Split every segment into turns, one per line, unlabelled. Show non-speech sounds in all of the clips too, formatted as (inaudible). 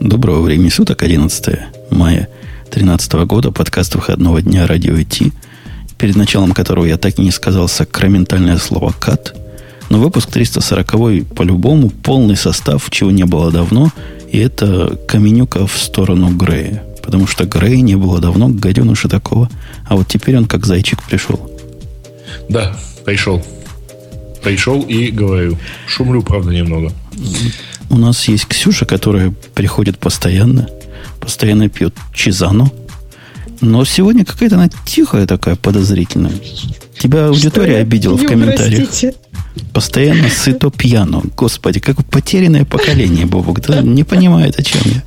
Доброго времени суток, 11 мая 2013 года, подкаст выходного дня радио IT, перед началом которого я так и не сказал сакраментальное слово «кат», но выпуск 340 по-любому полный состав, чего не было давно, и это Каменюка в сторону Грея. Потому что Грея не было давно, гаденыша такого, а вот теперь он как зайчик пришел.
Да, пришел. Пришел и говорю. Шумлю, правда, немного.
У нас есть Ксюша, которая приходит постоянно, постоянно пьет чизану. Но сегодня какая-то она тихая такая, подозрительная. Тебя аудитория Что обидела в комментариях. Простите. Постоянно сыто пьяно. Господи, как потерянное поколение, Бобок. Да не понимает, о чем я.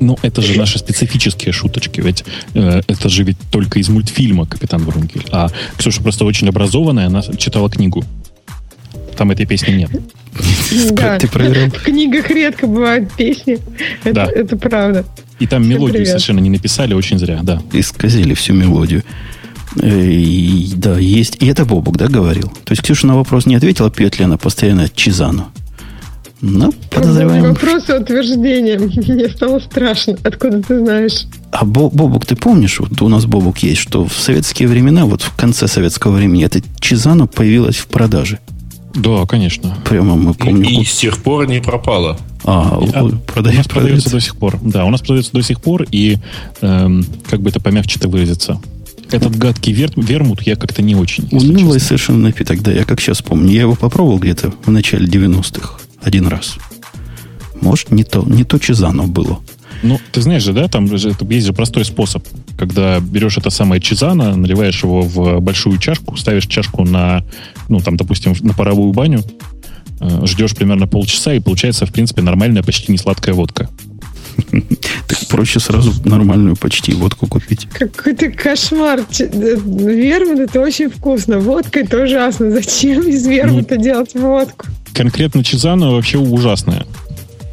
Ну, это же наши специфические шуточки, ведь э, это же ведь только из мультфильма «Капитан Врунгель». А Ксюша просто очень образованная, она читала книгу. Там этой песни нет. (laughs)
Да, Ты проверил? В книгах редко бывают песни. Это, да. это правда.
И там Всем мелодию привет. совершенно не написали, очень зря, да.
Исказили всю мелодию. И, да, есть. И это Бобук, да, говорил? То есть Ксюша на вопрос не ответила, пьет ли она постоянно Чизану.
Ну, подозреваем. Вопрос утверждения. (laughs) Мне стало страшно. Откуда ты знаешь?
А Бобук, ты помнишь, вот у нас Бобук есть, что в советские времена, вот в конце советского времени, эта Чизана появилась в продаже.
Да, конечно.
Прямо мы помним.
И, и с тех пор не пропала.
А, а продается, у нас продается до сих пор. Да, у нас продается до сих пор, и эм, как бы это помягче-то выразиться. Этот гадкий вер, вермут я как-то не очень.
Унылый совершенно напиток, да, я как сейчас помню. Я его попробовал где-то в начале 90-х один раз. Может, не то, не то Чизано было.
Ну, ты знаешь же, да, там же есть же простой способ. Когда берешь это самое чизана, наливаешь его в большую чашку, ставишь чашку на, ну, там, допустим, на паровую баню, э, ждешь примерно полчаса, и получается, в принципе, нормальная, почти не сладкая водка. (laughs)
Так проще сразу нормальную почти водку купить.
Какой-то кошмар. Вермут это очень вкусно. Водка это ужасно. Зачем из вермута ну, делать водку?
Конкретно чизана вообще ужасная.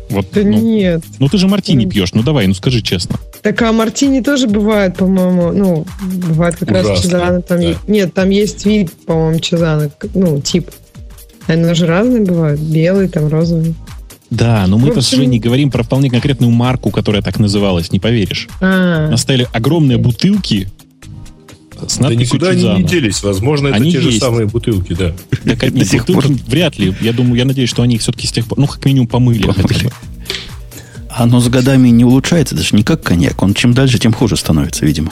Вот,
да
ну,
нет.
Ну ты же мартини пьешь, ну давай, ну скажи честно.
Так а мартини тоже бывает, по-моему, ну, бывает как Ужасно, раз чизана. Там да. Нет, там есть вид, по-моему, чизана, ну, тип. Они же разные бывают, белый, там, розовый.
Да, но мы-то с не говорим про вполне конкретную марку, которая так называлась, не поверишь. А-а-а. Наставили огромные бутылки
с Да никуда они не делись. Возможно, это они те есть. же самые бутылки, да.
Так, нет, (laughs) бутылки вряд ли. Я думаю, я надеюсь, что они их все-таки с тех пор, ну, как минимум, помыли. помыли.
Оно с годами не улучшается, даже не как коньяк. Он чем дальше, тем хуже становится, видимо.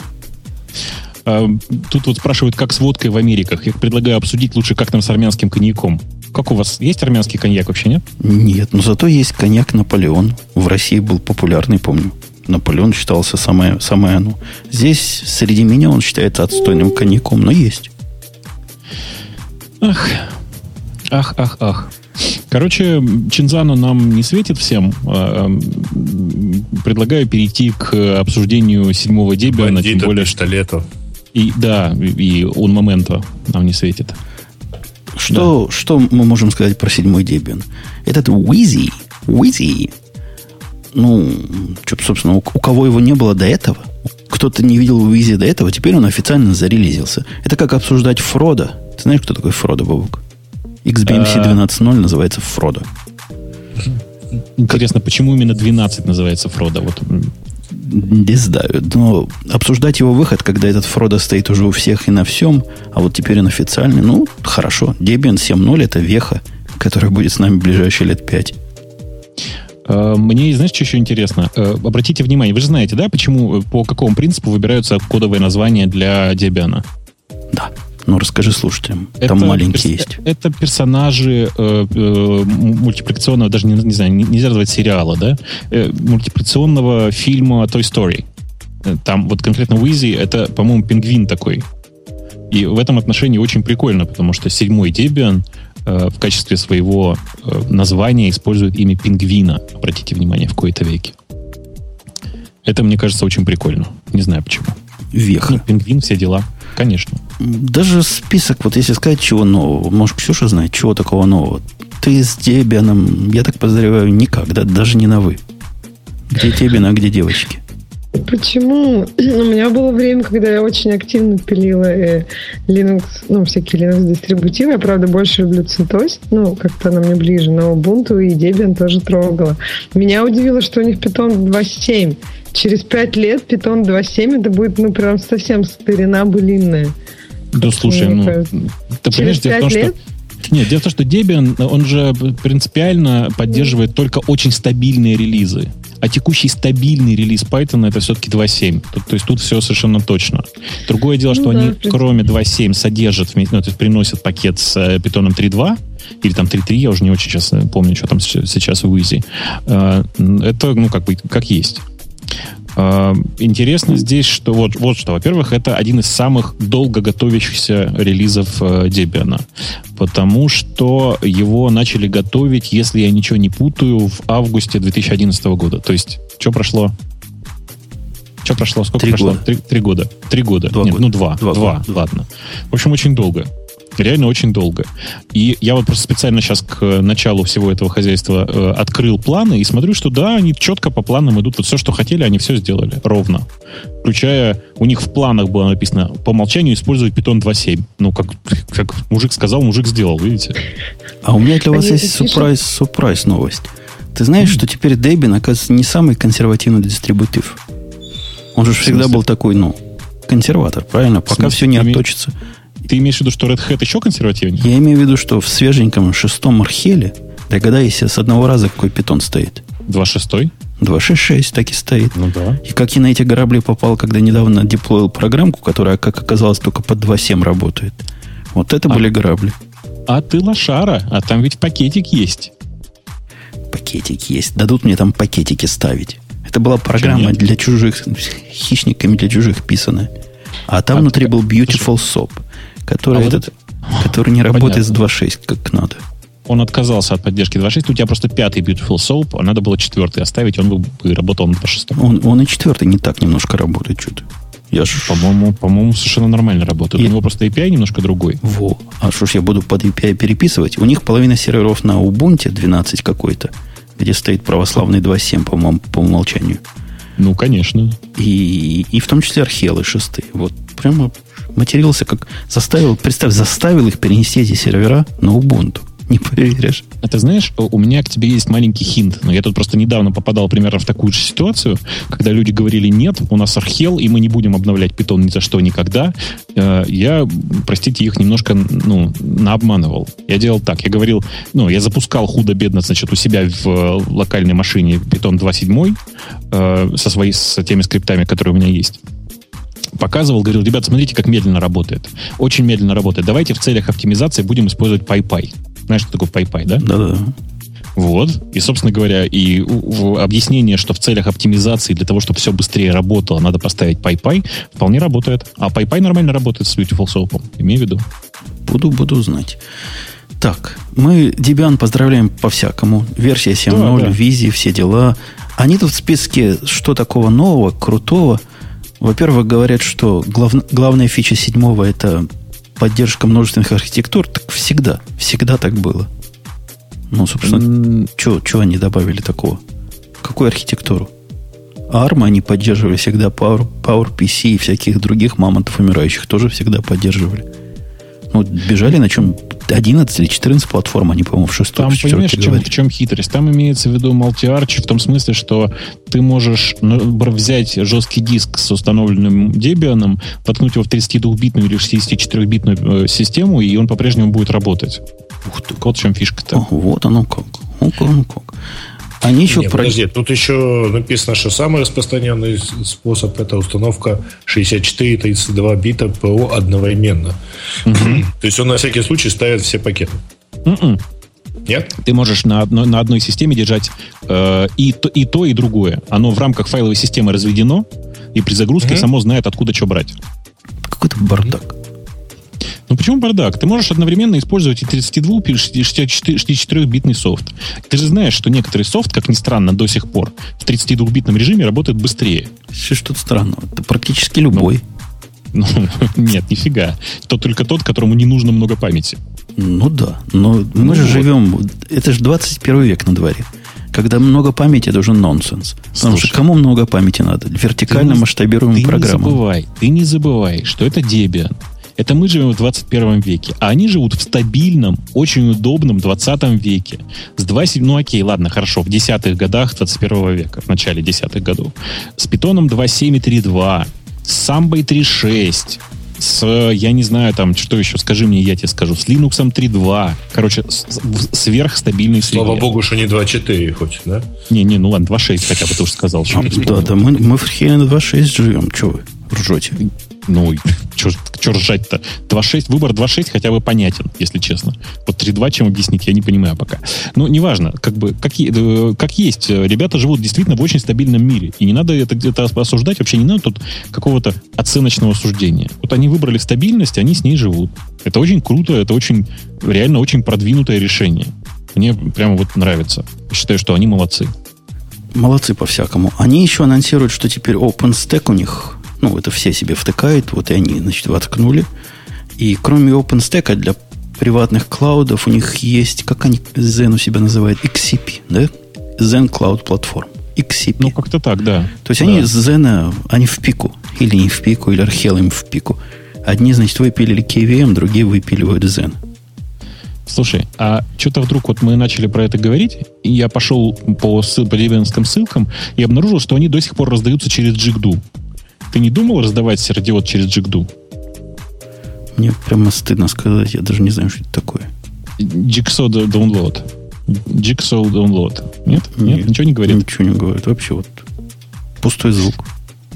А, тут вот спрашивают, как с водкой в Америках. Я предлагаю обсудить лучше, как там с армянским коньяком. Как у вас? Есть армянский коньяк вообще, нет?
Нет, но зато есть коньяк Наполеон. В России был популярный, помню. Наполеон считался самое, самое оно. Здесь среди меня он считается отстойным коньяком, но есть.
Ах, ах, ах, ах. Короче, Чинзану нам не светит всем. А, предлагаю перейти к обсуждению седьмого Дебиана,
тем более... Пистолету.
И, да, и он момента нам не светит.
Что, да. что мы можем сказать про седьмой Debian? Этот Wheezy, Wheezy ну, что, собственно, у, у кого его не было до этого, кто-то не видел Уизи до этого, теперь он официально зарелизился. Это как обсуждать Фрода. Ты знаешь, кто такой Фрода, Бабук? XBMC 12.0 а. называется Фрода.
Интересно, почему именно 12 называется Фрода? Вот.
Не знаю, но обсуждать его выход, когда этот Фрода стоит уже у всех и на всем, а вот теперь он официальный, ну, хорошо. Debian 7.0 это веха, которая будет с нами в ближайшие лет 5.
Э, мне, знаешь, что еще интересно? Э, обратите внимание, вы же знаете, да, почему, э, по какому принципу выбираются кодовые названия для Debian?
Да. Ну, расскажи слушателям. Это Там маленькие перс- есть.
Это персонажи э, э, мультипликационного, даже не, не знаю, нельзя назвать сериала, да? Э, мультипликационного фильма Toy Story. Там вот конкретно Уизи это, по-моему, пингвин такой. И в этом отношении очень прикольно, потому что седьмой Debian Э, в качестве своего э, названия используют имя пингвина. Обратите внимание, в кои-то веке. Это, мне кажется, очень прикольно. Не знаю почему.
Веха. Ну,
пингвин, все дела. Конечно.
Даже список, вот если сказать, чего нового, может, Ксюша знает, чего такого нового. Ты с Дебианом, я так подозреваю, никак, да, даже не на «вы». Где Дебиан, а где девочки?
Почему? (clears throat) У меня было время, когда я очень активно пилила э, Linux, ну, всякие Linux-дистрибутивы. Я, правда, больше люблю CentOS, ну, как-то она мне ближе, но Ubuntu и Debian тоже трогала. Меня удивило, что у них Python 2.7. Через 5 лет Python 2.7 это будет, ну, прям совсем старина былинная.
Да, слушай, ну, ты понимаешь, дело в том, лет? что нет, дело в том, что Debian, он же принципиально поддерживает только очень стабильные релизы. А текущий стабильный релиз Python это все-таки 2.7. То, то есть тут все совершенно точно. Другое дело, что ну, они, да, кроме 2.7, содержат, ну, то есть приносят пакет с э, Python 3.2, или там 3.3, я уже не очень сейчас помню, что там сейчас в Uzi. Э, это, ну, как бы, как есть. А, интересно здесь, что вот, вот что. Во-первых, это один из самых долго готовящихся релизов э, Debian. Потому что его начали готовить, если я ничего не путаю, в августе 2011 года. То есть, что прошло? Что прошло? Сколько
Три
прошло?
Года.
Три, три года. Три года.
Два
Нет,
года.
ну два. Два, два. два. Ладно. В общем, очень долго. Реально очень долго. И я вот просто специально сейчас к началу всего этого хозяйства э, открыл планы и смотрю, что да, они четко по планам идут. Вот все, что хотели, они все сделали ровно. Включая, у них в планах было написано по умолчанию использовать Python 2.7. Ну, как, как мужик сказал, мужик сделал, видите?
А у меня для вас есть сюрприз, сюрприз новость. Ты знаешь, mm-hmm. что теперь Debian, оказывается, не самый консервативный дистрибутив? Он же всегда был такой, ну, консерватор, правильно? Пока все не отточится.
Ты имеешь в виду, что Red Hat еще консервативнее?
Я имею в виду, что в свеженьком шестом археле, догадайся, с одного раза какой питон стоит.
2.6?
2.6.6 так и стоит.
Ну да.
И как я на эти грабли попал, когда недавно деплоил программку, которая, как оказалось, только под 2.7 работает. Вот это а, были грабли.
А ты лошара, а там ведь пакетик есть.
Пакетик есть. Дадут мне там пакетики ставить. Это была программа для чужих, хищниками для чужих писанная. А там а, внутри был Beautiful Soap который, а этот, вот который не (laughs) работает Понятно. с 2.6 как надо.
Он отказался от поддержки 2.6. У тебя просто пятый Beautiful Soap, а надо было четвертый оставить, он бы работал на 2.6.
Он, он и четвертый не так немножко работает что-то.
Я ж... По-моему, по-моему, совершенно нормально работает. И... У него просто API немножко другой.
Во. А что ж я буду под API переписывать? У них половина серверов на Ubuntu 12 какой-то, где стоит православный 2.7, по-моему, по умолчанию.
Ну, конечно.
И, и в том числе архелы шестые. Вот прямо матерился, как заставил, представь, заставил их перенести эти сервера на Ubuntu. Не поверишь.
Это знаешь, у меня к тебе есть маленький хинт. Но я тут просто недавно попадал примерно в такую же ситуацию, когда люди говорили, нет, у нас архел, и мы не будем обновлять питон ни за что никогда. Э, я, простите, их немножко, ну, наобманывал. Я делал так. Я говорил, ну, я запускал худо-бедно, значит, у себя в локальной машине питон 2.7 э, со, своей, с теми скриптами, которые у меня есть показывал, говорил, ребят, смотрите, как медленно работает. Очень медленно работает. Давайте в целях оптимизации будем использовать PyPy. Знаешь, что такое PyPy, да?
Да-да.
Вот. И, собственно говоря, и объяснение, что в целях оптимизации для того, чтобы все быстрее работало, надо поставить PyPy, вполне работает. А PyPy нормально работает с Beautiful Soap. Имею в виду.
Буду, буду знать. Так, мы Debian поздравляем по-всякому. Версия 7.0, да, да. визи, все дела. Они тут в списке что такого нового, крутого – во-первых, говорят, что глав, главная фича седьмого это поддержка множественных архитектур. Так всегда, всегда так было. Ну, собственно, mm. что они добавили такого? Какую архитектуру? ARM они поддерживали всегда, Power, PowerPC и всяких других мамонтов умирающих тоже всегда поддерживали. Ну, бежали на чем 11 или 14 платформ, они, по-моему, в 6
Там, понимаешь, в чем, в чем хитрость? Там имеется в виду multi-arch в том смысле, что ты можешь ну, взять жесткий диск с установленным Debian, воткнуть его в 32-битную или 64-битную э, систему, и он по-прежнему будет работать. Ух ты. Вот в чем фишка-то. О,
вот оно как. Ну как. Они еще...
Нет, про... подожди, тут еще написано, что самый распространенный способ это установка 64 и 32 бита ПО одновременно. Угу. (clears throat) То есть он на всякий случай ставит все пакеты.
Mm-mm. Нет? Ты можешь на, одной, на одной системе держать э, и, то, и то, и другое. Оно в рамках файловой системы разведено, и при загрузке mm само знает, откуда что брать.
Какой-то бардак.
Ну почему бардак? Ты можешь одновременно использовать и 32, и 64-битный софт. Ты же знаешь, что некоторый софт, как ни странно, до сих пор в 32-битном режиме работает быстрее.
Что тут странного? Это практически любой.
Ну, (laughs) ну, нет, нифига. То только тот, которому не нужно много памяти.
Ну да, но мы ну, же вот. живем... Это же 21 век на дворе. Когда много памяти, это уже нонсенс. Потому что кому много памяти надо? Вертикально масштабируемым программам.
Ты не забывай, ты не забывай, что это Debian. Это мы живем в 21 веке, а они живут в стабильном, очень удобном 20 веке. С 2, ну окей, ладно, хорошо, в десятых годах 21 века, в начале десятых годов. С питоном 2.7 и 3.2, с самбой 3.6, с, я не знаю, там, что еще, скажи мне, я тебе скажу, с Linux 3.2. Короче, сверхстабильный
среде. Слава богу, что не 2.4 хоть, да?
Не-не, ну ладно, 2.6 хотя бы ты уже сказал. Что
да, да, мы, мы в Хене 2.6 живем, что вы ржете?
Ну, что ржать-то? 2.6, выбор 2.6 хотя бы понятен, если честно. Вот 3.2 чем объяснить, я не понимаю пока. Ну, неважно, как бы, как, э, как есть. Ребята живут действительно в очень стабильном мире. И не надо это где-то осуждать, вообще не надо тут какого-то оценочного суждения. Вот они выбрали стабильность, они с ней живут. Это очень круто, это очень, реально очень продвинутое решение. Мне прямо вот нравится. считаю, что они молодцы.
Молодцы по-всякому. Они еще анонсируют, что теперь OpenStack у них ну, это все себе втыкают, вот и они, значит, воткнули. И кроме OpenStack для приватных клаудов у них есть, как они Zen у себя называют, XCP, да? Zen Cloud Platform. XCP.
Ну, как-то так, да.
То есть
да.
они с Zen, они в пику. Или не в пику, или Архел им в пику. Одни, значит, выпилили KVM, другие выпиливают Zen.
Слушай, а что-то вдруг вот мы начали про это говорить, и я пошел по, ссыл, по деревенским ссылкам и обнаружил, что они до сих пор раздаются через Jigdo. Ты не думал раздавать сердиод через Jigdo?
Мне прямо стыдно сказать, я даже не знаю, что это такое.
Jigsaw Download. Jigsaw Download. Нет? Нет? Нет? Ничего не говорит?
Ничего не говорит. Вообще вот пустой звук.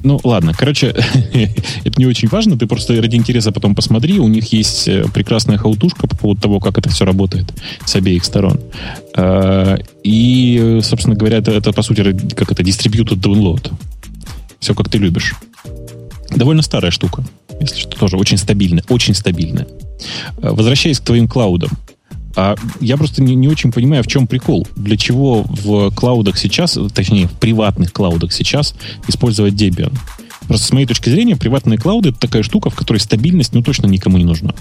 Ну, ладно. Короче, (laughs) это не очень важно. Ты просто ради интереса потом посмотри. У них есть э, прекрасная хаутушка по поводу того, как это все работает с обеих сторон. А, и, собственно говоря, это, это по сути, как это, distributed download. Все, как ты любишь. Довольно старая штука, если что, тоже очень стабильная, очень стабильная. Э, возвращаясь к твоим клаудам, а я просто не, не очень понимаю, в чем прикол. Для чего в клаудах сейчас, точнее, в приватных клаудах сейчас использовать Debian? Просто с моей точки зрения, приватные клауды это такая штука, в которой стабильность ну точно никому не нужна.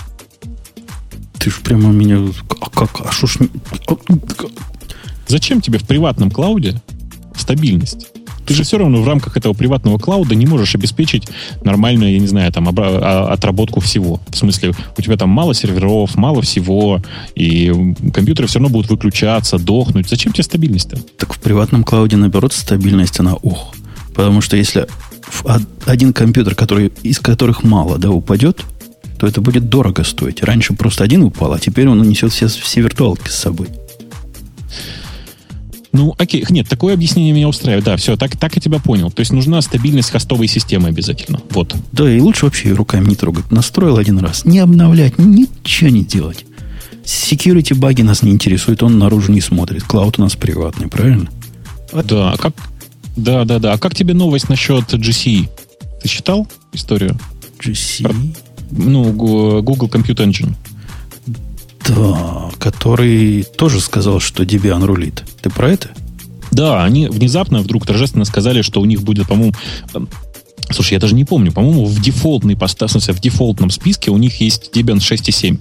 Ты ж прямо меня... А как? А шо ж...
Зачем тебе в приватном клауде стабильность? Ты же все равно в рамках этого приватного клауда не можешь обеспечить нормальную, я не знаю, там, а, отработку всего. В смысле, у тебя там мало серверов, мало всего, и компьютеры все равно будут выключаться, дохнуть. Зачем тебе стабильность-то?
Так в приватном клауде, наоборот, стабильность, она ух. Потому что если один компьютер, который, из которых мало, да, упадет, то это будет дорого стоить. Раньше просто один упал, а теперь он унесет все, все виртуалки с собой.
Ну, окей, нет, такое объяснение меня устраивает. Да, все, так, так я тебя понял. То есть нужна стабильность хостовой системы обязательно. Вот.
Да, и лучше вообще руками не трогать. Настроил один раз. Не обновлять, ничего не делать. Security баги нас не интересуют, он наружу не смотрит. Клауд у нас приватный, правильно?
Да, а как, да, да, да. А как тебе новость насчет GCE? Ты читал историю?
GCE? Про,
ну, Google Compute Engine.
Да, который тоже сказал, что Debian рулит. Ты про это?
Да, они внезапно вдруг торжественно сказали, что у них будет, по-моему, эм, Слушай, я даже не помню. По-моему, в дефолтной поста, в, смысле, в дефолтном списке у них есть Debian 6.7.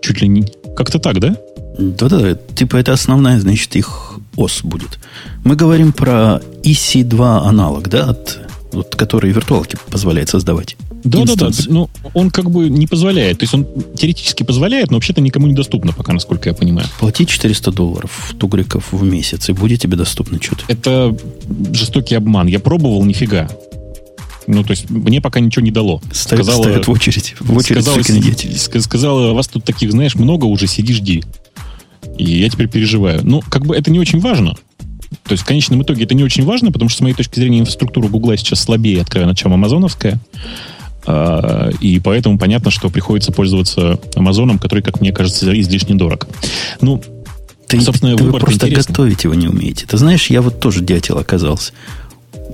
Чуть ли не... Как-то так, да?
Да-да, типа это основная, значит, их ос будет. Мы говорим про EC2 аналог, да, от, вот, который виртуалки позволяет создавать.
Да, да, да. Ну, он как бы не позволяет. То есть он теоретически позволяет, но вообще-то никому не доступно пока, насколько я понимаю.
Плати 400 долларов тугриков в месяц, и будет тебе доступно что-то.
Это жестокий обман. Я пробовал, нифига. Ну, то есть, мне пока ничего не дало.
Ставят, сказала, ставят в очередь. В очередь сказала,
сказала, вас тут таких, знаешь, много уже, сиди, жди. И я теперь переживаю. Ну, как бы это не очень важно. То есть в конечном итоге это не очень важно, потому что, с моей точки зрения, инфраструктура Гугла сейчас слабее, откровенно, чем амазоновская. А, и поэтому понятно, что приходится пользоваться Амазоном, который, как мне кажется, излишне дорог. Ну,
ты, собственно, ты вы просто интересный. готовить его не умеете. Ты знаешь, я вот тоже дятел оказался.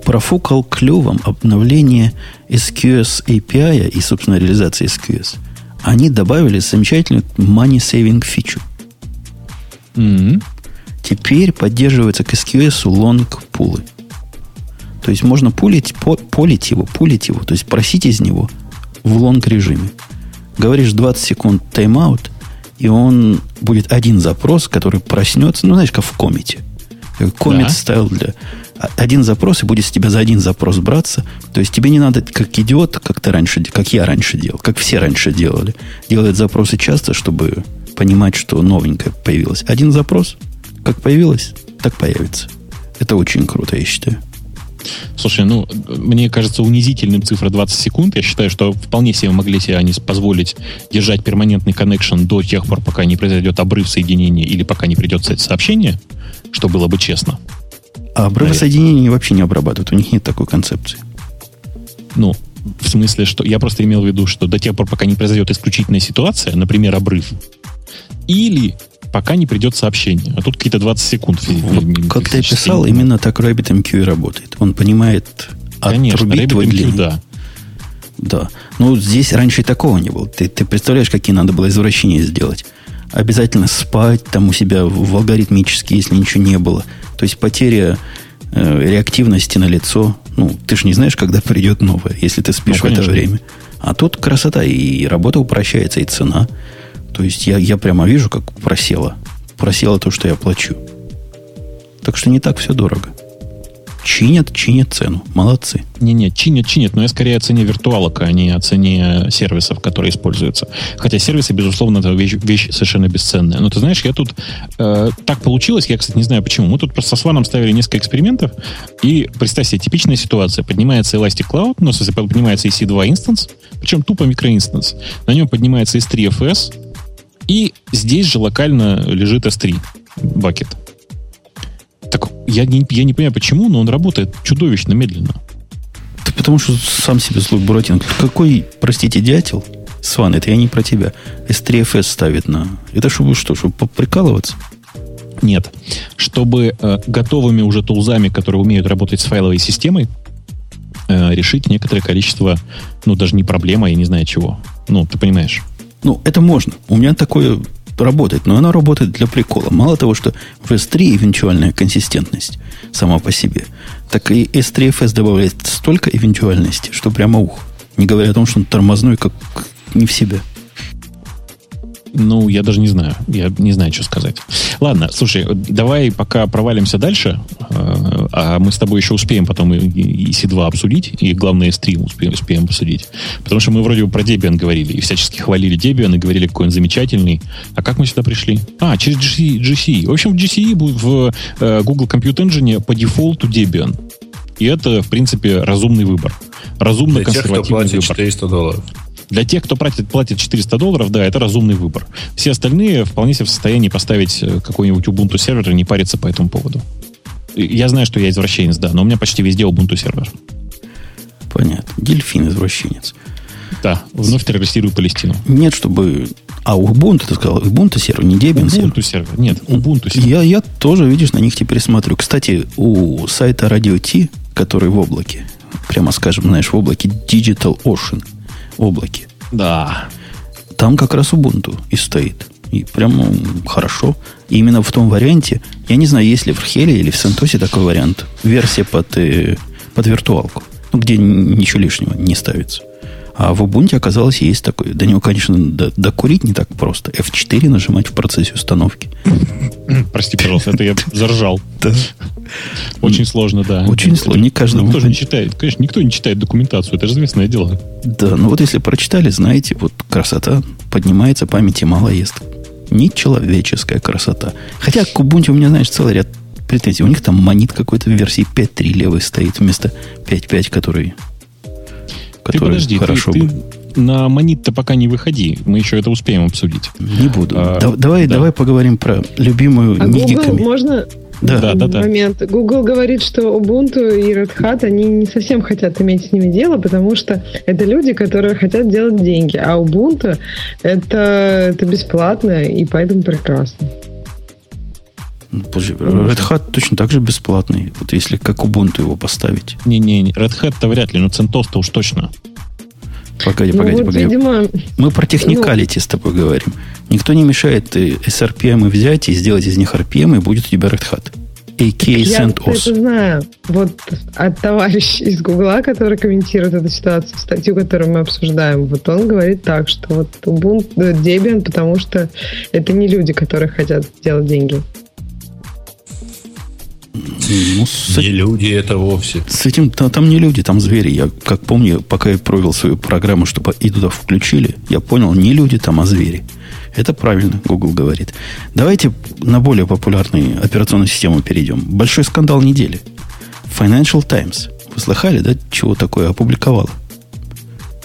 Профукал клювом обновление SQS API и, собственно, реализации SQS. Они добавили замечательную money saving feature. Mm-hmm. Теперь поддерживается к SQS long пулы. То есть можно pull ить, по, poll ить его, pull ить его, то есть просить из него в long режиме. Говоришь 20 секунд тайм-аут, и он будет один запрос, который проснется, ну, знаешь, как в Comet е. Comet да. ставил для... Один запрос, и будет с тебя за один запрос браться. То есть тебе не надо, как идиот, как ты раньше, как я раньше делал, как все раньше делали, делать запросы часто, чтобы понимать, что новенькое появилось. Один запрос, как появилось, так появится. Это очень круто, я считаю.
Слушай, ну, мне кажется унизительным цифра 20 секунд. Я считаю, что вполне себе могли себе они позволить держать перманентный коннекшн до тех пор, пока не произойдет обрыв соединения или пока не придет сообщение, что было бы честно.
А обрывы соединения вообще не обрабатывают. У них нет такой концепции.
Ну, в смысле, что я просто имел в виду, что до тех пор, пока не произойдет исключительная ситуация, например, обрыв, или пока не придет сообщение. А тут какие-то 20 секунд.
Вот, как ты писал, именно так RabbitMQ и работает. Он понимает
Конечно, RabbitMQ, да.
Да. Ну, здесь раньше и такого не было. Ты, ты представляешь, какие надо было извращения сделать? Обязательно спать там у себя в алгоритмически, если ничего не было. То есть потеря э, реактивности на лицо. Ну, ты же не знаешь, когда придет новое, если ты спишь ну, в это время. А тут красота, и работа упрощается, и цена. То есть я, я прямо вижу, как просело. Просело то, что я плачу. Так что не так все дорого. Чинят, чинят цену. Молодцы.
Не-не, чинят, чинят, но я скорее о цене виртуалок, а не о цене сервисов, которые используются. Хотя сервисы, безусловно, это вещь, вещь совершенно бесценная. Но ты знаешь, я тут... Э, так получилось, я, кстати, не знаю почему. Мы тут просто с Сваном ставили несколько экспериментов, и представь себе, типичная ситуация. Поднимается Elastic Cloud, ну, в поднимается EC2 инстанс, причем тупо микроинстанс. На нем поднимается S3 FS, и здесь же локально лежит S3 бакет. Так я не, я не понимаю, почему, но он работает чудовищно медленно.
Да потому что сам себе злой Буратино. Какой, простите, дятел? Сван, это я не про тебя. S3FS ставит на... Это чтобы что, чтобы поприкалываться?
Нет. Чтобы э, готовыми уже тулзами, которые умеют работать с файловой системой, э, решить некоторое количество, ну, даже не проблема, я не знаю чего. Ну, ты понимаешь.
Ну, это можно. У меня такое работает, но оно работает для прикола. Мало того, что в S3 эвенчуальная консистентность сама по себе, так и S3FS добавляет столько эвенчуальности, что прямо ух. Не говоря о том, что он тормозной, как не в себе.
Ну, я даже не знаю. Я не знаю, что сказать. Ладно, слушай, давай пока провалимся дальше, э, а мы с тобой еще успеем потом и, и C2 обсудить, и главное S3 успеем, успеем обсудить. Потому что мы вроде про Debian говорили, и всячески хвалили Debian, и говорили, какой он замечательный. А как мы сюда пришли? А, через GCE. GCE. В общем, в GCE в э, Google Compute Engine по дефолту Debian. И это, в принципе, разумный выбор. Разумно Для тех, кто платит выбор.
400 долларов.
Для тех, кто платит, платит 400 долларов, да, это разумный выбор. Все остальные вполне себе в состоянии поставить э, какой-нибудь Ubuntu сервер и не париться по этому поводу. Я знаю, что я извращенец, да, но у меня почти везде Ubuntu сервер.
Понятно. Дельфин извращенец.
Да, вновь террористирует Палестину.
Нет, чтобы... А Ubuntu, ты сказал, Ubuntu сервер, не Debian сервер?
Ubuntu сервер, нет, Ubuntu
сервер. Я, я тоже, видишь, на них теперь смотрю. Кстати, у сайта Radio T, который в облаке, прямо скажем, знаешь, в облаке Digital Ocean – облаке.
Да.
Там как раз Ubuntu и стоит. И прямо хорошо. И именно в том варианте, я не знаю, есть ли в Рхеле или в Сентосе такой вариант, версия под, э, под виртуалку, ну, где ничего лишнего не ставится. А в Ubuntu оказалось есть такой. До него, конечно, докурить не так просто. F4 нажимать в процессе установки. (laughs)
Прости, пожалуйста, это я заржал. (laughs) Очень сложно, да.
Очень сложно. Не каждому.
Никто же не читает. Конечно, никто не читает документацию. Это же известное дело.
Да, ну вот если прочитали, знаете, вот красота поднимается, памяти мало ест. Нечеловеческая красота. Хотя к Ubuntu у меня, знаешь, целый ряд претензий. У них там монит какой-то в версии 5.3 левый стоит вместо 5.5, который
ты подожди, хорошо ты, ты на монит-то пока не выходи. Мы еще это успеем обсудить.
Не буду. А, да, давай, да. давай поговорим про любимую
а Google можно да. Да, да, да. момент. Google говорит, что Ubuntu и Red Hat, они не совсем хотят иметь с ними дело, потому что это люди, которые хотят делать деньги. А Ubuntu это, это бесплатно, и поэтому прекрасно.
Ну, подожди, Red Hat точно так же бесплатный. Вот если как Ubuntu его поставить.
Не-не, Red Hat-то вряд ли, но CentOS-то уж точно.
Погоди, ну, погоди, вот, погоди. Видимо, Мы про техникалити ну, с тобой говорим. Никто не мешает SRPM взять и сделать из них RPM, и будет у тебя Red Hat. AK
send Я это знаю. Вот от товарища из Гугла, который комментирует эту ситуацию, статью, которую мы обсуждаем, вот он говорит так, что вот Ubuntu Debian, потому что это не люди, которые хотят делать деньги.
Ну, с... Не люди это вовсе.
С этим там, там не люди, там звери. Я как помню, пока я провел свою программу, чтобы и туда включили, я понял, не люди там, а звери. Это правильно, Google говорит. Давайте на более популярные операционные системы перейдем. Большой скандал недели. Financial Times. Вы слыхали, да, чего такое опубликовало?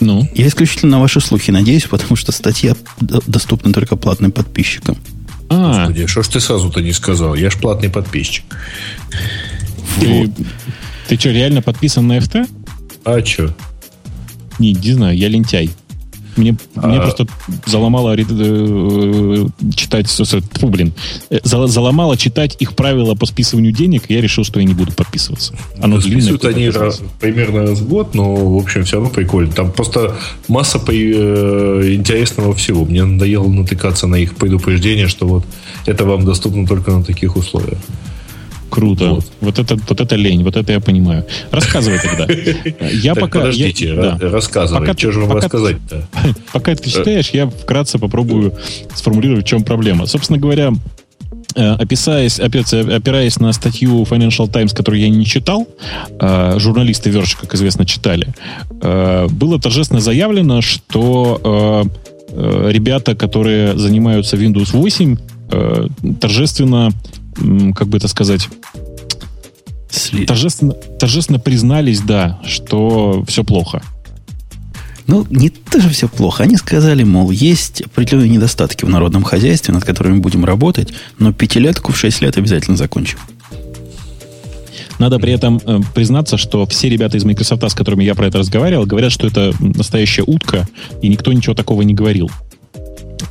Ну? Я исключительно на ваши слухи надеюсь, (laughs) потому что статья доступна только платным подписчикам.
А. Господи, что ж ты сразу-то не сказал? Я ж платный подписчик.
Ты, ты что, реально подписан на FT?
А что?
Не, не знаю, я лентяй. Мне, а... мне просто заломало э, читать, фу, блин, э, заломало читать их правила по списыванию денег, и я решил, что я не буду подписываться.
Оно ну, Списывают они раз, примерно раз в год, но, в общем, все равно прикольно. Там просто масса по, э, интересного всего. Мне надоело натыкаться на их предупреждение, что вот это вам доступно только на таких условиях.
Круто. Вот. вот, это, вот это лень, вот это я понимаю. Рассказывай тогда. (laughs)
Я пока, подождите, я, да. рассказывай. Пока, что же вам рассказать-то? (laughs)
Пока ты читаешь, я вкратце попробую сформулировать, в чем проблема. Собственно говоря, э, описаясь, опять, опираясь на статью Financial Times, которую я не читал, э, журналисты Verge, как известно, читали, э, было торжественно заявлено, что ребята, которые занимаются Windows 8, торжественно как бы это сказать, торжественно, торжественно признались, да, что все плохо.
Ну, не тоже все плохо. Они сказали, мол, есть определенные недостатки в народном хозяйстве, над которыми будем работать, но пятилетку в шесть лет обязательно закончим.
Надо при этом э, признаться, что все ребята из Microsoft, с которыми я про это разговаривал, говорят, что это настоящая утка, и никто ничего такого не говорил.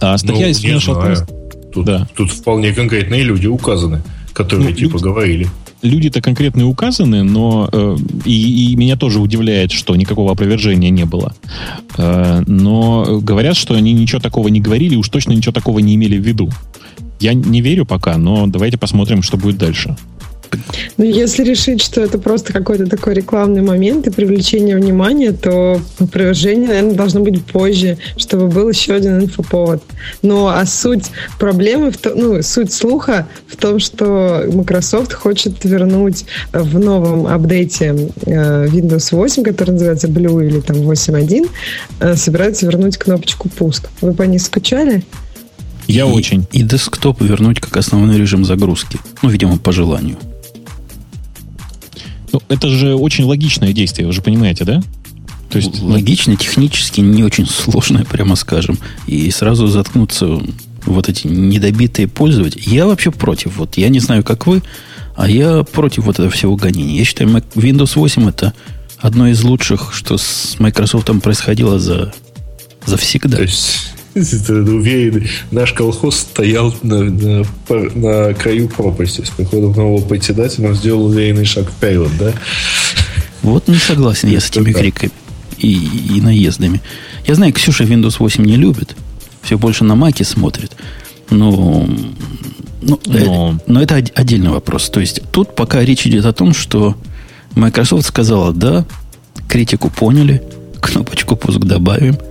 А статья ну, из Financial Times... Тут, да. тут вполне конкретные люди указаны, которые ну, типа люди, говорили.
Люди-то конкретные указаны, но э, и, и меня тоже удивляет, что никакого опровержения не было. Э, но говорят, что они ничего такого не говорили, уж точно ничего такого не имели в виду. Я не верю пока, но давайте посмотрим, что будет дальше.
Ну, если решить, что это просто какой-то такой рекламный момент и привлечение внимания, то опровержение, наверное, должно быть позже, чтобы был еще один инфоповод. Ну, а суть проблемы, в том, ну, суть слуха в том, что Microsoft хочет вернуть в новом апдейте э, Windows 8, который называется Blue или там 8.1, э, собирается вернуть кнопочку пуск. Вы по ней скучали?
Я и, очень.
И десктоп вернуть как основной режим загрузки. Ну, видимо, по желанию.
Это же очень логичное действие, вы же понимаете, да?
То есть, Логично, технически не очень сложное, прямо скажем. И сразу заткнуться вот эти недобитые пользователи. Я вообще против. Вот я не знаю, как вы, а я против вот этого всего гонения. Я считаю, Windows 8 это одно из лучших, что с Microsoft происходило за, за всегда. То есть
уверен, наш колхоз стоял на, на, на краю пропасти. С приходом нового председателя он сделал уверенный шаг вперед, да?
Вот не согласен я с этими криками и, и наездами. Я знаю, Ксюша Windows 8 не любит. Все больше на Маке смотрит. Но, ну, но... Э, но это отдельный вопрос. То есть тут пока речь идет о том, что Microsoft сказала, да, критику поняли, кнопочку пуск добавим –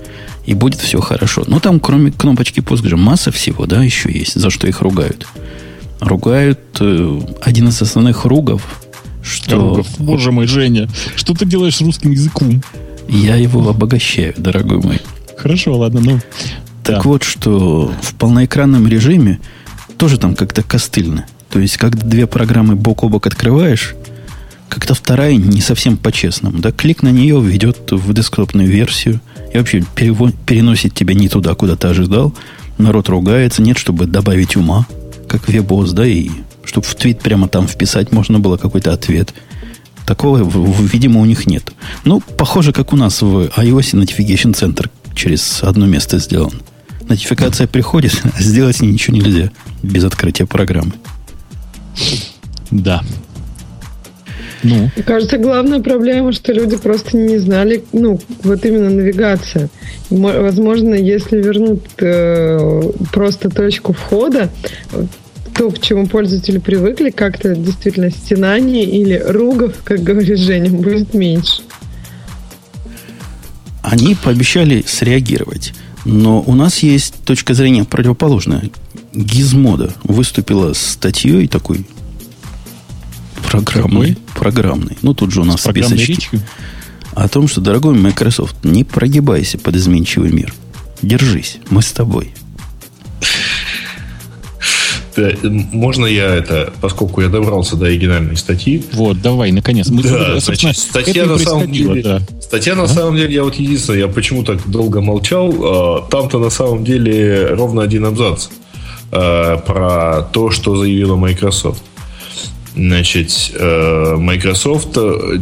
и будет все хорошо. Но там, кроме кнопочки пуск же, масса всего, да, еще есть, за что их ругают. Ругают э, один из основных ругов, что... Ругов.
Боже мой, Женя, что ты делаешь с русским языком?
Я его обогащаю, дорогой мой.
Хорошо, ладно, ну.
Так да. вот, что в полноэкранном режиме тоже там как-то костыльно. То есть, когда две программы бок о бок открываешь, как-то вторая не совсем по-честному. Да, клик на нее ведет в десктопную версию – и вообще перево- переносит тебя не туда, куда ты ожидал. Народ ругается, нет, чтобы добавить ума, как вебос, да, и чтобы в твит прямо там вписать можно было какой-то ответ. Такого, видимо, у них нет. Ну, похоже, как у нас в iOS Notification Center через одно место сделан. Нотификация приходит, (laughs) а сделать ничего нельзя без открытия программы.
Да,
ну. Мне кажется, главная проблема, что люди просто не знали, ну, вот именно навигация. Возможно, если вернут э, просто точку входа, то, к чему пользователи привыкли, как-то действительно стенаний или ругов, как говорит Женя, будет меньше.
Они пообещали среагировать. Но у нас есть точка зрения противоположная. Гизмода выступила с статьей такой программной. Программной. Ну, тут же у нас списочки. О том, что, дорогой Microsoft, не прогибайся под изменчивый мир. Держись, мы с тобой.
Да, можно я это, поскольку я добрался до оригинальной статьи.
Вот, давай, наконец.
Мы да, значит, статья на самом деле, да. статья на а? самом деле, я вот единственное, я почему так долго молчал, а, там-то на самом деле ровно один абзац а, про то, что заявила Microsoft. Значит, э, Microsoft э,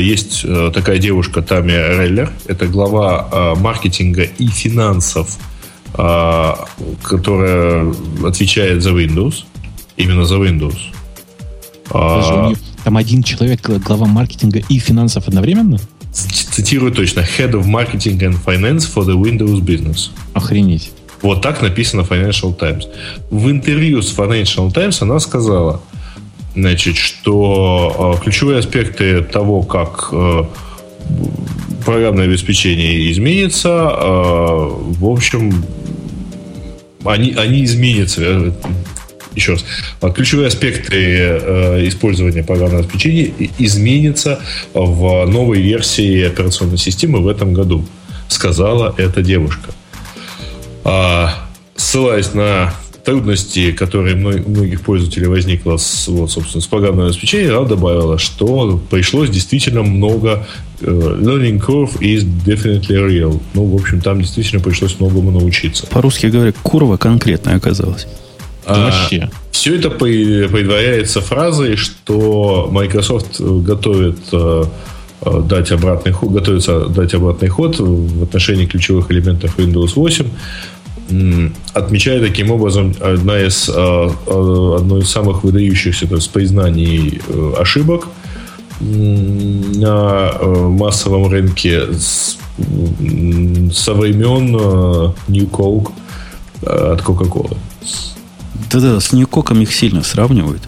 есть э, такая девушка Тами Реллер, это глава маркетинга и финансов которая отвечает за Windows. Именно за Windows.
А, там один человек, глава маркетинга и финансов одновременно?
Цитирую точно. Head of Marketing and Finance for the Windows Business.
Охренеть.
Вот так написано в Financial Times. В интервью с Financial Times она сказала, значит, что э, ключевые аспекты того, как э, программное обеспечение изменится, э, в общем, они, они изменятся. Еще раз. Ключевые аспекты использования программного обеспечения изменятся в новой версии операционной системы в этом году, сказала эта девушка. А, ссылаясь на трудности, которые у многих пользователей возникло с, вот, собственно, с программным обеспечением, она добавила, что пришлось действительно много uh, learning curve is definitely real. Ну, в общем, там действительно пришлось многому научиться.
По-русски говоря, курва конкретная оказалась.
А, вообще. Все это предваряется фразой, что Microsoft готовит uh, дать обратный ход, готовится дать обратный ход в отношении ключевых элементов Windows 8 отмечая таким образом одна из, а, а, одно из самых выдающихся то есть, признаний э, ошибок на э, массовом рынке со времен э, New Coke от Coca-Cola.
Да-да, с New Coke их сильно сравнивают.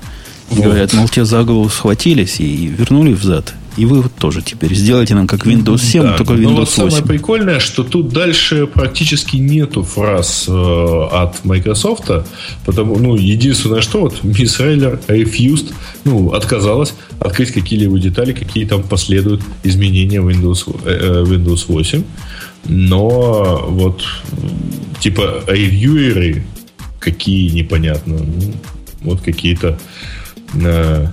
Вот. Говорят, мол, те за голову схватились и вернули взад. И вы вот тоже теперь сделайте нам как Windows 7, да, только Windows но вот 8.
Самое прикольное, что тут дальше практически нету фраз э, от Microsoft, потому, ну, единственное, что вот Мисс Рейлер refused, ну, отказалась открыть какие-либо детали, какие там последуют изменения Windows, э, э Windows 8. Но вот типа ревьюеры какие непонятно, ну, вот какие-то э,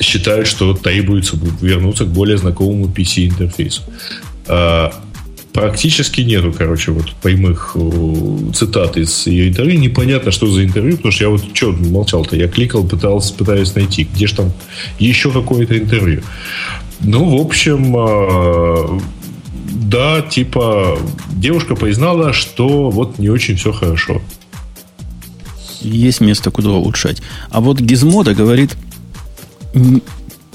считают, что требуется вернуться к более знакомому PC-интерфейсу. А, практически нету, короче, вот прямых цитат из ее интервью. Непонятно, что за интервью, потому что я вот что молчал-то, я кликал, пытался, пытаюсь найти, где же там еще какое-то интервью. Ну, в общем, а, да, типа, девушка признала, что вот не очень все хорошо.
Есть место, куда улучшать. А вот Гизмода говорит,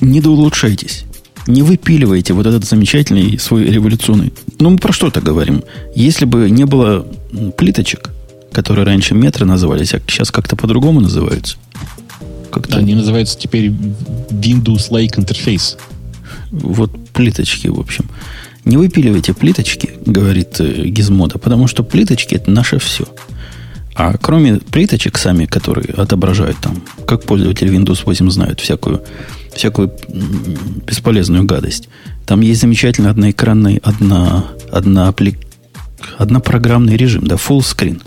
не доулучшайтесь. Не выпиливайте вот этот замечательный свой революционный. Ну, мы про что-то говорим. Если бы не было плиточек, которые раньше метры назывались, а сейчас как-то по-другому называются.
Как-то... Они называются теперь Windows-like Interface.
Вот плиточки, в общем. Не выпиливайте плиточки, говорит э, Гизмода, потому что плиточки это наше все. А кроме плиточек сами, которые отображают там, как пользователи Windows 8 знают всякую, всякую бесполезную гадость, там есть замечательный одноэкранный, одна, одна одна однопрограммный режим, да, full screen.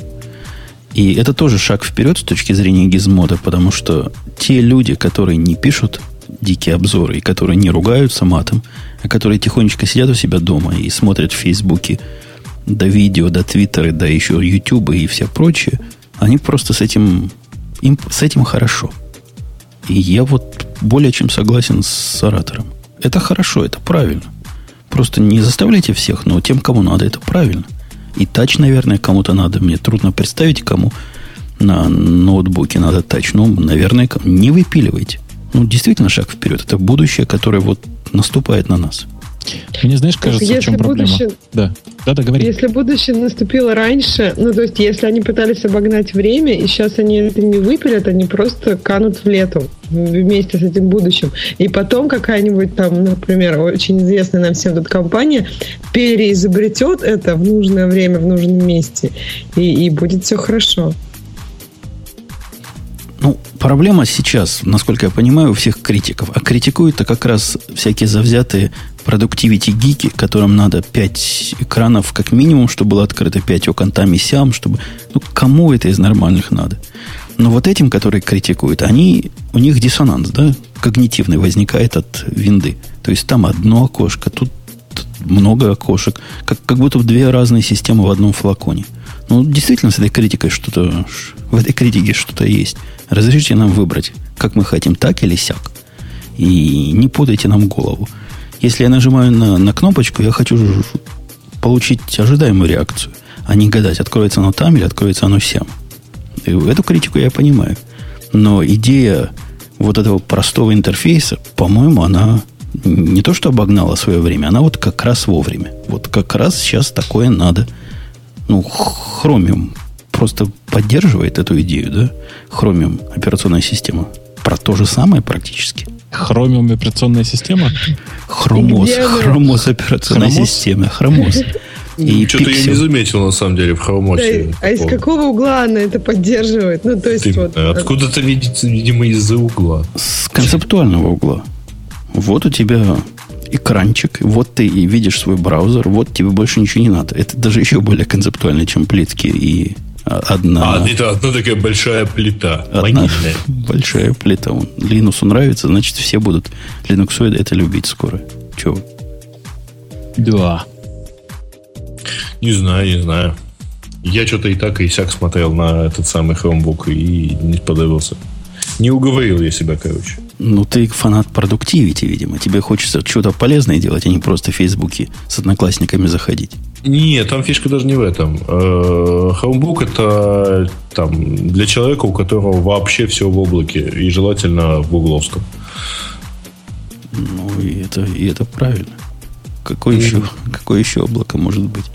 И это тоже шаг вперед с точки зрения гизмода, потому что те люди, которые не пишут дикие обзоры и которые не ругаются матом, а которые тихонечко сидят у себя дома и смотрят в Фейсбуке до видео, до Твиттера, до еще Ютуба и все прочее, они просто с этим, им с этим хорошо. И я вот более чем согласен с оратором. Это хорошо, это правильно. Просто не заставляйте всех, но тем, кому надо, это правильно. И тач, наверное, кому-то надо. Мне трудно представить, кому на ноутбуке надо тач. Ну, наверное, не выпиливайте. Ну, действительно шаг вперед. Это будущее, которое вот наступает на нас.
Мне, знаешь, кажется, в чем проблема? Будущее... Да. Да, да, говори.
Если будущее наступило раньше, ну, то есть, если они пытались обогнать время, и сейчас они это не выпилят, они просто канут в лету вместе с этим будущим. И потом какая-нибудь там, например, очень известная нам всем тут компания переизобретет это в нужное время, в нужном месте, и, и будет все хорошо.
Ну, проблема сейчас, насколько я понимаю, у всех критиков. А критикуют-то как раз всякие завзятые продуктивити гики, которым надо 5 экранов как минимум, чтобы было открыто 5 окон там и сям, чтобы... Ну, кому это из нормальных надо? Но вот этим, которые критикуют, они, у них диссонанс, да, когнитивный возникает от винды. То есть там одно окошко, тут много окошек, как, как будто две разные системы в одном флаконе. Ну, действительно, с этой критикой что-то, в этой критике что-то есть. Разрешите нам выбрать, как мы хотим, так или сяк. И не путайте нам голову. Если я нажимаю на, на кнопочку, я хочу получить ожидаемую реакцию, а не гадать, откроется оно там или откроется оно сям. И эту критику я понимаю. Но идея вот этого простого интерфейса, по-моему, она не то что обогнала свое время, она вот как раз вовремя. Вот как раз сейчас такое надо. Ну, Chromium просто поддерживает эту идею, да? Chromium операционная система. Про то же самое практически.
Chromium операционная система?
Хромоз. Хромоз операционная Хромоз? система. Хромоз.
И Что-то я не заметил, на самом деле, в хромосе.
Да, а из какого угла она это поддерживает? Ну, то есть, Ты, вот,
Откуда-то видится, видимо, из-за угла.
С концептуального угла. Вот у тебя экранчик, вот ты и видишь свой браузер, вот тебе больше ничего не надо. Это даже еще более концептуально, чем плитки и одна...
А, это одна такая большая плита.
Одна большая плита. Linux нравится, значит, все будут Linux это любить скоро. Чего?
Да.
Не знаю, не знаю. Я что-то и так, и сяк смотрел на этот самый Chromebook и не подавился. Не уговорил я себя, короче.
Ну, ты фанат продуктивити, видимо. Тебе хочется что-то полезное делать, а не просто в Фейсбуке с одноклассниками заходить.
Нет, там фишка даже не в этом. Э, Chromebook это там, для человека, у которого вообще все в облаке, и желательно в гугловском.
Ну, и это, и это правильно. Какое, mm. еще, какое еще облако может быть?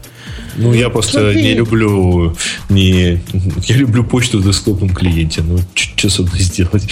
Ну, я просто Смотри. не люблю не, (laughs) я люблю почту в десктопном клиенте. Ну, что с этим сделать?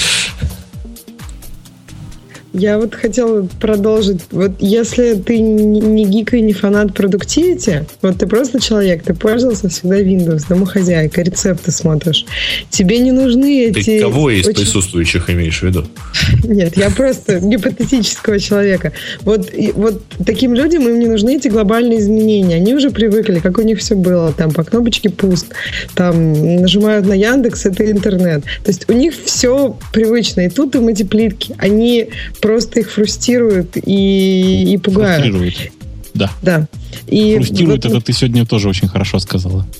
Я вот хотела продолжить. Вот если ты не гик и не фанат продуктивити, вот ты просто человек, ты пользовался всегда Windows, домохозяйка, рецепты смотришь. Тебе не нужны эти...
Ты кого из очень... присутствующих имеешь в виду? (laughs)
Нет, я просто гипотетического человека. Вот, и, вот таким людям им не нужны эти глобальные изменения. Они уже привыкли, как у них все было. Там по кнопочке пуст, там нажимают на Яндекс, это интернет. То есть у них все привычно. И тут им эти плитки. Они просто их фрустируют и, и пугают. Фрустрируют.
Да.
Да.
И Фрустрирует, вот... это ты сегодня тоже очень хорошо сказала. (laughs)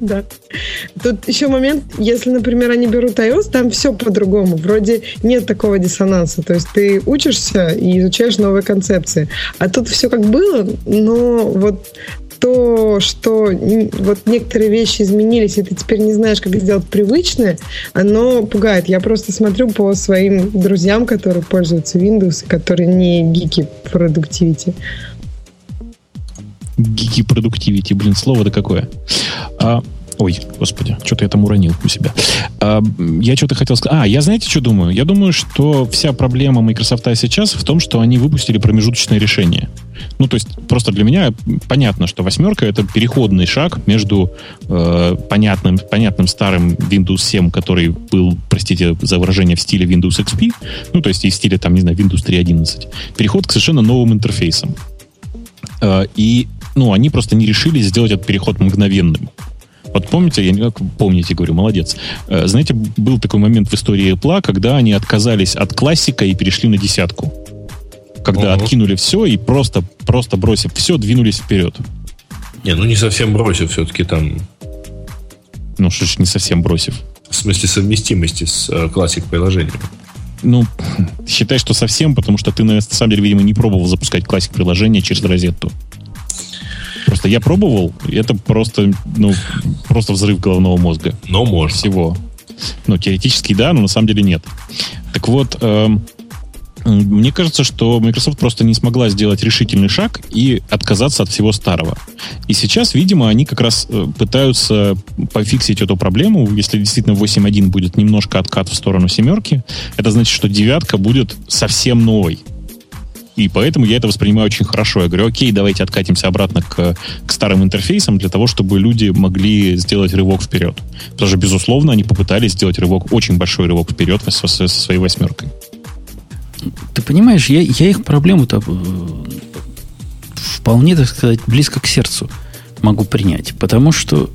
Да. Тут еще момент, если, например, они берут iOS, там все по-другому. Вроде нет такого диссонанса. То есть ты учишься и изучаешь новые концепции. А тут все как было, но вот то, что вот некоторые вещи изменились, и ты теперь не знаешь, как сделать привычное, оно пугает. Я просто смотрю по своим друзьям, которые пользуются Windows, которые не гики продуктивити.
Гики продуктивити, блин, слово-то какое. А, Ой, господи, что-то я там уронил у себя. А, я что-то хотел сказать. А, я знаете, что думаю? Я думаю, что вся проблема Microsoft сейчас в том, что они выпустили промежуточное решение. Ну, то есть, просто для меня понятно, что восьмерка это переходный шаг между э, понятным, понятным старым Windows 7, который был, простите за выражение, в стиле Windows XP, ну, то есть, и в стиле, там, не знаю, Windows 3.11. Переход к совершенно новым интерфейсам. Э, и, ну, они просто не решили сделать этот переход мгновенным. Вот помните, я не как помните, говорю, молодец. Э, знаете, был такой момент в истории Apple, когда они отказались от классика и перешли на десятку. Когда угу. откинули все и просто, просто бросив все, двинулись вперед.
Не, ну не совсем бросив, все-таки там.
Ну, что ж не совсем бросив.
В смысле совместимости с э, классик приложением.
Ну, (laughs) считай, что совсем, потому что ты, на самом деле, видимо, не пробовал запускать классик приложения через розетту. Просто я пробовал, и это просто, ну, просто взрыв головного мозга.
Но можно.
Всего. Ну, теоретически да, но на самом деле нет. Так вот, эм, Мне кажется, что Microsoft просто не смогла сделать решительный шаг и отказаться от всего старого. И сейчас, видимо, они как раз э, пытаются пофиксить эту проблему. Если действительно 8.1 будет немножко откат в сторону семерки, это значит, что девятка будет совсем новой. И поэтому я это воспринимаю очень хорошо. Я говорю, окей, давайте откатимся обратно к, к старым интерфейсам для того, чтобы люди могли сделать рывок вперед. Потому что, безусловно, они попытались сделать рывок, очень большой рывок вперед со, со своей восьмеркой.
Ты понимаешь, я, я их проблему-то э, вполне, так сказать, близко к сердцу могу принять. Потому что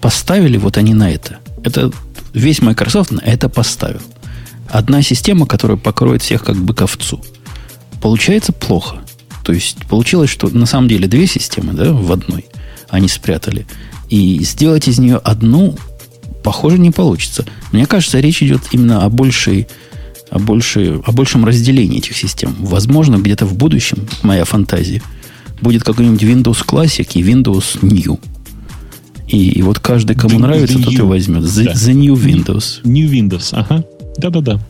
поставили вот они на это. Это весь Microsoft на это поставил. Одна система, которая покроет всех как бы ковцу. Получается плохо. То есть получилось, что на самом деле две системы да, в одной они спрятали. И сделать из нее одну, похоже, не получится. Мне кажется, речь идет именно о большей о, больше, о большем разделении этих систем. Возможно, где-то в будущем, моя фантазия, будет какой-нибудь Windows Classic и Windows New. И, и вот каждый, кому the, нравится, the тот new. и возьмет. The, да. the New Windows.
New Windows, ага. Да-да-да.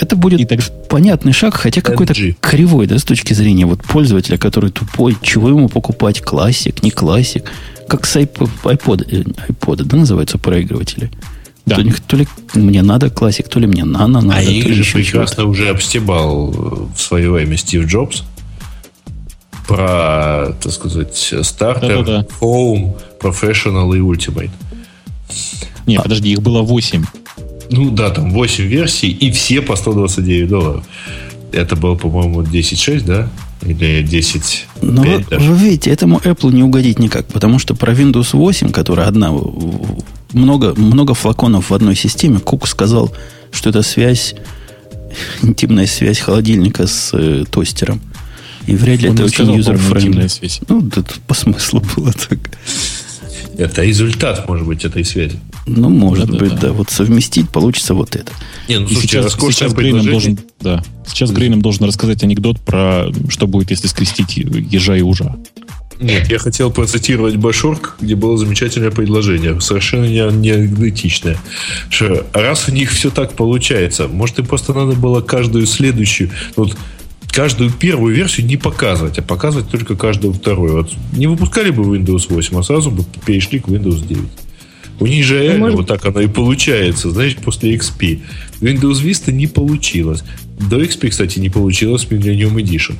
Это будет и так... понятный шаг, хотя какой-то кривой, да, с точки зрения вот пользователя, который тупой, чего ему покупать, классик, не классик, как с iPod, iPod, iPod да, называются проигрыватели. Да. То, ли, то ли мне надо классик, то ли мне нано надо. А
их же прекрасно уже обстебал в свое время Стив Джобс про, так сказать, стартер, да, да, да. Home, Professional и Ultimate.
Не, а, подожди, их было 8.
Ну да, там 8 версий, и все по 129 долларов. Это было, по-моему, 10.6, да? Или 10.
Но вы, вы видите, этому Apple не угодить никак, потому что про Windows 8, которая одна много, много флаконов в одной системе. Кук сказал, что это связь, (laughs) интимная связь холодильника с э, тостером. И вряд ли Он это очень user-friendly. Ну, это по смыслу (laughs) было так.
Это результат, может быть, этой связи.
Ну, может да, быть, да, да. Вот совместить получится вот это.
Не, ну, слушайте, сейчас, сейчас Грей нам должен, да, сейчас Грей нам должен рассказать анекдот про что будет, если скрестить ежа и ужа.
Нет, я хотел процитировать bash.org, где было замечательное предложение, совершенно не, не анекдотичное. Что раз у них все так получается, может, им просто надо было каждую следующую, вот, каждую первую версию не показывать, а показывать только каждую вторую. Вот не выпускали бы Windows 8, а сразу бы перешли к Windows 9. У них же реально Может... вот так оно и получается, знаешь, после XP. Windows Vista не получилось. До XP, кстати, не получилось Millennium Edition.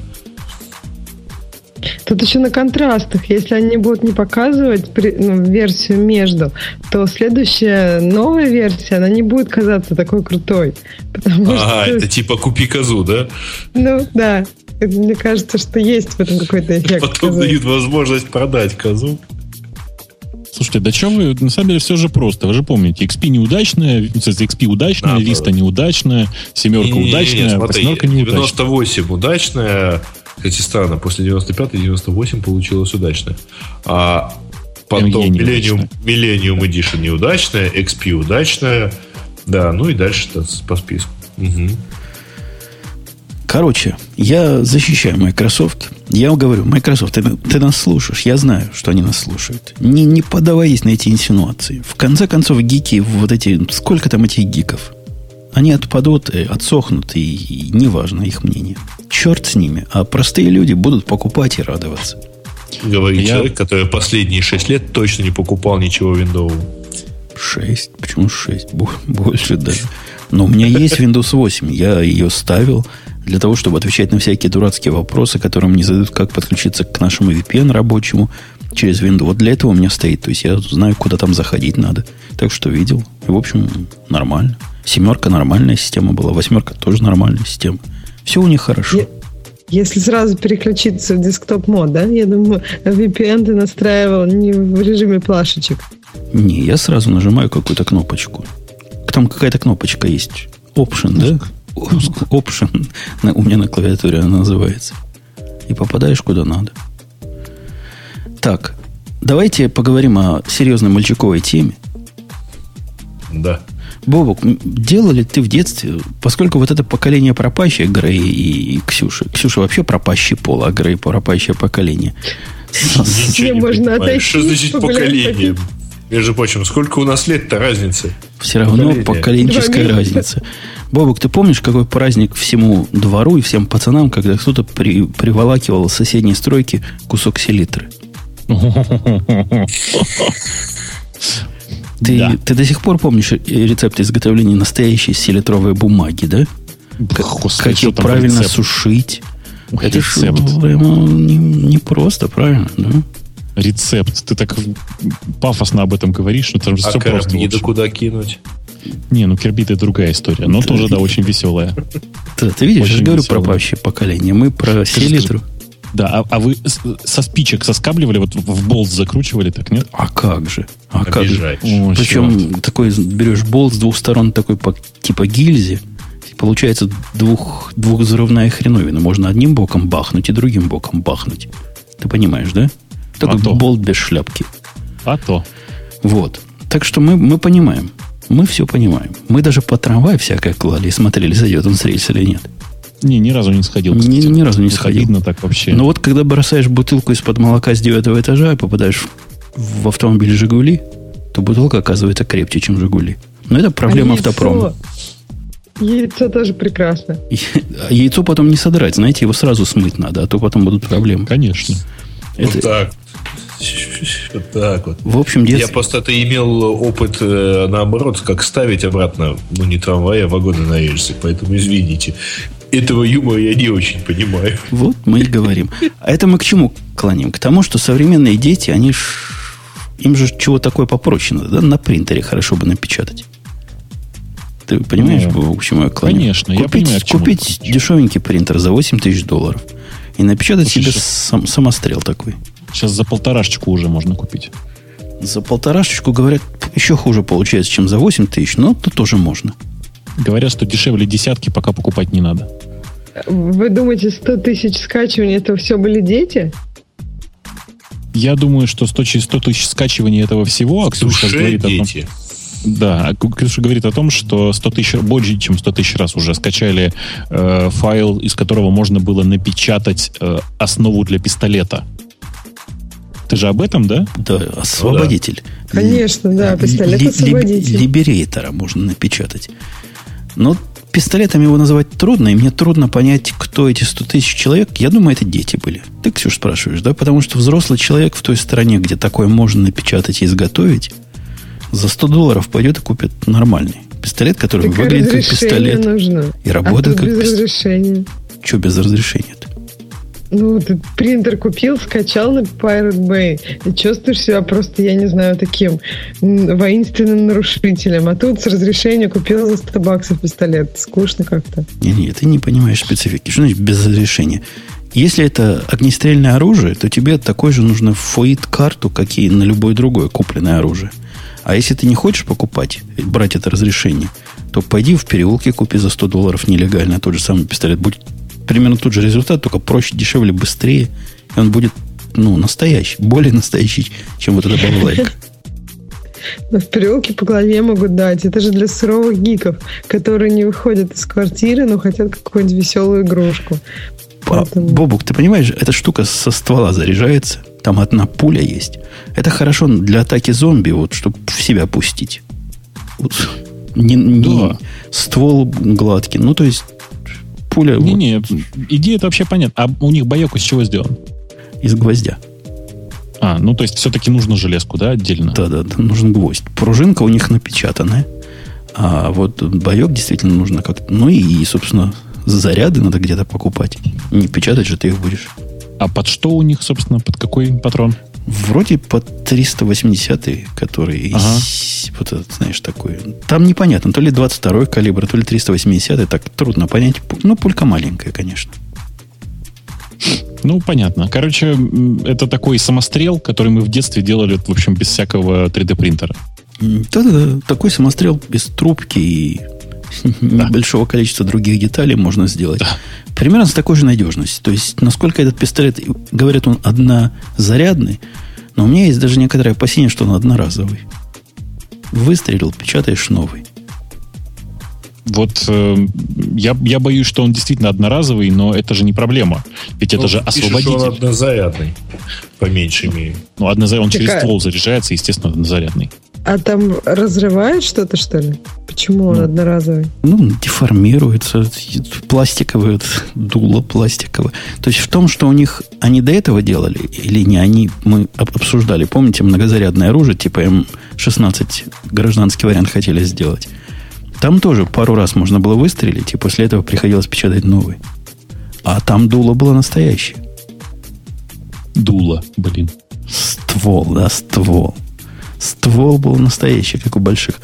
Тут еще на контрастах. Если они будут не показывать ну, версию между, то следующая новая версия, она не будет казаться такой крутой.
Потому а, что... это типа купи козу, да?
Ну, да. Мне кажется, что есть в этом какой-то эффект.
Потом козы. дают возможность продать козу.
Слушайте, да чем вы, на самом деле все же просто. Вы же помните, XP неудачная, XP удачная, да, Vista неудачная, семерка удачная, восьмерка неудачная.
98 удачная, кстати, странно, после 95-98 получилось удачно. А потом Millennium, Millennium Edition неудачная, XP удачная. Да, ну и дальше по списку. Угу.
Короче, я защищаю Microsoft. Я говорю, Microsoft, ты, ты нас слушаешь. Я знаю, что они нас слушают. Не, не подаваясь на эти инсинуации. В конце концов, гики, вот эти... Сколько там этих гиков? Они отпадут, отсохнут, и, и неважно их мнение. Черт с ними. А простые люди будут покупать и радоваться.
Говорит Я... человек, который последние 6 лет точно не покупал ничего Windows.
6? Почему 6? Больше даже. Но у меня есть Windows 8. Я ее ставил для того, чтобы отвечать на всякие дурацкие вопросы, которые мне задают, как подключиться к нашему VPN рабочему через Windows. Вот для этого у меня стоит. То есть я знаю, куда там заходить надо. Так что видел. И, в общем, нормально. Семерка нормальная система была, восьмерка тоже нормальная система. Все у них хорошо.
Если сразу переключиться в десктоп мод, да? Я думаю, VPN ты настраивал не в режиме плашечек.
Не, я сразу нажимаю какую-то кнопочку. Там какая-то кнопочка есть. Option, да? Option. У меня на клавиатуре она называется. И попадаешь куда надо. Так, давайте поговорим о серьезной мальчиковой теме.
Да.
Бобок, делал ли ты в детстве, поскольку вот это поколение пропащее, Грей и Ксюша, Ксюша вообще пропащий пол, а Грей пропащее поколение.
Ничего можно отойти. Что значит поколение? Между прочим, сколько у нас лет-то разницы?
Все равно поколенческая разница. Бобок, ты помнишь, какой праздник всему двору и всем пацанам, когда кто-то при, приволакивал с соседней стройки кусок селитры? (laughs) Ты, да. ты до сих пор помнишь рецепт изготовления настоящей селитровой бумаги, да?
Господи,
как ее правильно рецепт? сушить.
Ух, Это рецепт.
прямо не, не просто, правильно, да?
Рецепт. Ты так пафосно об этом говоришь, что там же
а
все просто.
А куда кинуть?
Не, ну Кербит это другая история, но тоже, да, очень веселая.
Ты, ты видишь, я же говорю про пропащее поколение. Мы про селитру.
Да, а, а вы со спичек соскабливали, вот в болт закручивали, так нет?
А как же? А как же? О, Причем черт. такой берешь болт с двух сторон такой по, типа гильзи, получается двух, двухвзрывная хреновина. Можно одним боком бахнуть и другим боком бахнуть. Ты понимаешь, да? Такой а болт без шляпки.
А то.
Вот. Так что мы, мы понимаем. Мы все понимаем. Мы даже по трамваю всякое клали и смотрели, зайдет он с рельс или нет.
Не, ни разу не сходил.
Ни, ни разу не сходил.
Видно так вообще.
Но вот когда бросаешь бутылку из-под молока с девятого этажа и попадаешь в автомобиль «Жигули», то бутылка оказывается крепче, чем «Жигули». Но это проблема а автопрома.
Яйцо тоже прекрасно. (laughs)
Яйцо потом не содрать, знаете, его сразу смыть надо, а то потом будут проблемы.
Конечно.
Это... Вот так. Вот так вот.
В общем, детство...
Я просто это имел опыт э, наоборот, как ставить обратно, ну не трамвай, а вагоны на рельсы, поэтому извините. Этого юмора я не очень понимаю.
Вот мы и говорим. А это мы к чему клоним? К тому, что современные дети, они ж... Им же чего такое попроще надо, да? На принтере хорошо бы напечатать. Ты понимаешь, ну, к чему я клоню?
Конечно,
купить,
я понимаю, к чему
Купить дешевенький принтер за 8 тысяч долларов и напечатать себе сам, самострел такой.
Сейчас за полторашечку уже можно купить.
За полторашечку, говорят, еще хуже получается, чем за 8 тысяч, но то тоже можно.
Говорят, что дешевле десятки пока покупать не надо.
Вы думаете, 100 тысяч скачиваний это все были дети?
Я думаю, что 100, 100 тысяч скачиваний этого всего, а Ксюша говорит дети. о том... Да, а Ксюша говорит о том, что 100 тысяч, больше, чем 100 тысяч раз уже скачали э, файл, из которого можно было напечатать э, основу для пистолета. Ты же об этом, да?
Да, освободитель.
Конечно, да, пистолет освободитель.
Либерейтора можно напечатать. Но пистолетом его называть трудно, и мне трудно понять, кто эти 100 тысяч человек. Я думаю, это дети были. Ты, Ксюш, спрашиваешь, да? Потому что взрослый человек в той стране, где такое можно напечатать и изготовить, за 100 долларов пойдет и купит нормальный пистолет, который так выглядит как пистолет.
Нужно.
И работает
а
как
без пистолет. разрешения.
Что без разрешения-то?
Ну, ты принтер купил, скачал на Pirate Bay. И чувствуешь себя просто, я не знаю, таким воинственным нарушителем. А тут с разрешения купил за 100 баксов пистолет. Скучно как-то.
Не-не, ты не понимаешь специфики. Что значит без разрешения? Если это огнестрельное оружие, то тебе такой же нужно фоит-карту, как и на любое другое купленное оружие. А если ты не хочешь покупать, брать это разрешение, то пойди в переулке, купи за 100 долларов нелегально тот же самый пистолет. Будет примерно тот же результат, только проще, дешевле, быстрее. И он будет, ну, настоящий, более настоящий, чем вот эта балалайка.
Но в переулке по голове могут дать. Это же для суровых гиков, которые не выходят из квартиры, но хотят какую-нибудь веселую игрушку.
Поэтому... Бобук, ты понимаешь, эта штука со ствола заряжается. Там одна пуля есть. Это хорошо для атаки зомби, вот, чтобы в себя пустить. Вот, не, не да. ствол гладкий. Ну, то есть, пуля...
Не-не, вот. идея это вообще понятна. А у них боек из чего сделан?
Из гвоздя.
А, ну, то есть, все-таки нужно железку, да, отдельно?
Да-да-да, нужен гвоздь. Пружинка у них напечатанная. А вот боек действительно нужно как-то... Ну, и, собственно, заряды надо где-то покупать. Не печатать же ты их будешь.
А под что у них, собственно, под какой патрон?
Вроде под 380 который ага. вот этот, знаешь, такой. Там непонятно, то ли 22 калибр, то ли 380 так трудно понять. Ну, пулька маленькая, конечно.
Ну, понятно. Короче, это такой самострел, который мы в детстве делали, в общем, без всякого 3D-принтера.
Да-да-да, такой самострел без трубки и. (laughs) небольшого количества других деталей можно сделать. Примерно с такой же надежностью. То есть, насколько этот пистолет, говорят, он однозарядный, но у меня есть даже некоторое опасение, что он одноразовый. Выстрелил, печатаешь новый.
Вот э, я, я боюсь, что он действительно одноразовый, но это же не проблема. Ведь ну, это же освободитель. Пишешь, он
однозарядный, по меньшей мере.
Ну, однозарядный, он Какая? через ствол заряжается, естественно, однозарядный.
А там разрывает что-то, что ли? Почему он ну, одноразовый?
Ну, деформируется. Пластиковое, вот, дуло пластиковое. То есть в том, что у них... Они до этого делали или не они? Мы обсуждали. Помните, многозарядное оружие, типа М16, гражданский вариант хотели сделать. Там тоже пару раз можно было выстрелить, и после этого приходилось печатать новый. А там дуло было настоящее.
Дуло, блин.
Ствол, да, ствол. Ствол был настоящий, как у больших.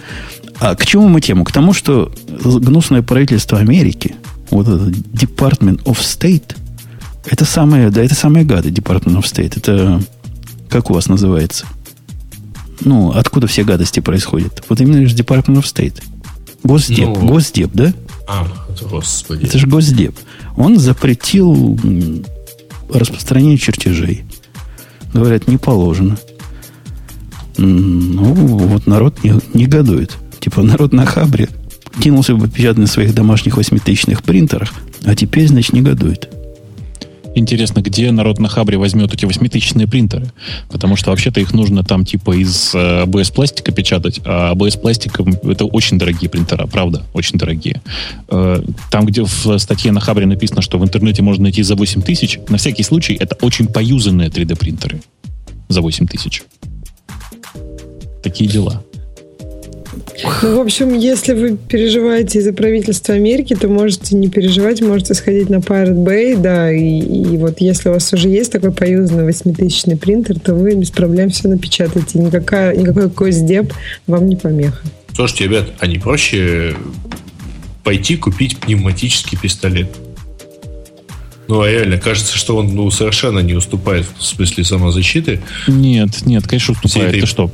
А к чему мы тему? К тому, что гнусное правительство Америки, вот этот Department of State, это самое, да, это самые гады Department of State. Это как у вас называется? Ну, откуда все гадости происходят? Вот именно лишь Department of State. Госдеп. Ну, Госдеп, да?
А, господи.
Это же Госдеп. Он запретил распространение чертежей. Говорят, не положено. Ну, вот народ не, негодует. Типа народ на хабре кинулся бы печатать на своих домашних восьмитысячных принтерах, а теперь, значит, негодует.
Интересно, где народ на Хабре возьмет эти восьмитысячные принтеры? Потому что вообще-то их нужно там типа из э, АБС пластика печатать, а АБС пластиком это очень дорогие принтера, правда, очень дорогие. Э, там, где в статье на Хабре написано, что в интернете можно найти за 8 тысяч, на всякий случай это очень поюзанные 3D принтеры за 8 тысяч. Такие дела.
Ну, в общем, если вы переживаете из-за правительства Америки, то можете не переживать, можете сходить на Pirate Bay, да, и, и вот если у вас уже есть такой поюзанный 8000 принтер, то вы без проблем все напечатаете. Никакая, никакой госдеп вам не помеха.
Слушайте, ребят, а не проще пойти купить пневматический пистолет? Ну, а реально, кажется, что он ну, совершенно не уступает в смысле самозащиты.
Нет, нет, конечно, уступает. Ты что?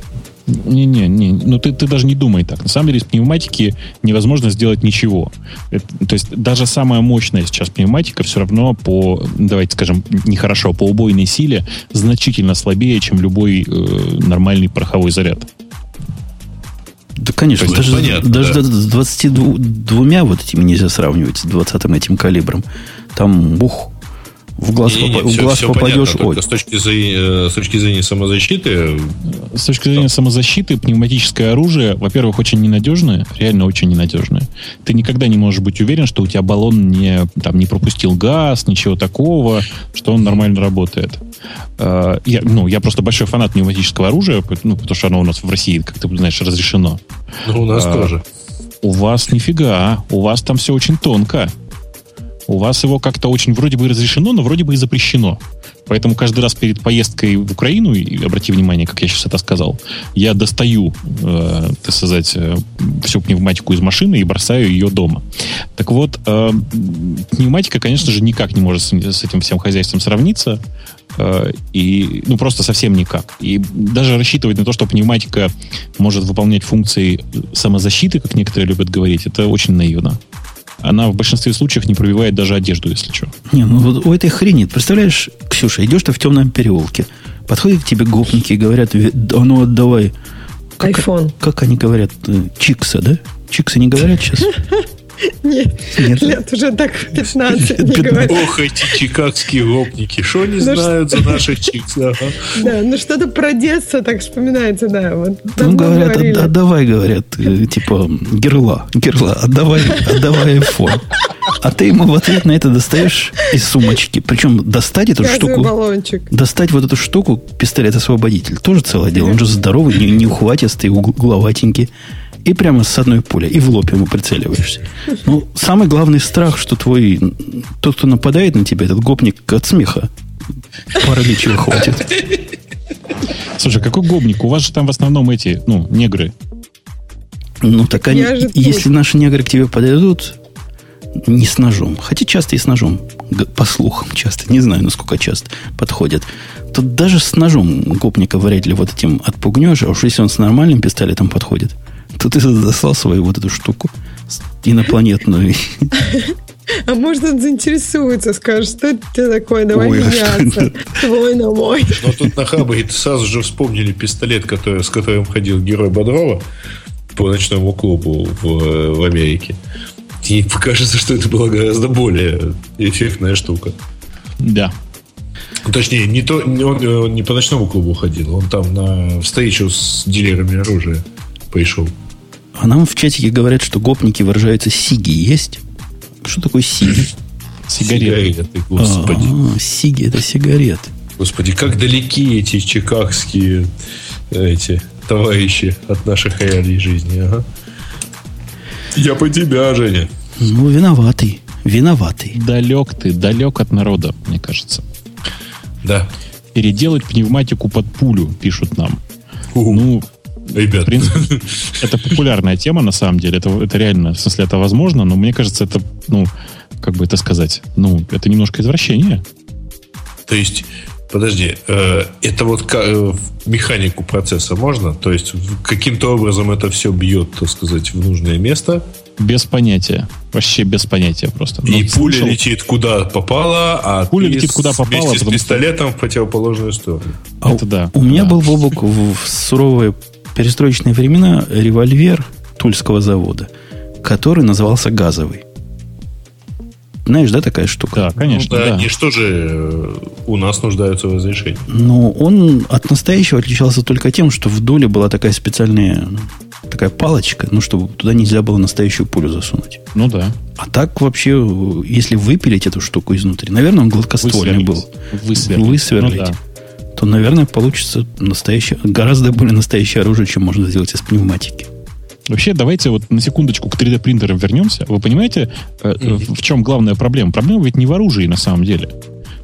Не-не, не. Ну ты, ты даже не думай так. На самом деле с пневматики невозможно сделать ничего. Это, то есть даже самая мощная сейчас пневматика все равно по, давайте скажем, нехорошо, по убойной силе значительно слабее, чем любой э, нормальный пороховой заряд.
Да, конечно. Даже, понятно, даже да. с 22 вот этими нельзя сравнивать, с 20 этим калибром. Там, ух, в глаз, не, не, не, в все, глаз все попадешь.
Понятно, с, точки зрения, э, с точки зрения самозащиты.
С точки зрения самозащиты, пневматическое оружие, во-первых, очень ненадежное, реально очень ненадежное. Ты никогда не можешь быть уверен, что у тебя баллон не, там, не пропустил газ, ничего такого, что он нормально работает. Э, я, ну, я просто большой фанат пневматического оружия, ну, потому что оно у нас в России, как ты знаешь, разрешено.
Ну, у нас а, тоже.
У вас нифига, у вас там все очень тонко у вас его как-то очень вроде бы разрешено, но вроде бы и запрещено. Поэтому каждый раз перед поездкой в Украину, и обрати внимание, как я сейчас это сказал, я достаю, э, так сказать, э, всю пневматику из машины и бросаю ее дома. Так вот, э, пневматика, конечно же, никак не может с, с этим всем хозяйством сравниться. Э, и, ну, просто совсем никак. И даже рассчитывать на то, что пневматика может выполнять функции самозащиты, как некоторые любят говорить, это очень наивно она в большинстве случаев не пробивает даже одежду, если что.
Не, ну вот у этой хрени, представляешь, Ксюша, идешь ты в темном переулке, подходят к тебе гопники и говорят, а ну отдавай.
Как, iPhone.
Как они говорят? Э, Чикса, да? Чикса не говорят сейчас? (laughs)
Нет, Нет, лет уже так 15 не говорят.
Ох, эти чикагские гопники, что они ну, знают за наших чикс?
Да, ну что-то про детство так вспоминается, да.
Ну, говорят, отдавай, говорят, э, типа, герла, герла, отдавай, отдавай iPhone. А ты ему в ответ на это достаешь из сумочки. Причем достать эту штуку...
баллончик.
Достать вот эту штуку, пистолет-освободитель, тоже целое дело. Он же здоровый, не, не ухватистый, угловатенький и прямо с одной пули, и в лоб ему прицеливаешься. Ну, самый главный страх, что твой, тот, кто нападает на тебя, этот гопник от смеха, паралича хватит.
Слушай, какой гопник? У вас же там в основном эти, ну, негры.
Ну, так они, если наши негры к тебе подойдут, не с ножом, хотя часто и с ножом, по слухам часто, не знаю, насколько часто подходят, то даже с ножом гопника вряд ли вот этим отпугнешь, а уж если он с нормальным пистолетом подходит – то ты достал свою вот эту штуку инопланетную.
А может, он заинтересуется, скажет, что это такое, давай Ой, меняться. (laughs) Твой на мой.
Но тут на Хабре сразу же вспомнили пистолет, который, с которым ходил герой Бодрова по ночному клубу в, в Америке. Ей покажется, (laughs) что это была гораздо более эффектная штука.
Да.
Точнее, не то, он, он не по ночному клубу ходил, он там на встречу с дилерами оружия пришел.
А нам в чатике говорят, что гопники выражаются сиги есть. Что такое сиги? (clears throat)
Сигареты.
Сигареты, господи.
А, сиги это сигареты.
Господи, как далеки эти чикагские эти товарищи от наших реалий жизни. Ага. Я по тебя, Женя.
Ну, виноватый. Виноватый.
Далек ты, далек от народа, мне кажется.
Да.
Переделать пневматику под пулю, пишут нам.
У,
Ну,
ребят.
в принципе, это популярная тема, на самом деле. Это, это реально, в смысле, это возможно, но мне кажется, это, ну, как бы это сказать, ну, это немножко извращение.
То есть, подожди, э, это вот э, в механику процесса можно? То есть, каким-то образом это все бьет, так сказать, в нужное место,
Без понятия. Вообще без понятия просто.
и
Ну,
пуля
слышал?
летит куда попала, а
Пуля
ты
летит куда попала,
вместе с
потому что-
пистолетом в противоположную сторону.
А
Это
у-
да,
У меня
да.
был, Бобок, в, в суровые перестроечные времена револьвер Тульского завода, который назывался газовый. Знаешь, да, такая штука?
Да, конечно,
ну, да,
да.
они что же э, у нас нуждаются в разрешении?
Но он от настоящего отличался только тем, что в дуле была такая специальная ну, такая палочка, ну, чтобы туда нельзя было настоящую пулю засунуть.
Ну да.
А так вообще, э, если выпилить эту штуку изнутри, наверное, он гладкоствольный был.
Высверлить.
Высверлить.
Ну да.
То, наверное, получится настоящее, гораздо более настоящее оружие, чем можно сделать из пневматики.
Вообще, давайте вот на секундочку к 3D-принтерам вернемся. Вы понимаете, э, э, в чем главная проблема? Проблема ведь не в оружии на самом деле.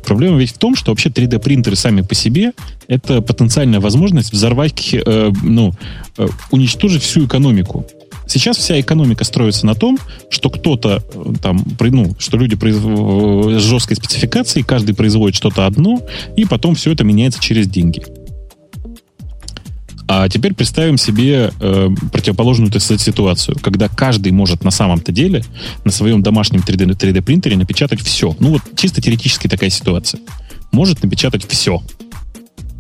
Проблема ведь в том, что вообще 3D-принтеры сами по себе это потенциальная возможность взорвать, э, ну, э, уничтожить всю экономику. Сейчас вся экономика строится на том, что кто-то э, там, ну, что люди произв- э, с жесткой спецификацией, каждый производит что-то одно, и потом все это меняется через деньги. А теперь представим себе э, противоположную ситуацию, когда каждый может на самом-то деле на своем домашнем 3D, 3D принтере напечатать все. Ну вот чисто теоретически такая ситуация. Может напечатать все.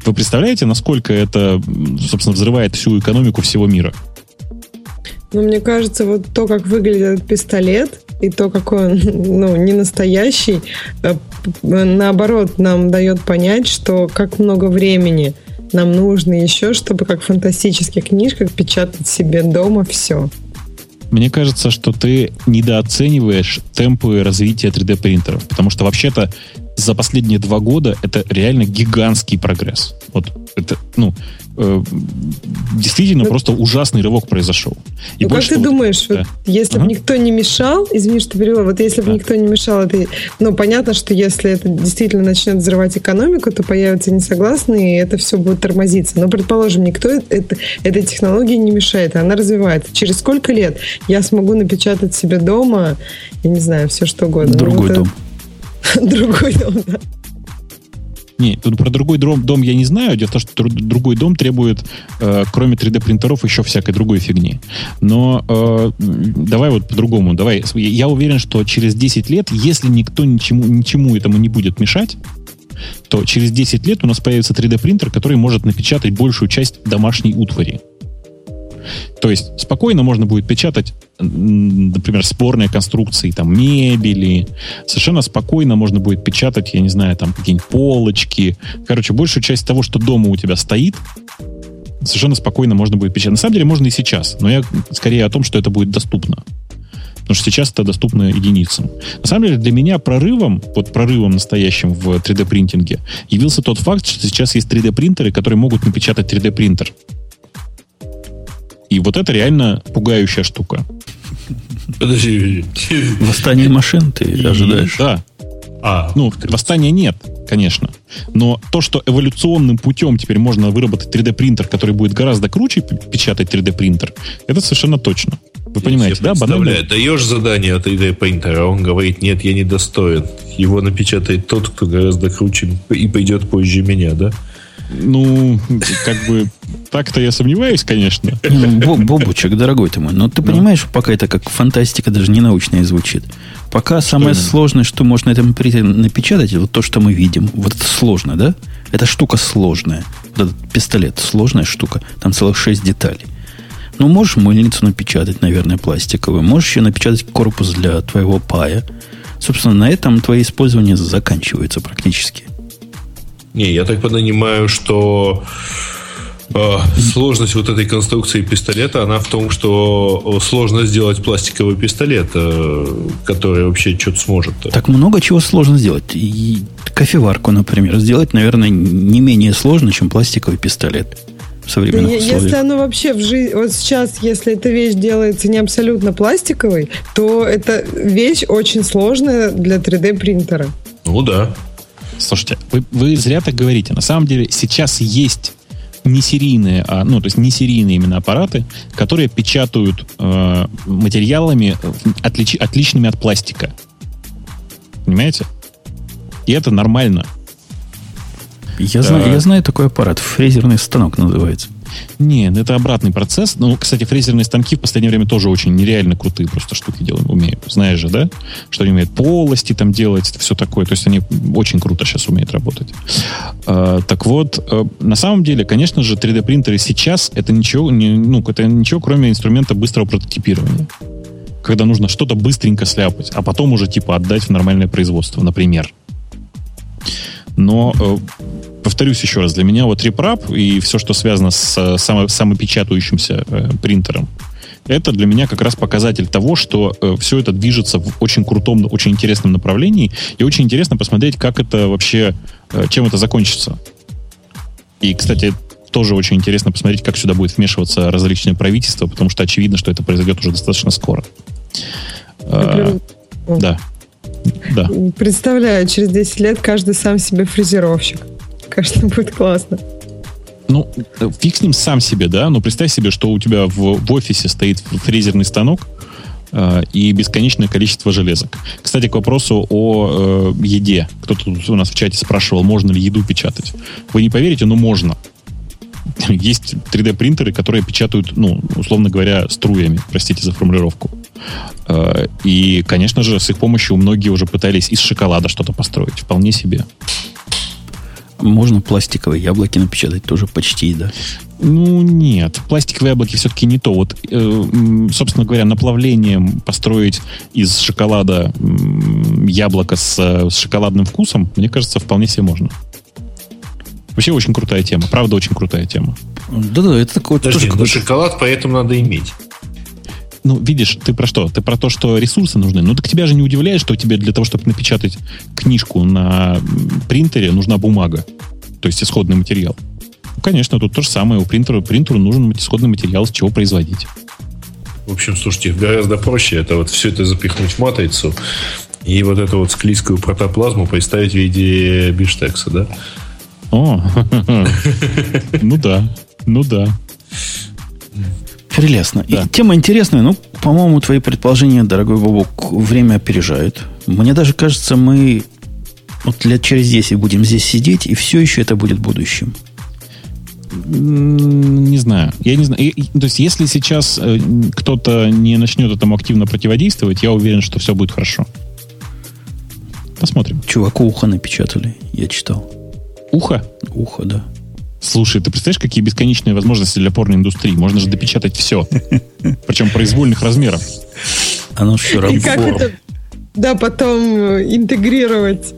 Вы представляете, насколько это, собственно, взрывает всю экономику всего мира?
Но мне кажется, вот то, как выглядит этот пистолет, и то, какой он, (laughs) ну, не настоящий, э, п- наоборот, нам дает понять, что как много времени нам нужно еще, чтобы как в фантастических книжках печатать себе дома все.
Мне кажется, что ты недооцениваешь темпы развития 3D принтеров, потому что вообще-то за последние два года это реально гигантский прогресс. Вот это, ну, э, действительно
Ну,
просто ужасный рывок произошел. И
ну, как ты
вот-
думаешь, вот
да.
если бы
Ага.
никто не мешал, извини, что перевела, вот если бы
Да.
никто не мешал, это, ну, понятно, что если это действительно начнет взрывать экономику, то появятся несогласные, и это все будет тормозиться. Но, предположим, никто это, этой технологии не мешает, и она развивается. Через сколько лет я смогу напечатать себе дома, я не знаю, все что угодно. Ну,
Другой
вот
дом.
это- (laughs) Другой дом, да.
Не, тут про другой дом, дом я не знаю. Дело в том, что дру- другой дом требует, э, кроме 3D-принтеров, еще всякой другой фигни. Но э, давай вот по-другому. Давай. Я уверен, что через 10 лет, если никто ничему, ничему этому не будет мешать, то через 10 лет у нас появится 3D-принтер, который может напечатать большую часть домашней утвари. То есть спокойно можно будет печатать, например, спорные конструкции, там, мебели. Совершенно спокойно можно будет печатать, я не знаю, там, какие-нибудь полочки. Короче, большую часть того, что дома у тебя стоит, совершенно спокойно можно будет печатать. На самом деле можно и сейчас, но я скорее о том, что это будет доступно. Потому что сейчас это доступно единицам. На самом деле для меня прорывом, вот прорывом настоящим в 3D-принтинге явился тот факт, что сейчас есть 3D-принтеры, которые могут напечатать 3D-принтер. И вот это реально пугающая штука.
Подожди.
Восстание машин ты ожидаешь?
Да.
А,
Ну, восстания нет, конечно. Но то, что эволюционным путем теперь можно выработать 3D-принтер, который будет гораздо круче печатать 3D-принтер, это совершенно точно. Вы понимаете, да? Банально.
Даешь задание от 3D принтера, а он говорит, нет, я не достоин. Его напечатает тот, кто гораздо круче и пойдет позже меня, да?
Ну, как бы, так-то я сомневаюсь, конечно.
Ну, Бо- Бобучек, дорогой ты мой, но ты понимаешь, пока это как фантастика, даже не научная звучит. Пока самое
именно?
сложное, что можно на этом принтере напечатать, вот то, что мы видим, вот это сложно, да? Эта штука сложная. Вот этот пистолет, сложная штука. Там целых шесть деталей. Ну, можешь мыльницу напечатать, наверное, пластиковую. Можешь еще напечатать корпус для твоего пая. Собственно, на этом твои использования заканчиваются практически.
Не, я так понимаю, что сложность вот этой конструкции пистолета, она в том, что сложно сделать пластиковый пистолет, э, который вообще что-то сможет.
Так много чего сложно сделать. И кофеварку, например, сделать, наверное, не менее сложно, чем пластиковый пистолет в современных да, условиях.
Если оно вообще в жизни... Вот сейчас, если эта вещь делается не абсолютно пластиковой, то эта вещь очень сложная для 3D-принтера.
Ну да.
Слушайте, вы, вы зря так говорите. На самом деле сейчас есть не серийные, а, ну, то есть не серийные именно аппараты, которые печатают э, материалами отлич, отличными от пластика. Понимаете? И это нормально.
Я, да. знаю, я знаю такой аппарат. Фрезерный станок называется.
Нет, это обратный процесс. Ну, кстати, фрезерные станки в последнее время тоже очень нереально крутые просто штуки делают, умеют. Знаешь же, да? Что они умеют полости там делать, все такое. То есть они очень круто сейчас умеют работать. А, так вот, а, на самом деле, конечно же, 3D-принтеры сейчас это ничего, не, ну, это ничего, кроме инструмента быстрого прототипирования когда нужно что-то быстренько сляпать, а потом уже типа отдать в нормальное производство, например. Но э, повторюсь еще раз, для меня вот репрап и все, что связано с э, само, самопечатающимся э, принтером, это для меня как раз показатель того, что э, все это движется в очень крутом, очень интересном направлении, и очень интересно посмотреть, как это вообще, э, чем это закончится. И, кстати, тоже очень интересно посмотреть, как сюда будет вмешиваться различные правительства, потому что очевидно, что это произойдет уже достаточно скоро.
Например,
а, да. Да.
Представляю, через 10 лет каждый сам себе фрезеровщик. Кажется, будет классно.
Ну, фиг с ним сам себе, да, но представь себе, что у тебя в, в офисе стоит фрезерный станок, э, и бесконечное количество железок. Кстати, к вопросу о э, еде. Кто-то у нас в чате спрашивал, можно ли еду печатать. Вы не поверите, но можно. (laughs) Есть 3D-принтеры, которые печатают, ну, условно говоря, струями, простите за формулировку. Э, и, конечно же, с их помощью многие уже пытались из шоколада что-то построить. Вполне себе.
Можно пластиковые яблоки напечатать тоже почти, да?
Ну, нет. Пластиковые яблоки все-таки не то. Вот, э, собственно говоря, наплавлением построить из шоколада э, яблоко с, с шоколадным вкусом, мне кажется, вполне себе можно. Вообще очень крутая тема. Правда, очень крутая тема.
Да-да, это такой
Подожди, тоже шоколад поэтому надо иметь.
Ну, видишь, ты про что? Ты про то, что ресурсы нужны. Ну, так тебя же не удивляет, что тебе для того, чтобы напечатать книжку на принтере, нужна бумага. То есть исходный материал. Ну, конечно, тут то же самое. У принтера, принтеру нужен исходный материал, с чего производить.
В общем, слушайте, гораздо проще это вот все это запихнуть в матрицу и вот эту вот склизкую протоплазму представить в виде биштекса, да?
О, (laughs) ну да, ну да.
Прелестно. Да. И тема интересная, но, по-моему, твои предположения, дорогой Бобок, время опережают. Мне даже кажется, мы вот лет через 10 будем здесь сидеть, и все еще это будет будущим.
Не знаю. Я не знаю. И, то есть, если сейчас э, кто-то не начнет этому активно противодействовать, я уверен, что все будет хорошо. Посмотрим.
Чуваку ухо напечатали, я читал.
Ухо?
Ухо, да.
Слушай, ты представляешь, какие бесконечные возможности для порноиндустрии? Можно же допечатать все. (laughs) Причем произвольных размеров.
Оно все равно. И как это,
да, потом интегрировать.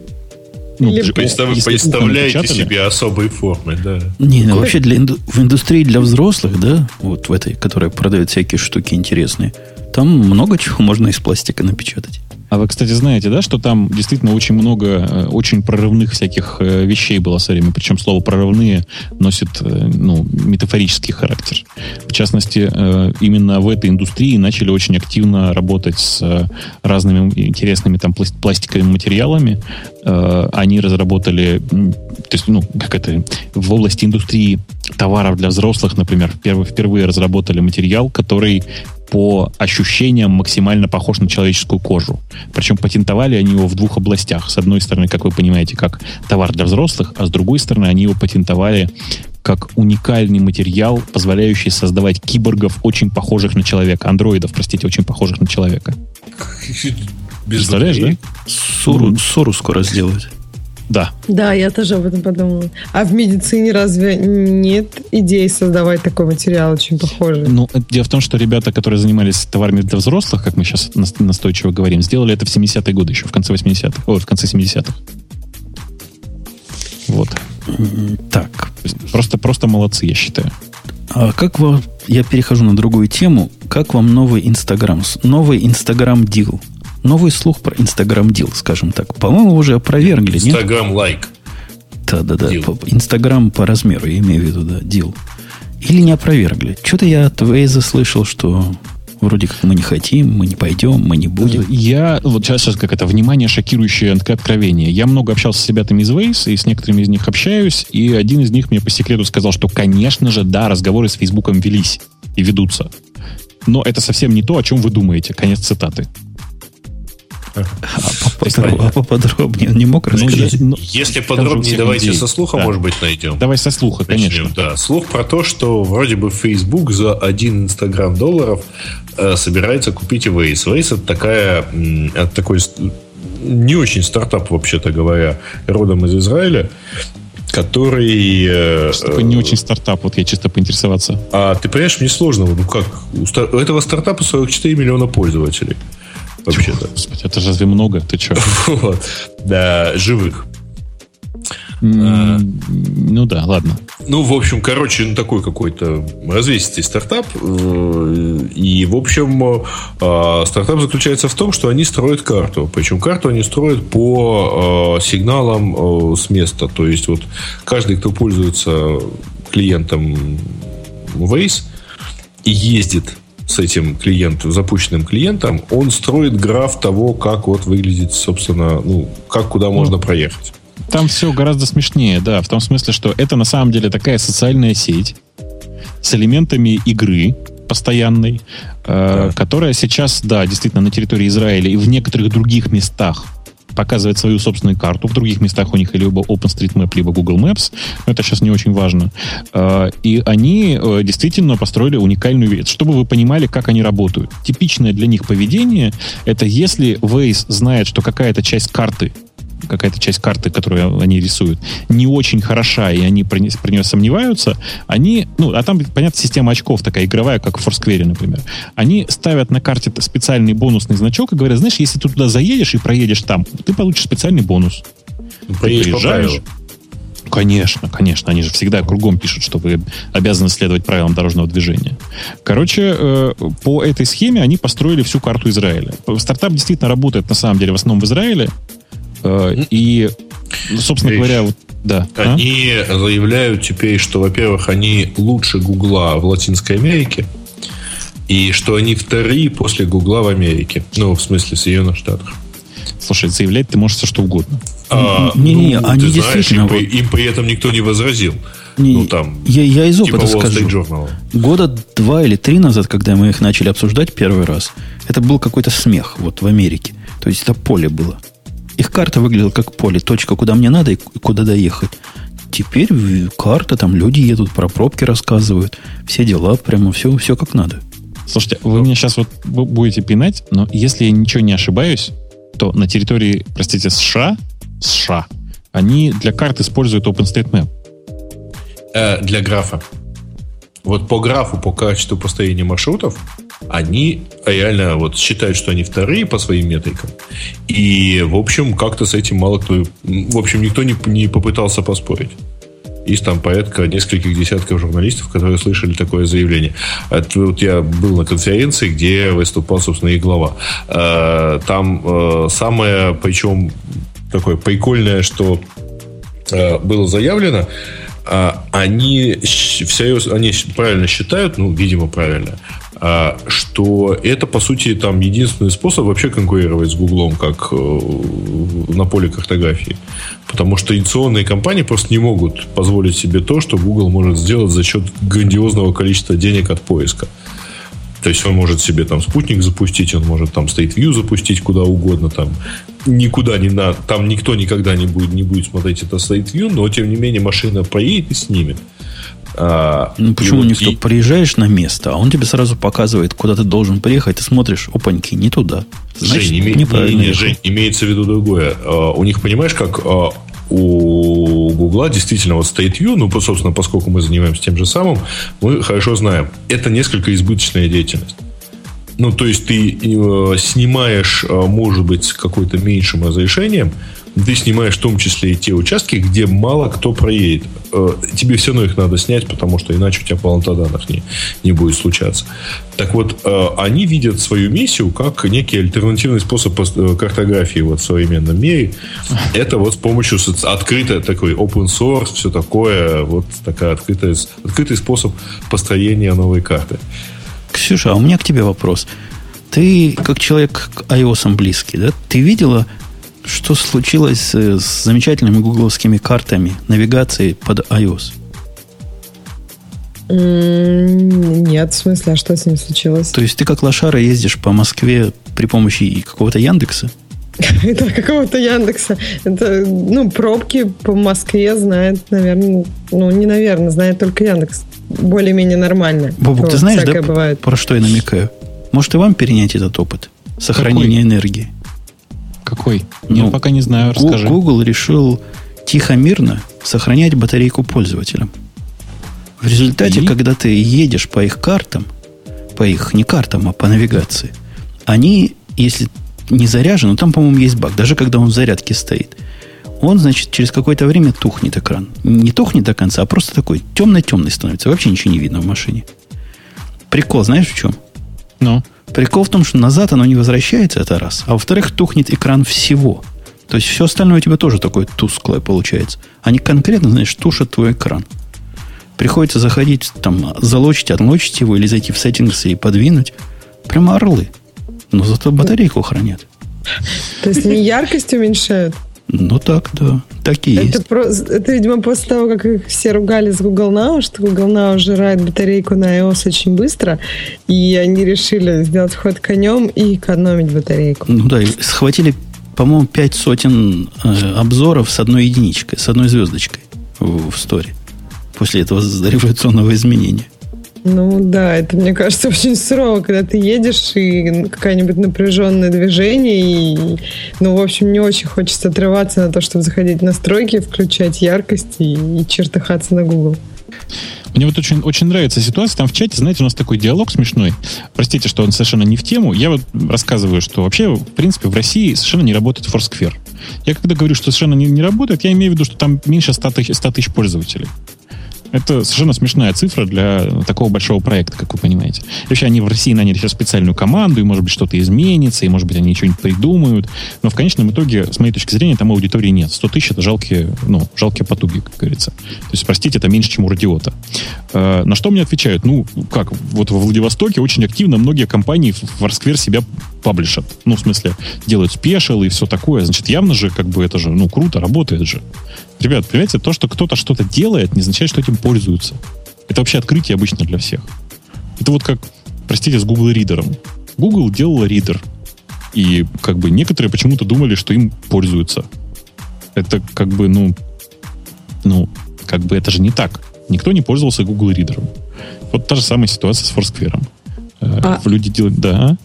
Ну, Или представ, представляете себе особые формы, да.
Не, ну вообще для, в индустрии для взрослых, да, вот в этой, которая продает всякие штуки интересные, там много чего можно из пластика напечатать.
А вы, кстати, знаете, да, что там действительно очень много э, очень прорывных всяких э, вещей было со временем. Причем слово прорывные носит э, ну, метафорический характер. В частности, именно в этой индустрии начали очень активно работать с разными интересными там пластиковыми материалами. Они разработали, то есть, ну, как это, в области индустрии товаров для взрослых, например, впервые разработали материал, который по ощущениям максимально похож на человеческую кожу. Причем патентовали они его в двух областях. С одной стороны, как вы понимаете, как товар для взрослых, а с другой стороны, они его патентовали как уникальный материал, позволяющий создавать киборгов, очень похожих на человека. Андроидов, простите, очень похожих на человека.
Без Представляешь, да?
Суру, Суру скоро сделают.
Да.
Да, я тоже об этом подумала. А в медицине разве нет идей создавать такой материал очень похожий?
Ну, дело в том, что ребята, которые занимались товарами для взрослых, как мы сейчас настойчиво говорим, сделали это в 70-е годы еще, в конце 80-х, о, в конце 70-х. Вот.
Так.
Просто, просто молодцы, я считаю.
А как вам... Я перехожу на другую тему. Как вам новый Инстаграм? Новый Инстаграм Дил. Новый слух про Инстаграм Дил, скажем так. По-моему, уже опровергли,
нет? Инстаграм лайк.
Да-да-да. Инстаграм по размеру, я имею в виду, да, Дил. Или не опровергли. Что-то я от Вейза слышал, что Вроде как мы не хотим, мы не пойдем, мы не будем.
Я, вот сейчас, сейчас как это, внимание, шокирующее откровение. Я много общался с ребятами из Waze, и с некоторыми из них общаюсь, и один из них мне по секрету сказал, что, конечно же, да, разговоры с Фейсбуком велись и ведутся. Но это совсем не то, о чем вы думаете. Конец цитаты.
А поподробнее он не мог рассказать?
Ну, если подробнее, давайте со слуха, может быть, найдем.
Давай со слуха, конечно.
Да, слух про то, что вроде бы Facebook за один Инстаграм долларов э, собирается купить Waze. Waze это такая, это такой не очень стартап, вообще-то говоря, родом из Израиля, который...
Э, что не очень стартап? Вот я чисто поинтересоваться.
А ты понимаешь, мне сложно. Ну как? У этого стартапа 44 миллиона пользователей вообще-то.
Это же разве много? Ты что? (laughs)
Вот. Да, живых.
А, ну да, ладно.
Ну, в общем, короче, ну, такой какой-то развесистый стартап. Э, и, в общем, э, стартап заключается в том, что они строят карту. Причем карту они строят по э, сигналам с места. То есть, вот каждый, кто пользуется клиентом Waze и ездит с этим клиентом, запущенным клиентом, он строит граф того, как вот выглядит, собственно, ну, как куда можно проехать.
Там все гораздо смешнее, да, в том смысле, что это на самом деле такая социальная сеть с элементами игры постоянной, э, которая сейчас, да, действительно на территории Израиля и в некоторых других местах показывает свою собственную карту. В других местах у них либо OpenStreetMap, либо Google Maps. Но это сейчас не очень важно. А, и они э, действительно построили уникальную вещь. Чтобы вы понимали, как они работают. Типичное для них поведение — это если Waze знает, что какая-то часть карты какая-то часть карты, которую они рисуют, не очень хороша, и они про, про нее сомневаются, они, ну, а там, понятно, система очков такая игровая, как в Foursquare, например. Они ставят на карте специальный бонусный значок и говорят, знаешь, если ты туда заедешь и проедешь там, ты получишь специальный бонус.
Ну, ты приезжаешь,
Конечно, конечно. Они же всегда кругом пишут, что вы обязаны следовать правилам дорожного движения. Короче, э, по этой схеме они построили всю карту Израиля. Стартап действительно работает, на самом деле, в основном в Израиле. Э, и, собственно Речь. говоря, вот, да.
А? Они а? заявляют теперь, что, во-первых, они лучше Гугла в Латинской Америке, и что они вторые после Гугла в Америке. Ну, в смысле, в Соединенных Штатах.
Слушай, заявлять ты можешь все что угодно.
А, не-не, ну, они знаешь, действительно...
Им, вот... им при этом никто не возразил.
Не, ну, там, я, я из опыта типа скажу. Года два или три назад, когда мы их начали обсуждать первый раз, это был какой-то смех вот в Америке. То есть это поле было. Их карта выглядела как поле, точка, куда мне надо и куда доехать. Теперь карта, там люди едут, про пробки рассказывают, все дела, прямо все, все как надо.
Слушайте, вы меня сейчас вот будете пинать, но если я ничего не ошибаюсь, то на территории, простите, США, США, они для карт используют OpenStreetMap.
Э, для графа. Вот по графу, по качеству построения маршрутов, они реально вот считают, что они вторые по своим метрикам. И, в общем, как-то с этим мало кто... В общем, никто не, не попытался поспорить. Есть там порядка нескольких десятков журналистов, которые слышали такое заявление. Это, вот я был на конференции, где выступал, собственно, их глава. Э, там э, самое, причем, такое прикольное, что э, было заявлено, они всерьез, они правильно считают, ну, видимо, правильно, а, что это, по сути, там единственный способ вообще конкурировать с Гуглом, как э, на поле картографии. Потому что инновационные компании просто не могут позволить себе то, что Google может сделать за счет грандиозного количества денег от поиска. То есть он может себе там спутник запустить, он может там State View запустить куда угодно, там никуда не на, там никто никогда не будет, не будет смотреть это State View, но тем не менее машина поедет и снимет.
А, ну, почему вот никто? И... Приезжаешь на место, а он тебе сразу показывает, куда ты должен приехать, ты смотришь, опаньки, не туда.
Значит, Жень, име... не, не, не, Жень, имеется в виду другое. А, у них, понимаешь, как а, у Гугла действительно вот State View, ну, собственно, поскольку мы занимаемся тем же самым, мы хорошо знаем, это несколько избыточная деятельность. Ну, то есть ты э, снимаешь, может быть, с какой-то меньшим разрешением, ты снимаешь в том числе и те участки, где мало кто проедет. Э, тебе все равно их надо снять, потому что иначе у тебя полнота данных не, не будет случаться. Так вот, э, они видят свою миссию как некий альтернативный способ э, картографии вот в современном мире. Это вот с помощью открытой такой open source, все такое, вот такая открытая, открытый способ построения новой карты.
Ксюша, а у меня к тебе вопрос. Ты, как человек к iOS близкий, да, ты видела что случилось с замечательными гугловскими картами навигации под iOS?
Нет, в смысле, а что с ним случилось?
То есть ты как лошара ездишь по Москве при помощи какого-то Яндекса? (laughs)
Это какого-то Яндекса. Это, ну, пробки по Москве знает, наверное, ну, не наверное, знает только Яндекс. Более-менее нормально.
Бобук, ты знаешь, да, бывает. про что я намекаю? Может, и вам перенять этот опыт? Сохранение Какой? энергии.
Какой? Ну, Нет, пока не знаю, расскажи.
Google решил тихо-мирно сохранять батарейку пользователям. В результате, И? когда ты едешь по их картам, по их не картам, а по навигации, они, если не заряжен, но там, по-моему, есть баг, даже когда он в зарядке стоит, он, значит, через какое-то время тухнет экран. Не тухнет до конца, а просто такой темно-темный становится. Вообще ничего не видно в машине. Прикол, знаешь в чем?
Ну?
Прикол в том, что назад оно не возвращается, это раз. А во-вторых, тухнет экран всего. То есть все остальное у тебя тоже такое тусклое получается. Они конкретно, знаешь, тушат твой экран. Приходится заходить, там, залочить, отлочить его или зайти в сеттингсы и подвинуть. Прямо орлы. Но зато батарейку хранят.
То есть они яркость уменьшают?
Ну так, да. Так и
это
есть.
Про, это, видимо, после того, как их все ругали с Google Now, что Google Now жирает батарейку на iOS очень быстро, и они решили сделать ход конем и экономить батарейку.
Ну да, схватили, по-моему, пять сотен э, обзоров с одной единичкой, с одной звездочкой в, в сторе. После этого революционного изменения.
Ну да, это, мне кажется, (laughs) очень сурово, когда ты едешь и какое-нибудь напряженное движение, и, ну, в общем, не очень хочется отрываться на то, чтобы заходить в настройки, включать яркость и, и чертыхаться на Google.
Мне вот очень, очень нравится ситуация. Там в чате, знаете, у нас такой диалог смешной. Простите, что он совершенно не в тему. Я вот рассказываю, что вообще, в принципе, в России совершенно не работает Foursquare. Я когда говорю, что совершенно не, не работает, я имею в виду, что там меньше 100 тысяч, 100 тысяч пользователей. Это совершенно смешная цифра для такого большого проекта, как вы понимаете. Вообще они в России наняли сейчас специальную команду, и, может быть, что-то изменится, и, может быть, они что-нибудь придумают. Но в конечном итоге, с моей точки зрения, там аудитории нет. 100 тысяч — это жалкие, ну, жалкие потуги, как говорится. То есть, простите, это меньше, чем у радиота. Э, на что мне отвечают? Ну, как, вот во Владивостоке очень активно многие компании в Foursquare себя паблишат. Ну, в смысле, делают спешл и все такое. Значит, явно же, как бы, это же, ну, круто, работает же. Ребят, понимаете, то, что кто-то что-то делает, не означает, что этим пользуются. Это вообще открытие обычно для всех. Это вот как, простите, с Google Ридером. Google делал ридер. И как бы некоторые почему-то думали, что им пользуются. Это как бы, ну, ну, как бы это же не так. Никто не пользовался Google Ридером. Вот та же самая ситуация с Foursquare. Э, а... Люди делают... Да.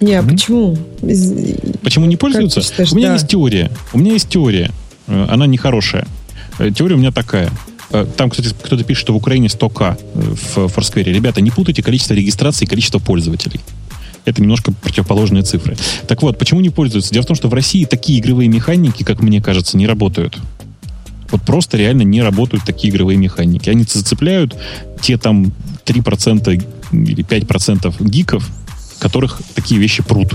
Не, а почему?
Почему не пользуются? Считаешь, у меня да. есть теория. У меня есть теория. Э, она нехорошая. Э, теория у меня такая. Э, там, кстати, кто-то пишет, что в Украине 100к в Foursquare. Ребята, не путайте количество регистраций и количество пользователей. Это немножко противоположные цифры. Так вот, почему не пользуются? Дело в том, что в России такие игровые механики, как мне кажется, не работают. Вот просто реально не работают такие игровые механики. Они зацепляют те там 3% или 5% гиков, которых такие вещи прут.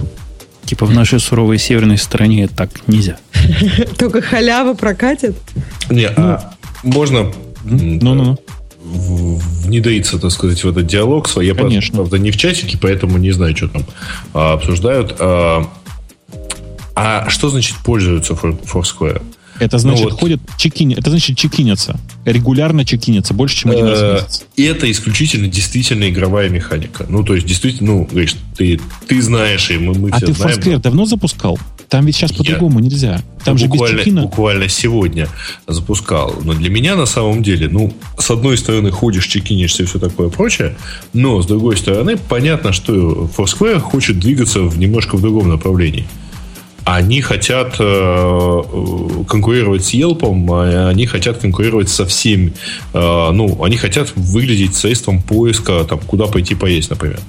Типа в нашей суровой северной стране так нельзя. (laughs)
Только халява прокатит?
Не, а можно ну, ну. внедриться, так сказать, в этот диалог свой. Я, Конечно. правда, не в чатике, поэтому не знаю, что там а, обсуждают. А, а что значит пользуются Foursquare?
Это значит, ну, вот. ходят чекини, это значит чекинятся. Регулярно чекинятся, больше, чем один раз в э, месяц.
И это исключительно действительно игровая механика. Ну, то есть, действительно, ну, говоришь, ты, ты знаешь, и мы, мы
а все знаем. А ты Foursquare давно запускал? Там ведь сейчас по-другому нельзя. Там же
буквально,
без чекина.
Буквально сегодня запускал. Но для меня на самом деле, ну, с одной стороны, ходишь, чекинишься и все такое прочее, но с другой стороны, понятно, что Foursquare хочет двигаться в немножко в другом направлении. Они хотят э, конкурировать с Yelp, а они хотят конкурировать со всеми. Э, ну, они хотят выглядеть средством поиска, там, куда пойти поесть, например.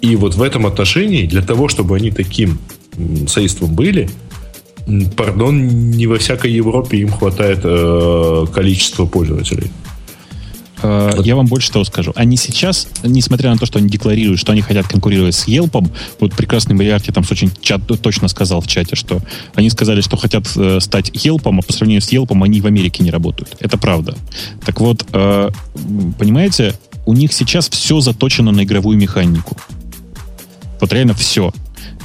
И вот в этом отношении, для того, чтобы они таким средством были, пардон, не во всякой Европе им хватает э, количества пользователей.
Э, я вам больше того скажу. Они сейчас, несмотря на то, что они декларируют, что они хотят конкурировать с Yelp, вот прекрасный Боярти там очень чат, точно сказал в чате, что они сказали, что хотят э, стать Yelp, а по сравнению с Yelp они в Америке не работают. Это правда. Так вот, э, понимаете, у них сейчас все заточено на игровую механику. Вот реально все.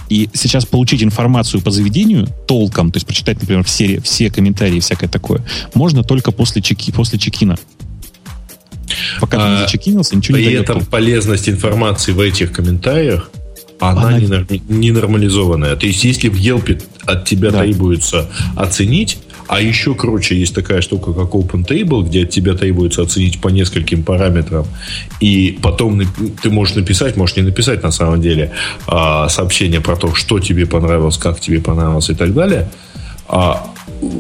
И сейчас получить информацию по заведению толком, то есть прочитать, например, все, все комментарии и всякое такое, можно только после, чеки, после чекина.
Пока а, ты не а, зачекинился, ничего не При этом полезность информации в этих комментариях она, она... Не, не нормализованная. То есть, если в Yelp от тебя да. требуется оценить, а еще круче есть такая штука, как Open Table, где от тебя требуется оценить по нескольким параметрам. И потом ты можешь написать, можешь не написать на самом деле а, сообщение про то, что тебе понравилось, как тебе понравилось и так далее. А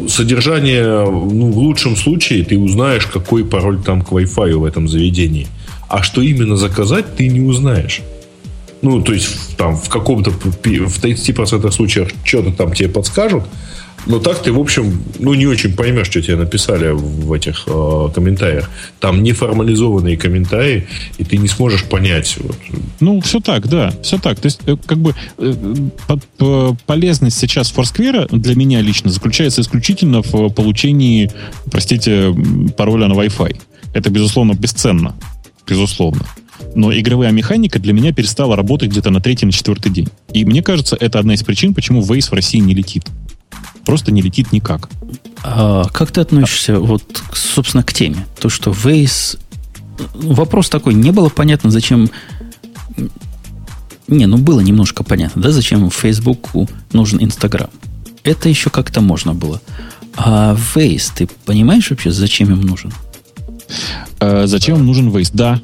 содержание, ну, в лучшем случае ты узнаешь, какой пароль там к Wi-Fi в этом заведении. А что именно заказать, ты не узнаешь. Ну, то есть, там, в каком-то, в 30% случаев что-то там тебе подскажут, но так ты, в общем, ну, не очень поймешь, что тебе написали в этих э, комментариях. Там неформализованные комментарии, и ты не сможешь понять. Вот.
Ну, все так, да, все так. То есть, э, как бы э, полезность сейчас Foursquare для меня лично заключается исключительно в получении, простите, пароля на Wi-Fi. Это, безусловно, бесценно. Безусловно. Но игровая механика для меня перестала работать где-то на третий, на четвертый день. И мне кажется, это одна из причин, почему Waze в России не летит просто не летит никак.
А как ты относишься, вот, собственно, к теме? То, что Waze... Вопрос такой, не было понятно, зачем... Не, ну было немножко понятно, да, зачем Фейсбуку нужен Инстаграм. Это еще как-то можно было. А Waze, ты понимаешь вообще, зачем им нужен?
А, зачем им нужен Waze? Да.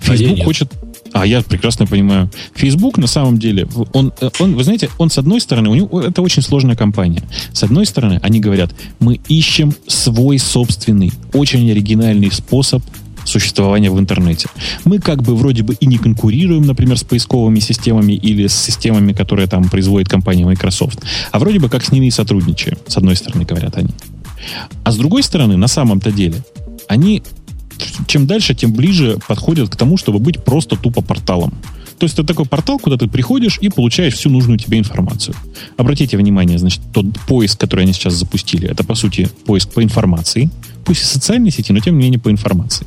Facebook а хочет а я прекрасно понимаю. Facebook на самом деле, он, он, вы знаете, он с одной стороны, у него это очень сложная компания. С одной стороны, они говорят, мы ищем свой собственный, очень оригинальный способ существования в интернете. Мы как бы вроде бы и не конкурируем, например, с поисковыми системами или с системами, которые там производит компания Microsoft, а вроде бы как с ними и сотрудничаем, с одной стороны, говорят они. А с другой стороны, на самом-то деле, они чем дальше, тем ближе подходят к тому, чтобы быть просто тупо порталом. То есть это такой портал, куда ты приходишь и получаешь всю нужную тебе информацию. Обратите внимание, значит, тот поиск, который они сейчас запустили, это, по сути, поиск по информации. Пусть и социальной сети, но тем не менее по информации.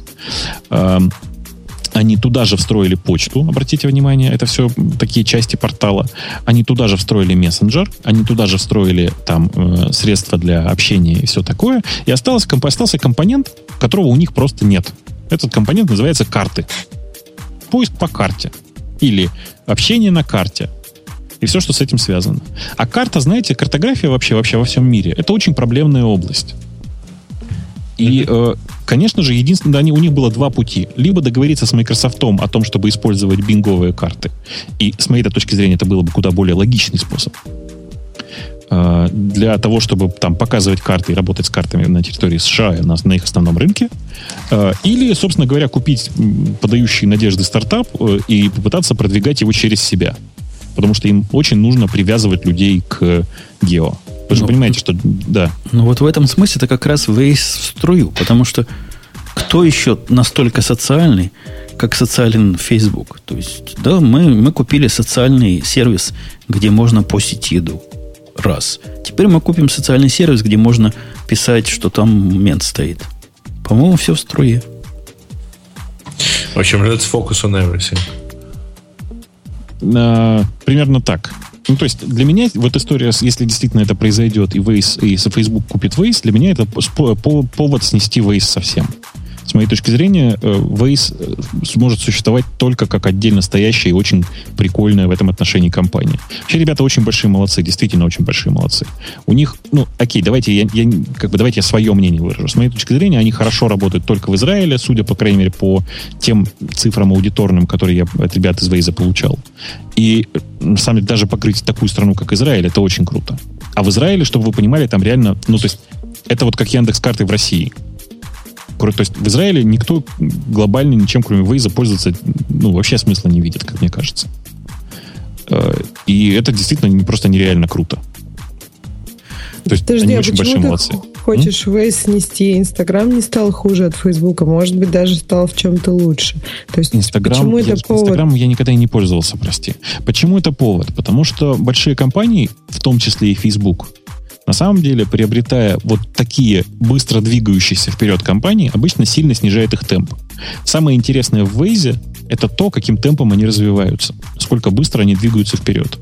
Они туда же встроили почту, обратите внимание, это все такие части портала. Они туда же встроили мессенджер, они туда же встроили там э, средства для общения и все такое. И остался, остался компонент, которого у них просто нет. Этот компонент называется карты. Поиск по карте. Или общение на карте. И все, что с этим связано. А карта, знаете, картография вообще, вообще во всем мире, это очень проблемная область. И, э, конечно же, единственное, они, у них было два пути. Либо договориться с Microsoft о том, чтобы использовать бинговые карты. И с моей точки зрения это было бы куда более логичный способ. Э, для того, чтобы там показывать карты и работать с картами на территории США на, на их основном рынке. Э, или, собственно говоря, купить подающий надежды стартап и попытаться продвигать его через себя. Потому что им очень нужно привязывать людей к гео. Вы же ну, понимаете, что да.
Ну вот в этом смысле это как раз Waze в струю, потому что кто еще настолько социальный, как социален Facebook? То есть, да, мы, мы купили социальный сервис, где можно постить еду. Раз. Теперь мы купим социальный сервис, где можно писать, что там мент стоит. По-моему, все в струе.
В общем, let's focus on everything.
А, примерно так. Ну, то есть для меня вот история, если действительно это произойдет, и Waze, и Facebook купит Waze, для меня это повод снести Waze совсем. С моей точки зрения, э, Waze э, сможет существовать только как отдельно стоящая и очень прикольная в этом отношении компания. Вообще, ребята очень большие молодцы, действительно очень большие молодцы. У них, ну, окей, давайте я, я как бы давайте я свое мнение выражу. С моей точки зрения, они хорошо работают только в Израиле, судя, по крайней мере, по тем цифрам аудиторным, которые я от ребят из Waze получал. И, на самом деле, даже покрыть такую страну, как Израиль, это очень круто. А в Израиле, чтобы вы понимали, там реально, ну, то есть, это вот как Яндекс карты в России. То есть в Израиле никто глобально ничем, кроме Waze, пользоваться, ну, вообще смысла не видит, как мне кажется. Э, и это действительно просто нереально круто.
То есть Подожди, они а очень большие молодцы. Хочешь М? Waze снести? Инстаграм не стал хуже от Фейсбука, может быть, даже стал в чем-то лучше. То есть,
Инстаграм, почему я, это повод? Инстаграм я никогда и не пользовался, прости. Почему это повод? Потому что большие компании, в том числе и Facebook, на самом деле, приобретая вот такие быстро двигающиеся вперед компании, обычно сильно снижает их темп. Самое интересное в Waze — это то, каким темпом они развиваются, сколько быстро они двигаются вперед.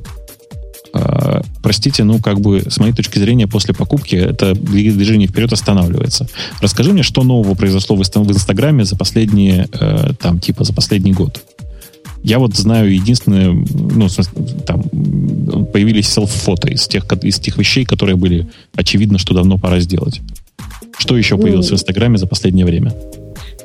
А, простите, ну, как бы, с моей точки зрения, после покупки это движение вперед останавливается. Расскажи мне, что нового произошло в Инстаграме за последние, э, там, типа, за последний год. Я вот знаю единственное, ну, там, появились селф-фото из тех, из тех вещей, которые были очевидно, что давно пора сделать. Что еще появилось ну, в Инстаграме за последнее время?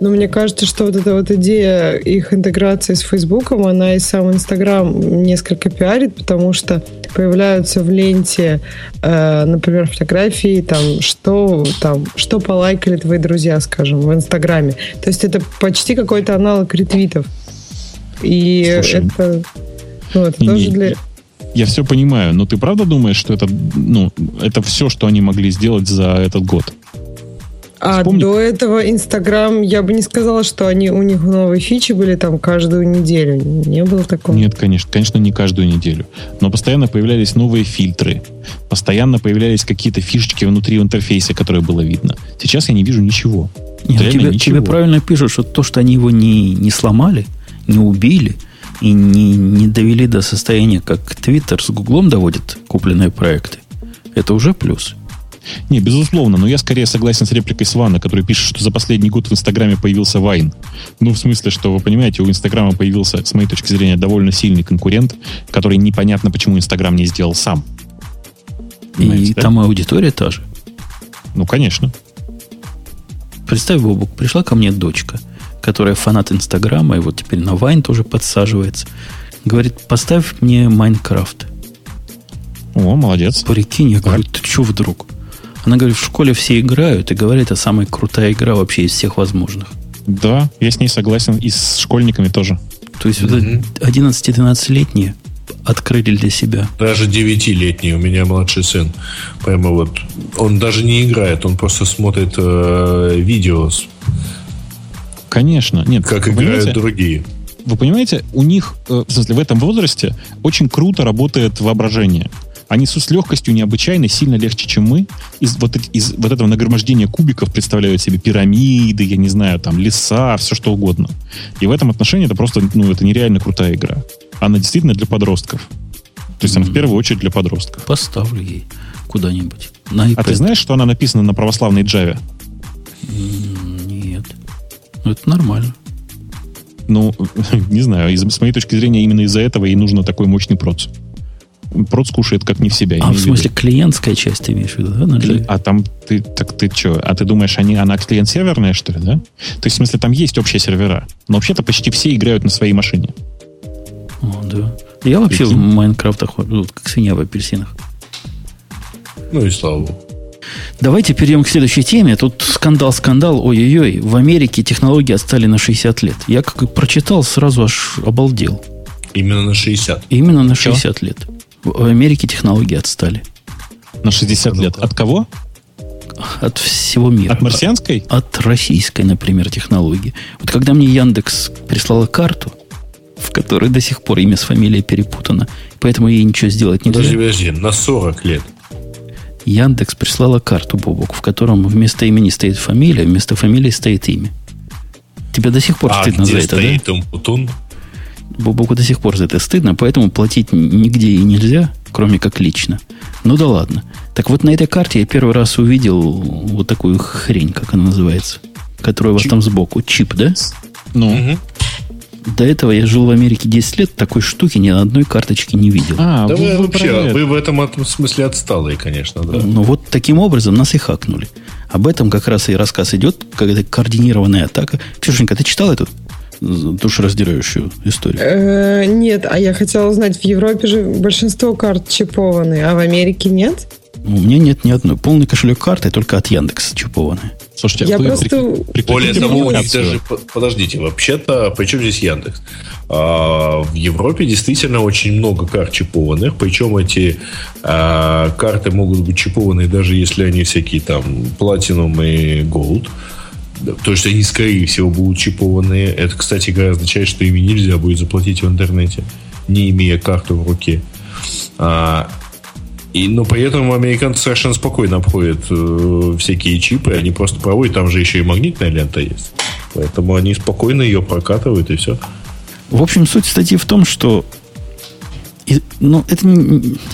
Ну, мне кажется, что вот эта вот идея их интеграции с Фейсбуком, она и сам Инстаграм несколько пиарит, потому что появляются в ленте, э, например, фотографии, там, что, там, что полайкали твои друзья, скажем, в Инстаграме. То есть это почти какой-то аналог ретвитов. И Слушай, это, ну, это не, тоже для... Я,
я все понимаю, но ты правда думаешь, что это, ну, это все, что они могли сделать за этот год?
А Вспомни. до этого Инстаграм, я бы не сказала, что они у них новые фичи были там каждую неделю. Не было такого.
Нет, конечно, конечно, не каждую неделю. Но постоянно появлялись новые фильтры. Постоянно появлялись какие-то фишечки внутри интерфейса, которые было видно. Сейчас я не вижу ничего.
Нет, тебе, ничего. тебе правильно пишут, что то, что они его не, не сломали, не убили и не, не довели до состояния, как Твиттер с Гуглом доводит купленные проекты, это уже плюс.
Не, безусловно, но я скорее согласен с репликой Свана, который пишет, что за последний год в Инстаграме появился Вайн. Ну, в смысле, что, вы понимаете, у Инстаграма появился, с моей точки зрения, довольно сильный конкурент, который непонятно, почему Инстаграм не сделал сам.
Понимаете, и да? там аудитория та же.
Ну, конечно.
Представь, Бобук, пришла ко мне дочка – которая фанат Инстаграма, и вот теперь на Вайн тоже подсаживается. Говорит, поставь мне Майнкрафт.
О, молодец.
Прикинь, я говорю, ты что вдруг? Она говорит, в школе все играют, и говорит, это самая крутая игра вообще из всех возможных.
Да, я с ней согласен, и с школьниками тоже.
То есть mm-hmm. вот 11-12-летние открыли для себя.
Даже 9-летний, у меня младший сын. Прямо вот, он даже не играет, он просто смотрит э, видео
Конечно. Нет,
как играют другие.
Вы понимаете, у них, э, в смысле, в этом возрасте очень круто работает воображение. Они с легкостью необычайно, сильно легче, чем мы. Из вот, из вот этого нагромождения кубиков представляют себе пирамиды, я не знаю, там, леса, все что угодно. И в этом отношении это просто, ну, это нереально крутая игра. Она действительно для подростков. То есть mm-hmm. она в первую очередь для подростков.
Поставлю ей куда-нибудь.
На а ты знаешь, что она написана на православной Java?
Ну, это нормально.
Ну, (laughs) не знаю, из, с моей точки зрения, именно из-за этого и нужно такой мощный проц. Проц кушает как не в себя.
А в смысле виду. клиентская часть ты имеешь в виду, да?
Кли... А там ты, так ты что? А ты думаешь, они, она клиент-серверная, что ли, да? То есть, в смысле, там есть общие сервера. Но вообще-то почти все играют на своей машине.
О, да. Я вообще Прикинь? в Майнкрафтах как свинья в апельсинах.
Ну и слава богу.
Давайте перейдем к следующей теме. Тут скандал-скандал. Ой-ой-ой. В Америке технологии отстали на 60 лет. Я как и прочитал, сразу аж обалдел.
Именно на 60?
Именно на 60 Что? лет. В Америке технологии отстали.
На 60 лет. От кого?
От всего мира.
От марсианской?
От российской, например, технологии. Вот когда мне Яндекс прислала карту, в которой до сих пор имя с фамилией перепутано, поэтому ей ничего сделать нельзя.
Подожди, подожди, на 40 лет.
Яндекс прислала карту, Бобок, в котором вместо имени стоит фамилия, вместо фамилии стоит имя. Тебе до сих пор а стыдно за это, стоит да? Умпутун? Бобоку до сих пор за это стыдно, поэтому платить нигде и нельзя, кроме как лично. Ну да ладно. Так вот на этой карте я первый раз увидел вот такую хрень, как она называется. который у вас
Чип.
там сбоку. Чип, да?
Ну,
Мгм.
До этого я жил в Америке 10 лет, такой штуки ни на одной карточке не видел.
а,
Да
вы,
вы вообще,
это.
вы в этом смысле отсталые, конечно, да.
Ну вот таким образом нас и хакнули. Об этом как раз и рассказ идет, когда координированная атака. Ксюшенька, ты читал эту душераздирающую историю?
Э, Нет, а я хотела узнать, в Европе же большинство карт чипованы, а в Америке нет?
У меня нет ни одной. Полный кошелек карты только от Яндекса чипованный.
Слушайте,
Я
вы
просто-
прекратите
Более того, у них даже... по- Подождите, вообще-то, при чем здесь Яндекс? А, в Европе действительно очень много карт чипованных, причем эти а, карты могут быть чипованы, даже если они всякие там Platinum и Gold. Да, То есть они, скорее всего, будут чипованные. Это, кстати говоря, означает, что ими нельзя будет заплатить в интернете, не имея карту в руке. А, и, но при этом американцы совершенно спокойно обходят э, всякие чипы, они просто проводят, там же еще и магнитная лента есть. Поэтому они спокойно ее прокатывают и все.
В общем, суть статьи в том, что и- ну, это,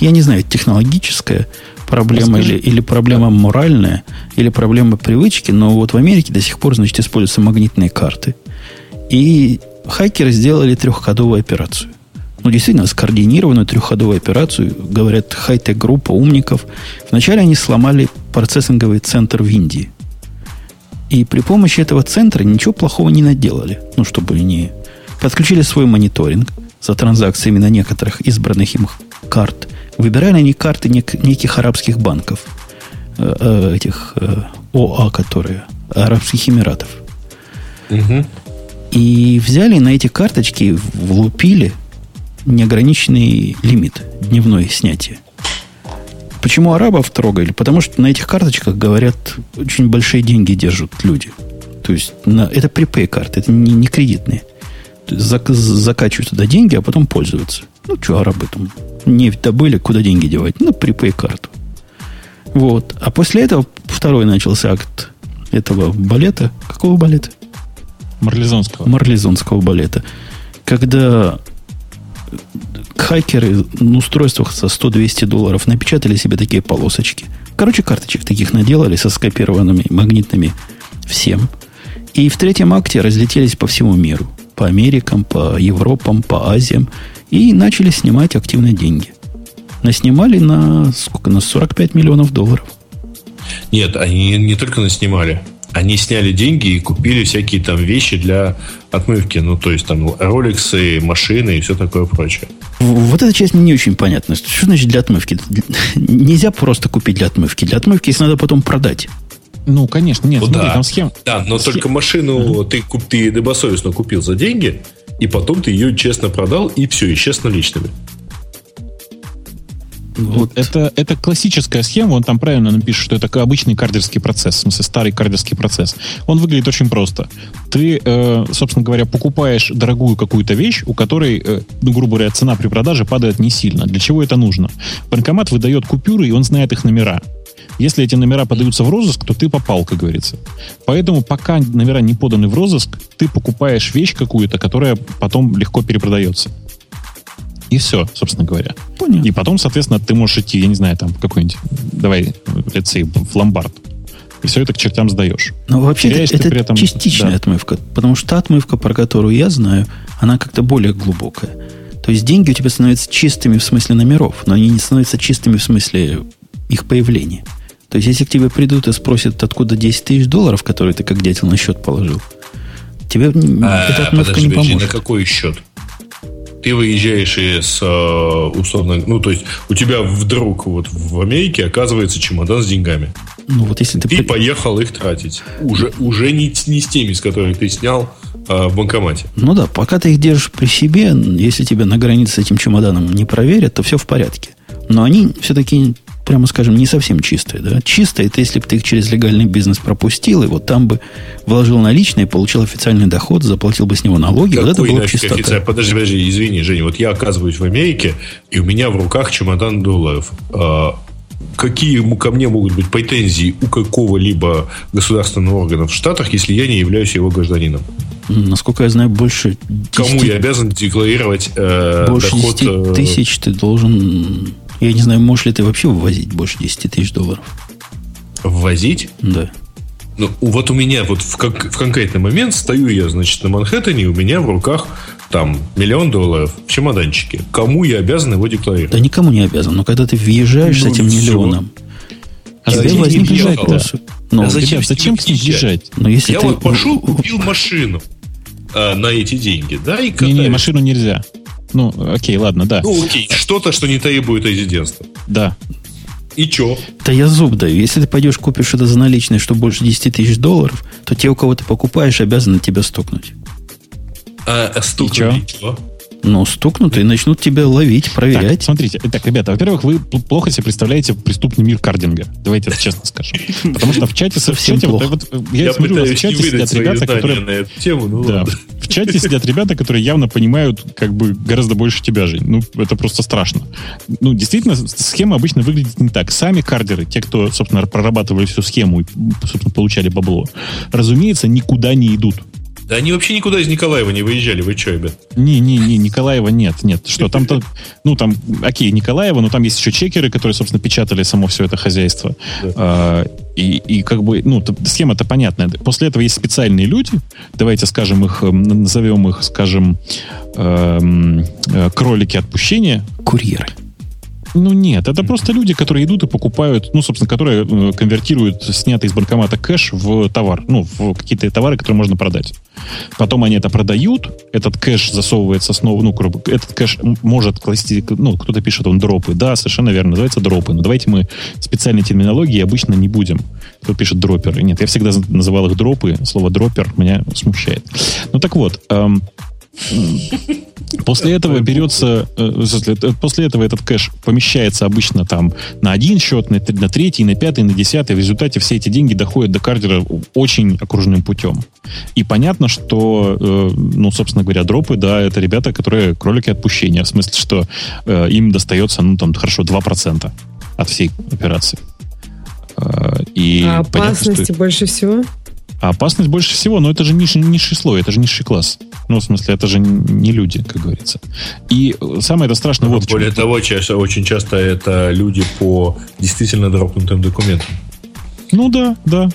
я не знаю, технологическая проблема или, или проблема моральная, или проблема привычки, но вот в Америке до сих пор, значит, используются магнитные карты. И хакеры сделали трехходовую операцию. Ну, действительно, скоординированную трехходовую операцию, говорят, хай-тек группа умников. Вначале они сломали процессинговый центр в Индии. И при помощи этого центра ничего плохого не наделали. Ну, чтобы не... Подключили свой мониторинг за транзакциями на некоторых избранных им карт. Выбирали они карты нек- неких арабских банков. Э, э, этих э, ОА, которые... Арабских Эмиратов. И взяли на эти карточки, влупили неограниченный лимит дневное снятие. Почему арабов трогали? Потому что на этих карточках, говорят, очень большие деньги держат люди. То есть на, это припей карты, это не, не кредитные. Зак- закачивают туда деньги, а потом пользуются. Ну, что арабы там? Нефть добыли, куда деньги девать? Ну, припей карту. Вот. А после этого второй начался акт этого балета. Какого балета?
Марлезонского.
марлезонского балета, когда хакеры на устройствах за 100-200 долларов напечатали себе такие полосочки. Короче, карточек таких наделали со скопированными магнитными всем. И в третьем акте разлетелись по всему миру. По Америкам, по Европам, по Азиям. И начали снимать активно деньги. Наснимали на сколько? На 45 миллионов долларов.
Нет, они не только наснимали. Они сняли деньги и купили всякие там вещи для отмывки. Ну, то есть там роликсы, машины и все такое прочее.
Вот эта часть мне не очень понятна. Что значит для отмывки? Нельзя просто купить для отмывки. Для отмывки их надо потом продать.
Ну, конечно, нет,
Ну
смотри,
да.
там схема.
Да, но только машину ты, куп- ты добросовестно купил за деньги, и потом ты ее честно продал, и все, исчез наличными.
Вот.
Это, это классическая схема, он там правильно напишет, что это обычный кардерский процесс, в смысле старый кардерский процесс. Он выглядит очень просто. Ты, э, собственно говоря, покупаешь дорогую какую-то вещь, у которой, э, ну, грубо говоря, цена при продаже падает не сильно. Для чего это нужно? Банкомат выдает купюры, и он знает их номера. Если эти номера подаются в розыск, то ты попал, как говорится. Поэтому пока номера не поданы в розыск, ты покупаешь вещь какую-то, которая потом легко перепродается. И все, собственно говоря.
Понял.
И потом, соответственно, ты можешь идти, я не знаю, там, в какой-нибудь, давай, let's say, в ломбард. И все это к чертям сдаешь.
Но вообще
теряешь
это,
ты при этом-
частичная
да.
отмывка. Потому что та отмывка, про которую я знаю, она как-то более глубокая. То есть деньги у тебя становятся чистыми в смысле номеров, но они не становятся чистыми в смысле их появления. То есть, если к тебе придут и спросят, откуда 10 тысяч долларов, которые ты как дятел на счет положил, тебе м, эта отмывка
А, подожди,
не
подожди, на
поможет.
какой счет? Ты выезжаешь из, э, условно, ну, то есть у тебя вдруг вот в Америке оказывается чемодан с деньгами.
Ну, вот если ты...
Ты поехал их тратить. Уже, уже не, не с теми, с которых ты снял э, в банкомате.
Ну да, пока ты их держишь при себе, если тебя на границе с этим чемоданом не проверят, то все в порядке. Но они все-таки, прямо скажем, не совсем чистые. Да? Чистые, это если бы ты их через легальный бизнес пропустил, и вот там бы вложил наличные, получил официальный доход, заплатил бы с него налоги, вот это
Какой нафиг
чистота.
офицер? Подожди, подожди, извини, Женя, вот я оказываюсь в Америке, и у меня в руках чемодан долларов. А, Какие ко мне могут быть претензии у какого-либо государственного органа в Штатах, если я не являюсь его гражданином?
Насколько я знаю, больше 10,
Кому я обязан декларировать э,
больше
доход?
10
э,
тысяч ты должен... Я не знаю, можешь ли ты вообще вывозить больше 10 тысяч долларов.
Ввозить?
Да.
Ну, вот у меня вот в, как, в конкретный момент стою я, значит, на Манхэттене, и у меня в руках там миллион долларов в чемоданчике. Кому я обязан его декларировать?
Да никому не обязан. Но когда ты въезжаешь
Ну,
с этим миллионом,
А
тебе
зачем
возникнет вопрос. Ну,
А зачем
Ребят, зачем к ним
въезжать?
въезжать?
ну, если
я
ты...
вот пошел, купил машину а, на эти деньги, да, и катаюсь.
Не-не, машину нельзя. Ну, окей, ладно, да.
Ну, окей, что-то, что не требует резидентства.
Да.
И чё?
Да я зуб даю. Если ты пойдешь купишь это за наличные, что больше 10 тысяч долларов, то те, у кого ты покупаешь, обязаны тебя стукнуть.
А, а стукнули, чё?
Ну, стукнут и начнут тебя ловить,
Так,
проверять.
смотрите, так, ребята, во-первых, вы пл- плохо себе представляете преступный мир кардинга. Давайте это честно скажем. (laughs) Потому что в чате, в
Совсем
чате вот,
плохо.
вот, я,
Я
смотрю, в чате сидят ребята, которые
на эту тему, ну
Да.
ладно.
В чате сидят ребята, которые явно понимают как бы гораздо больше тебя, Жень. Ну, это просто страшно. Ну, действительно, схема обычно выглядит не так. Сами кардеры, те, кто, собственно, прорабатывали всю схему и, собственно, получали бабло, разумеется, никуда не идут.
Да они вообще никуда из Николаева не выезжали, вы чё, ребят?
Не-не-не, Николаева нет, нет. Что там-то, ну там, окей, Николаева, но там есть еще чекеры, которые, собственно, печатали само все это хозяйство.
Да.
А, и, и как бы, ну, схема-то понятная. После этого есть специальные люди, давайте скажем их, назовем их, скажем, эм, э, кролики отпущения.
Курьеры.
Ну нет, это просто люди, которые идут и покупают, ну, собственно, которые э, конвертируют снятый из банкомата кэш в товар, ну, в какие-то товары, которые можно продать. Потом они это продают, этот кэш засовывается снова, ну, этот кэш может класти, ну, кто-то пишет, он дропы. Да, совершенно верно, называется дропы. Но давайте мы специальной терминологии обычно не будем. Кто пишет дроперы. Нет, я всегда называл их дропы. Слово дропер меня смущает. Ну, так вот, эм, После этого берется, э, э, после этого этот кэш помещается обычно там на один счет, на, третий, на пятый, на десятый. В результате все эти деньги доходят до кардера очень окружным путем. И понятно, что, э, ну, собственно говоря, дропы, да, это ребята, которые кролики отпущения. В смысле, что им достается, ну, там, хорошо, 2% от всей операции. И
а
понятно, что-
опасности больше всего?
а опасность больше всего, но это же низший, низший слой, это же низший класс. Ну, в смысле, это же не люди, как говорится. И самое это страшное вот.
Более того, чаще, очень часто это люди по действительно дропнутым документам.
Ну да, да.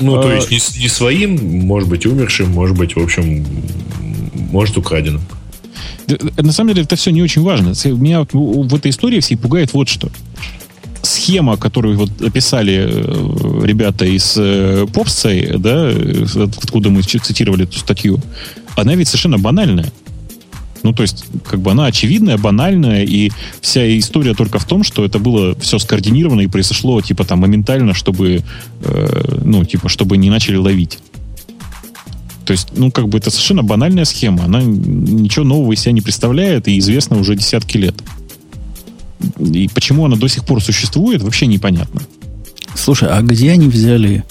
Ну, то
А-
есть не, не своим, может быть, умершим, может быть, в общем, может, украденным.
Э, На самом деле это все не очень важно. Меня вот в этой истории всей пугает вот что. Схема, которую вот описали э, ребята из э, Popsci, да, откуда мы цитировали эту статью, она ведь совершенно банальная. Ну, то есть, как бы она очевидная, банальная, и вся история только в том, что это было все скоординировано и произошло, типа, там, моментально, чтобы, э, ну, типа, чтобы не начали ловить. То есть, ну, как бы это совершенно банальная схема. Она ничего нового из себя не представляет и известна уже десятки лет. И почему она до сих пор существует, вообще непонятно.
Слушай, а где они взяли...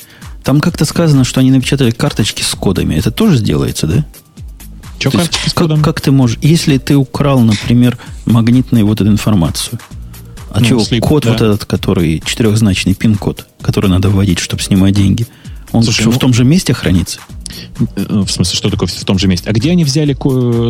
Там как-то сказано, что они напечатали карточки с кодами. Это тоже сделается, да?
Че
То есть как, как ты можешь... Если ты украл, например, магнитную вот эту информацию, а
Ну,
чего,
слип,
код
да.
вот этот, который четырехзначный пин-код, который надо вводить, чтобы снимать деньги, он
Слушай,
что,
ну-
в том же месте хранится?
Э, В смысле, что такое в том же месте? А где они взяли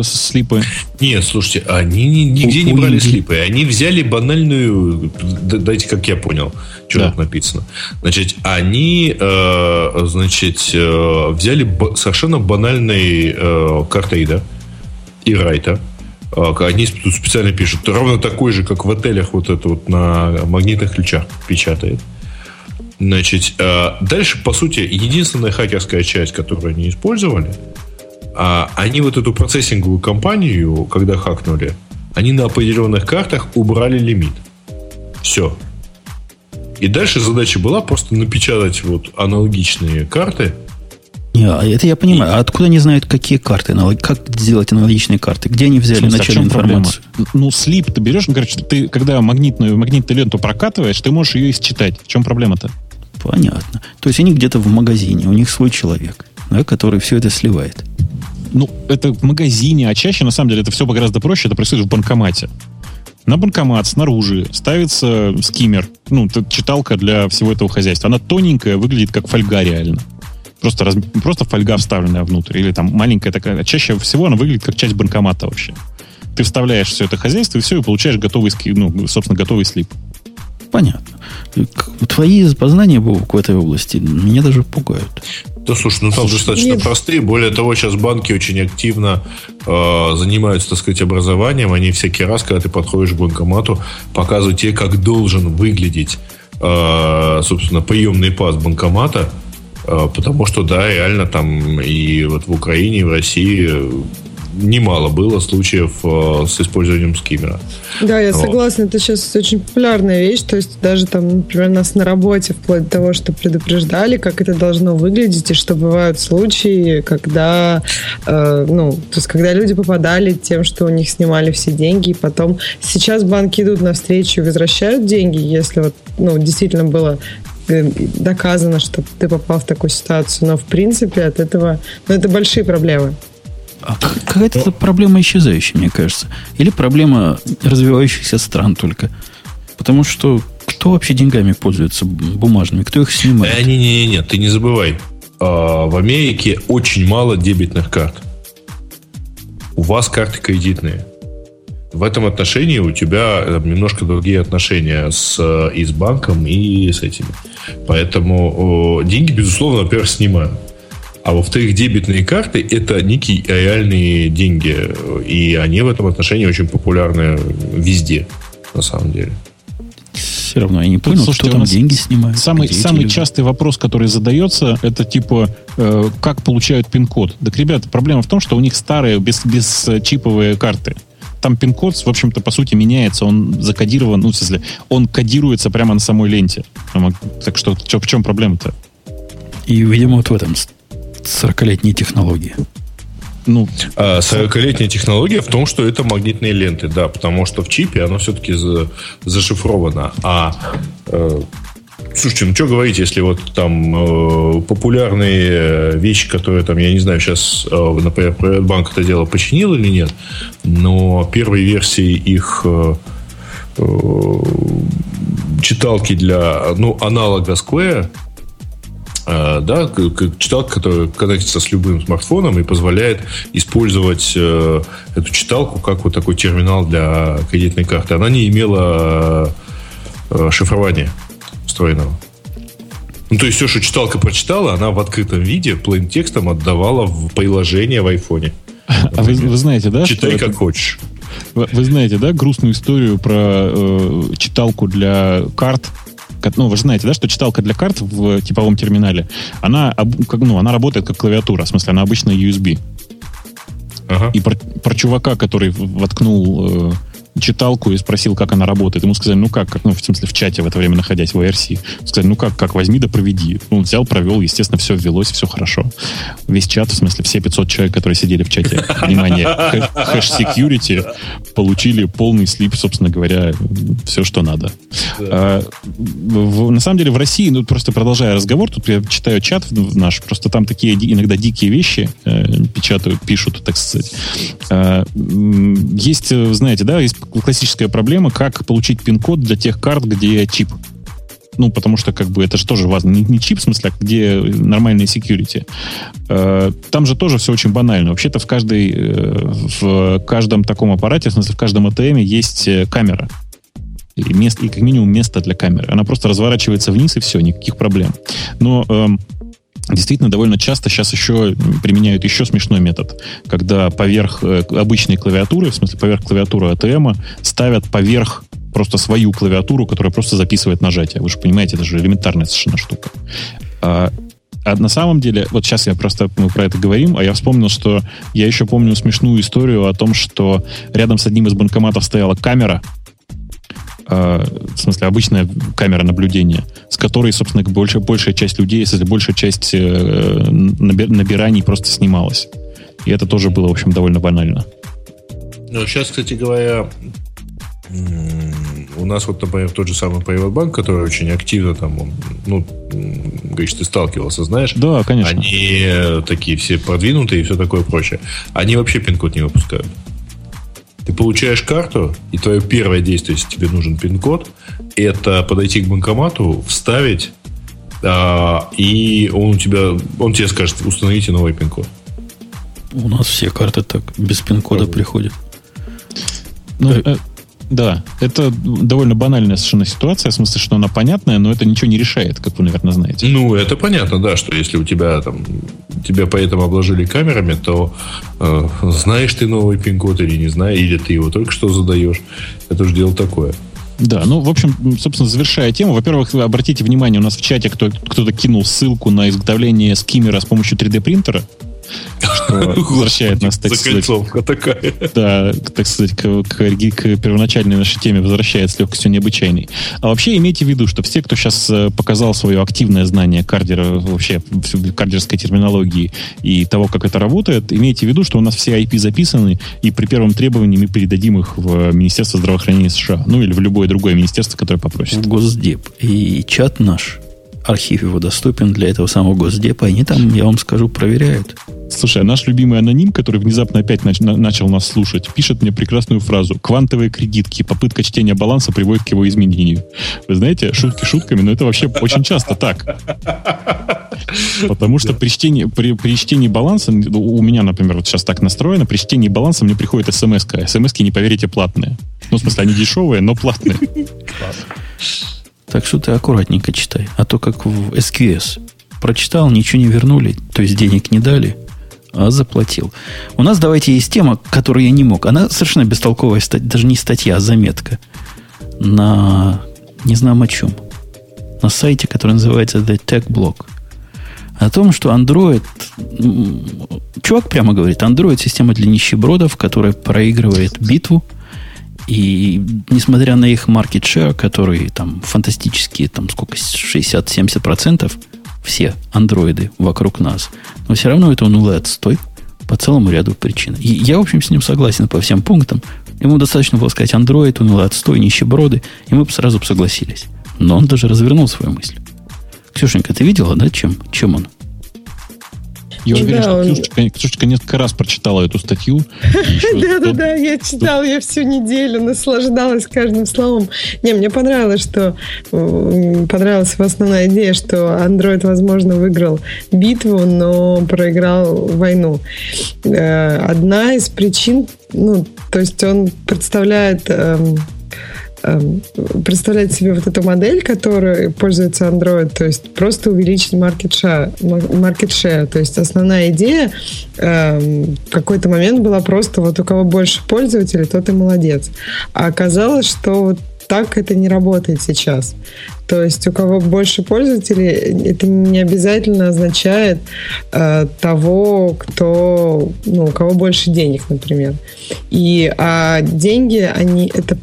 слипы?
Нет, слушайте, они ни- нигде
У-
не
у
брали
Инди.
слипы. Они взяли банальную... Дайте, как я понял, что
Да.
тут написано. Значит, они, э, значит, э, взяли совершенно банальный э, картейда и райта. Э, Они тут специально пишут, ровно такой же, как в отелях вот это вот на магнитных ключах печатает. Значит, э, дальше, по сути, единственная хакерская часть, которую они использовали, а, они вот эту процессинговую компанию, когда хакнули, они на определенных картах убрали лимит. Все. И дальше задача была просто напечатать вот аналогичные карты.
Не, а это я понимаю. А откуда они знают, какие карты, как сделать аналогичные карты? Где они взяли
смысле,
начальную
чем проблема?
информацию?
Ну, слип ты берешь, ну, короче, ты, когда магнитную, магнитную ленту прокатываешь, ты можешь ее и считать. В чем проблема-то?
Понятно. То есть они где-то в магазине, у них свой человек, да, который все это сливает.
Ну, это в магазине, а чаще, на самом деле, это все гораздо проще, это происходит в банкомате. На банкомат снаружи ставится скиммер, ну, читалка для всего этого хозяйства. Она тоненькая, выглядит как фольга реально. Просто, раз- просто фольга вставленная внутрь. Или там маленькая такая. Чаще всего она выглядит как часть банкомата вообще. Ты вставляешь все это хозяйство, и все, и получаешь готовый, ну, собственно, готовый слип.
Понятно. Твои познания, в этой области меня даже пугают.
Да, слушай, ну там слушай, достаточно нет. простые. Более того, сейчас банки очень активно э, занимаются, так сказать, образованием. Они всякий раз, когда ты подходишь к банкомату, показывают тебе, как должен выглядеть, э, собственно, приемный пас банкомата. Э, потому что, да, реально там и вот в Украине, и в России немало было случаев э, с использованием скиммера.
Да, я вот. согласна, это сейчас очень популярная вещь, то есть даже там, например, нас на работе вплоть до того, что предупреждали, как это должно выглядеть, и что бывают случаи, когда, э, ну, то есть когда люди попадали тем, что у них снимали все деньги, и потом сейчас банки идут навстречу и возвращают деньги, если вот, ну, действительно было э, доказано, что ты попал в такую ситуацию, но в принципе от этого, ну, это большие проблемы.
А какая-то Но... проблема исчезающая, мне кажется. Или проблема развивающихся стран только. Потому что кто вообще деньгами пользуется бумажными? Кто их снимает?
Э, Не-не-не, ты не забывай. А, в Америке очень мало дебетных карт. У вас карты кредитные. В этом отношении у тебя немножко другие отношения с, э, и с банком, и с этими. Поэтому деньги, безусловно, во-первых, снимают. А во-вторых, дебетные карты – это некие реальные деньги. И они в этом отношении очень популярны везде, на самом деле.
Все равно я не понял, Слушайте, кто там деньги снимает.
Самый, самый частый вопрос, который задается, это типа, э, как получают пин-код. Так, ребята, проблема в том, что у них старые, без, без чиповые карты там пин-код, в общем-то, по сути, меняется, он закодирован, ну, в смысле, он кодируется прямо на самой ленте. Так что, в чем проблема-то?
И, видимо, вот в этом 40-летней технологии.
Ну, 40-летняя а, технология в том, что это магнитные ленты, да, потому что в чипе оно все-таки за, зашифровано. А э, Слушайте, ну что говорить, если вот там э, популярные вещи, которые там, я не знаю, сейчас, э, например, Приватбанк это дело починил или нет, но первые версии их э, э, читалки для, ну, аналога Square, Э, да, читалка, которая коннектится с любым смартфоном и позволяет использовать э, эту читалку как вот такой терминал для кредитной карты. Она не имела э, шифрования встроенного. Ну, то есть все, что читалка прочитала, она в открытом виде, плейн текстом отдавала в приложение в айфоне. (laughs)
А вы, вы знаете, да?
Читай как это... хочешь.
Вы, вы знаете, да, грустную историю про э, читалку для карт, ну, вы же знаете, да, что читалка для карт в типовом терминале, она, ну, она работает как клавиатура, в смысле, она обычно USB. Ага. И про, про чувака, который воткнул э, читалку и спросил, как она работает. Ему сказали, ну как, как ну, в смысле, в чате в это время находясь в IRC. Сказали, ну как, как, возьми да проведи. Ну, он взял, провел, естественно, все ввелось, все хорошо. Весь чат, в смысле, все 500 человек, которые сидели в чате, (laughs) внимание, хэш security, получили полный слип, собственно говоря, все, что надо. А, в, на самом деле, в России, ну, просто продолжая разговор, тут я читаю чат наш, просто там такие иногда дикие вещи э, печатают, пишут, так сказать. А, есть, знаете, да, есть классическая проблема, как получить пин-код для тех карт, где чип. Ну, потому что, как бы, это же тоже важно. Не, не чип, в смысле, а где нормальные security. Э, там же тоже все очень банально. Вообще-то в, каждой, э, в каждом таком аппарате, в смысле, в каждом ATM есть э, камера. И, место, и как минимум место для камеры. Она просто разворачивается вниз, и все, никаких проблем. Но эм, Действительно, довольно часто сейчас еще применяют еще смешной метод, когда поверх э, обычной клавиатуры, в смысле поверх клавиатуры ATM, ставят поверх просто свою клавиатуру, которая просто записывает нажатие. Вы же понимаете, это же элементарная совершенно штука. А, а на самом деле, вот сейчас я просто мы про это говорим, а я вспомнил, что я еще помню смешную историю о том, что рядом с одним из банкоматов стояла камера, Э, в смысле, обычная камера наблюдения, с которой, собственно, большая, большая часть людей, если большая часть э, набираний просто снималась. И это тоже было, в общем, довольно банально.
Ну, сейчас, кстати говоря, у нас вот, например, тот же самый Приватбанк, который очень активно там, он, ну, говоришь, ты сталкивался, знаешь?
Да, конечно.
Они такие все продвинутые и все такое прочее. Они вообще пин-код не выпускают. Ты получаешь карту, и твое первое действие, если тебе нужен пин-код, это подойти к банкомату, вставить, а, и он у тебя, он тебе скажет, установите новый пин-код.
У нас все карты так без пин-кода приходят.
Ну, Да, это довольно банальная совершенно ситуация, в смысле, что она понятная, но это ничего не решает, как вы, наверное, знаете.
Ну, это понятно, да, что если у тебя там тебя поэтому обложили камерами, то э, знаешь ты новый пин-код или не знаешь, или ты его только что задаешь. Это же дело такое.
Да, ну, в общем, собственно, завершая тему, во-первых, обратите внимание, у нас в чате кто- кто-то кинул ссылку на изготовление скиммера с помощью 3D-принтера что (laughs) возвращает нас, так сказать, такая. Да, так сказать, к, к, к первоначальной нашей теме возвращает с легкостью необычайной. А вообще имейте в виду, что все, кто сейчас э, показал свое активное знание кардера, вообще кардерской терминологии и того, как это работает, имейте в виду, что у нас все IP записаны, и при первом требовании мы передадим их в Министерство здравоохранения США, ну или в любое другое министерство, которое попросит. В
Госдеп. И чат наш архив его доступен для этого самого Госдепа. Они там, я вам скажу, проверяют.
Слушай, а наш любимый аноним, который внезапно опять нач- начал нас слушать, пишет мне прекрасную фразу. Квантовые кредитки. Попытка чтения баланса приводит к его изменению. Вы знаете, шутки шутками, но это вообще очень часто так. Потому что при чтении, при, при чтении баланса, у меня, например, вот сейчас так настроено, при чтении баланса мне приходит смс -ка. смс не поверите, платные. Ну, в смысле, они дешевые, но платные.
Так что ты аккуратненько читай. А то как в SQS. Прочитал, ничего не вернули, то есть денег не дали, а заплатил. У нас, давайте, есть тема, которую я не мог. Она совершенно бестолковая, даже не статья, а заметка. На, не знаю о чем. На сайте, который называется The Tech Blog. О том, что Android... Чувак прямо говорит, Android система для нищебродов, которая проигрывает битву – и несмотря на их market share, который там фантастические, там сколько, 60-70%, все андроиды вокруг нас, но все равно это унылый отстой по целому ряду причин. И я, в общем, с ним согласен по всем пунктам. Ему достаточно было сказать Android, унылый отстой, нищеброды, и мы бы сразу согласились. Но он даже развернул свою мысль. Ксюшенька, ты видела, да, чем, чем он?
Я уверен, да, что он... Ксюшечка, Ксюшечка несколько раз прочитала эту статью. (laughs)
Да-да-да, я читала я всю неделю, наслаждалась каждым словом. Не, мне понравилось, что понравилась основная идея, что Android, возможно, выиграл битву, но проиграл войну. Э, одна из причин, ну, то есть он представляет Эм, представлять себе вот эту модель, которой пользуется Android, то есть просто увеличить market share, market share. То есть основная идея эм, в какой-то момент была просто вот у кого больше пользователей, тот и молодец. А оказалось, что вот так это не работает сейчас. То есть у кого больше пользователей, это не обязательно означает э, того, кто, ну, у кого больше денег, например. И а деньги, они это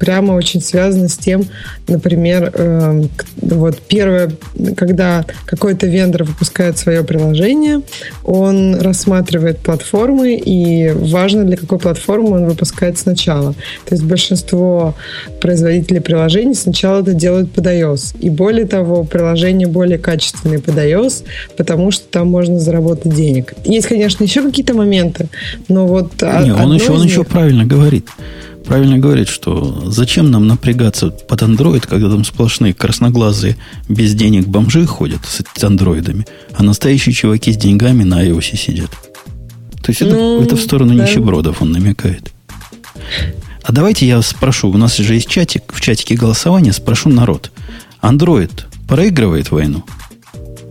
прямо очень связано с тем, например, э, вот первое, когда какой-то вендор выпускает свое приложение, он рассматривает платформы, и важно, для какой платформы он выпускает сначала. То есть большинство производителей приложений сначала это делают под iOS. И более того, приложение более качественное под iOS, потому что там можно заработать денег. Есть, конечно, еще какие-то моменты, но вот...
Не, он, еще, он них... еще правильно говорит. Правильно говорит, что зачем нам напрягаться под Android, когда там сплошные красноглазые без денег бомжи ходят с андроидами, а настоящие чуваки с деньгами на iOS сидят. То есть это, ну, это в сторону да. нищебродов он намекает. А давайте я спрошу, у нас же есть чатик, в чатике голосования спрошу народ. Android проигрывает войну?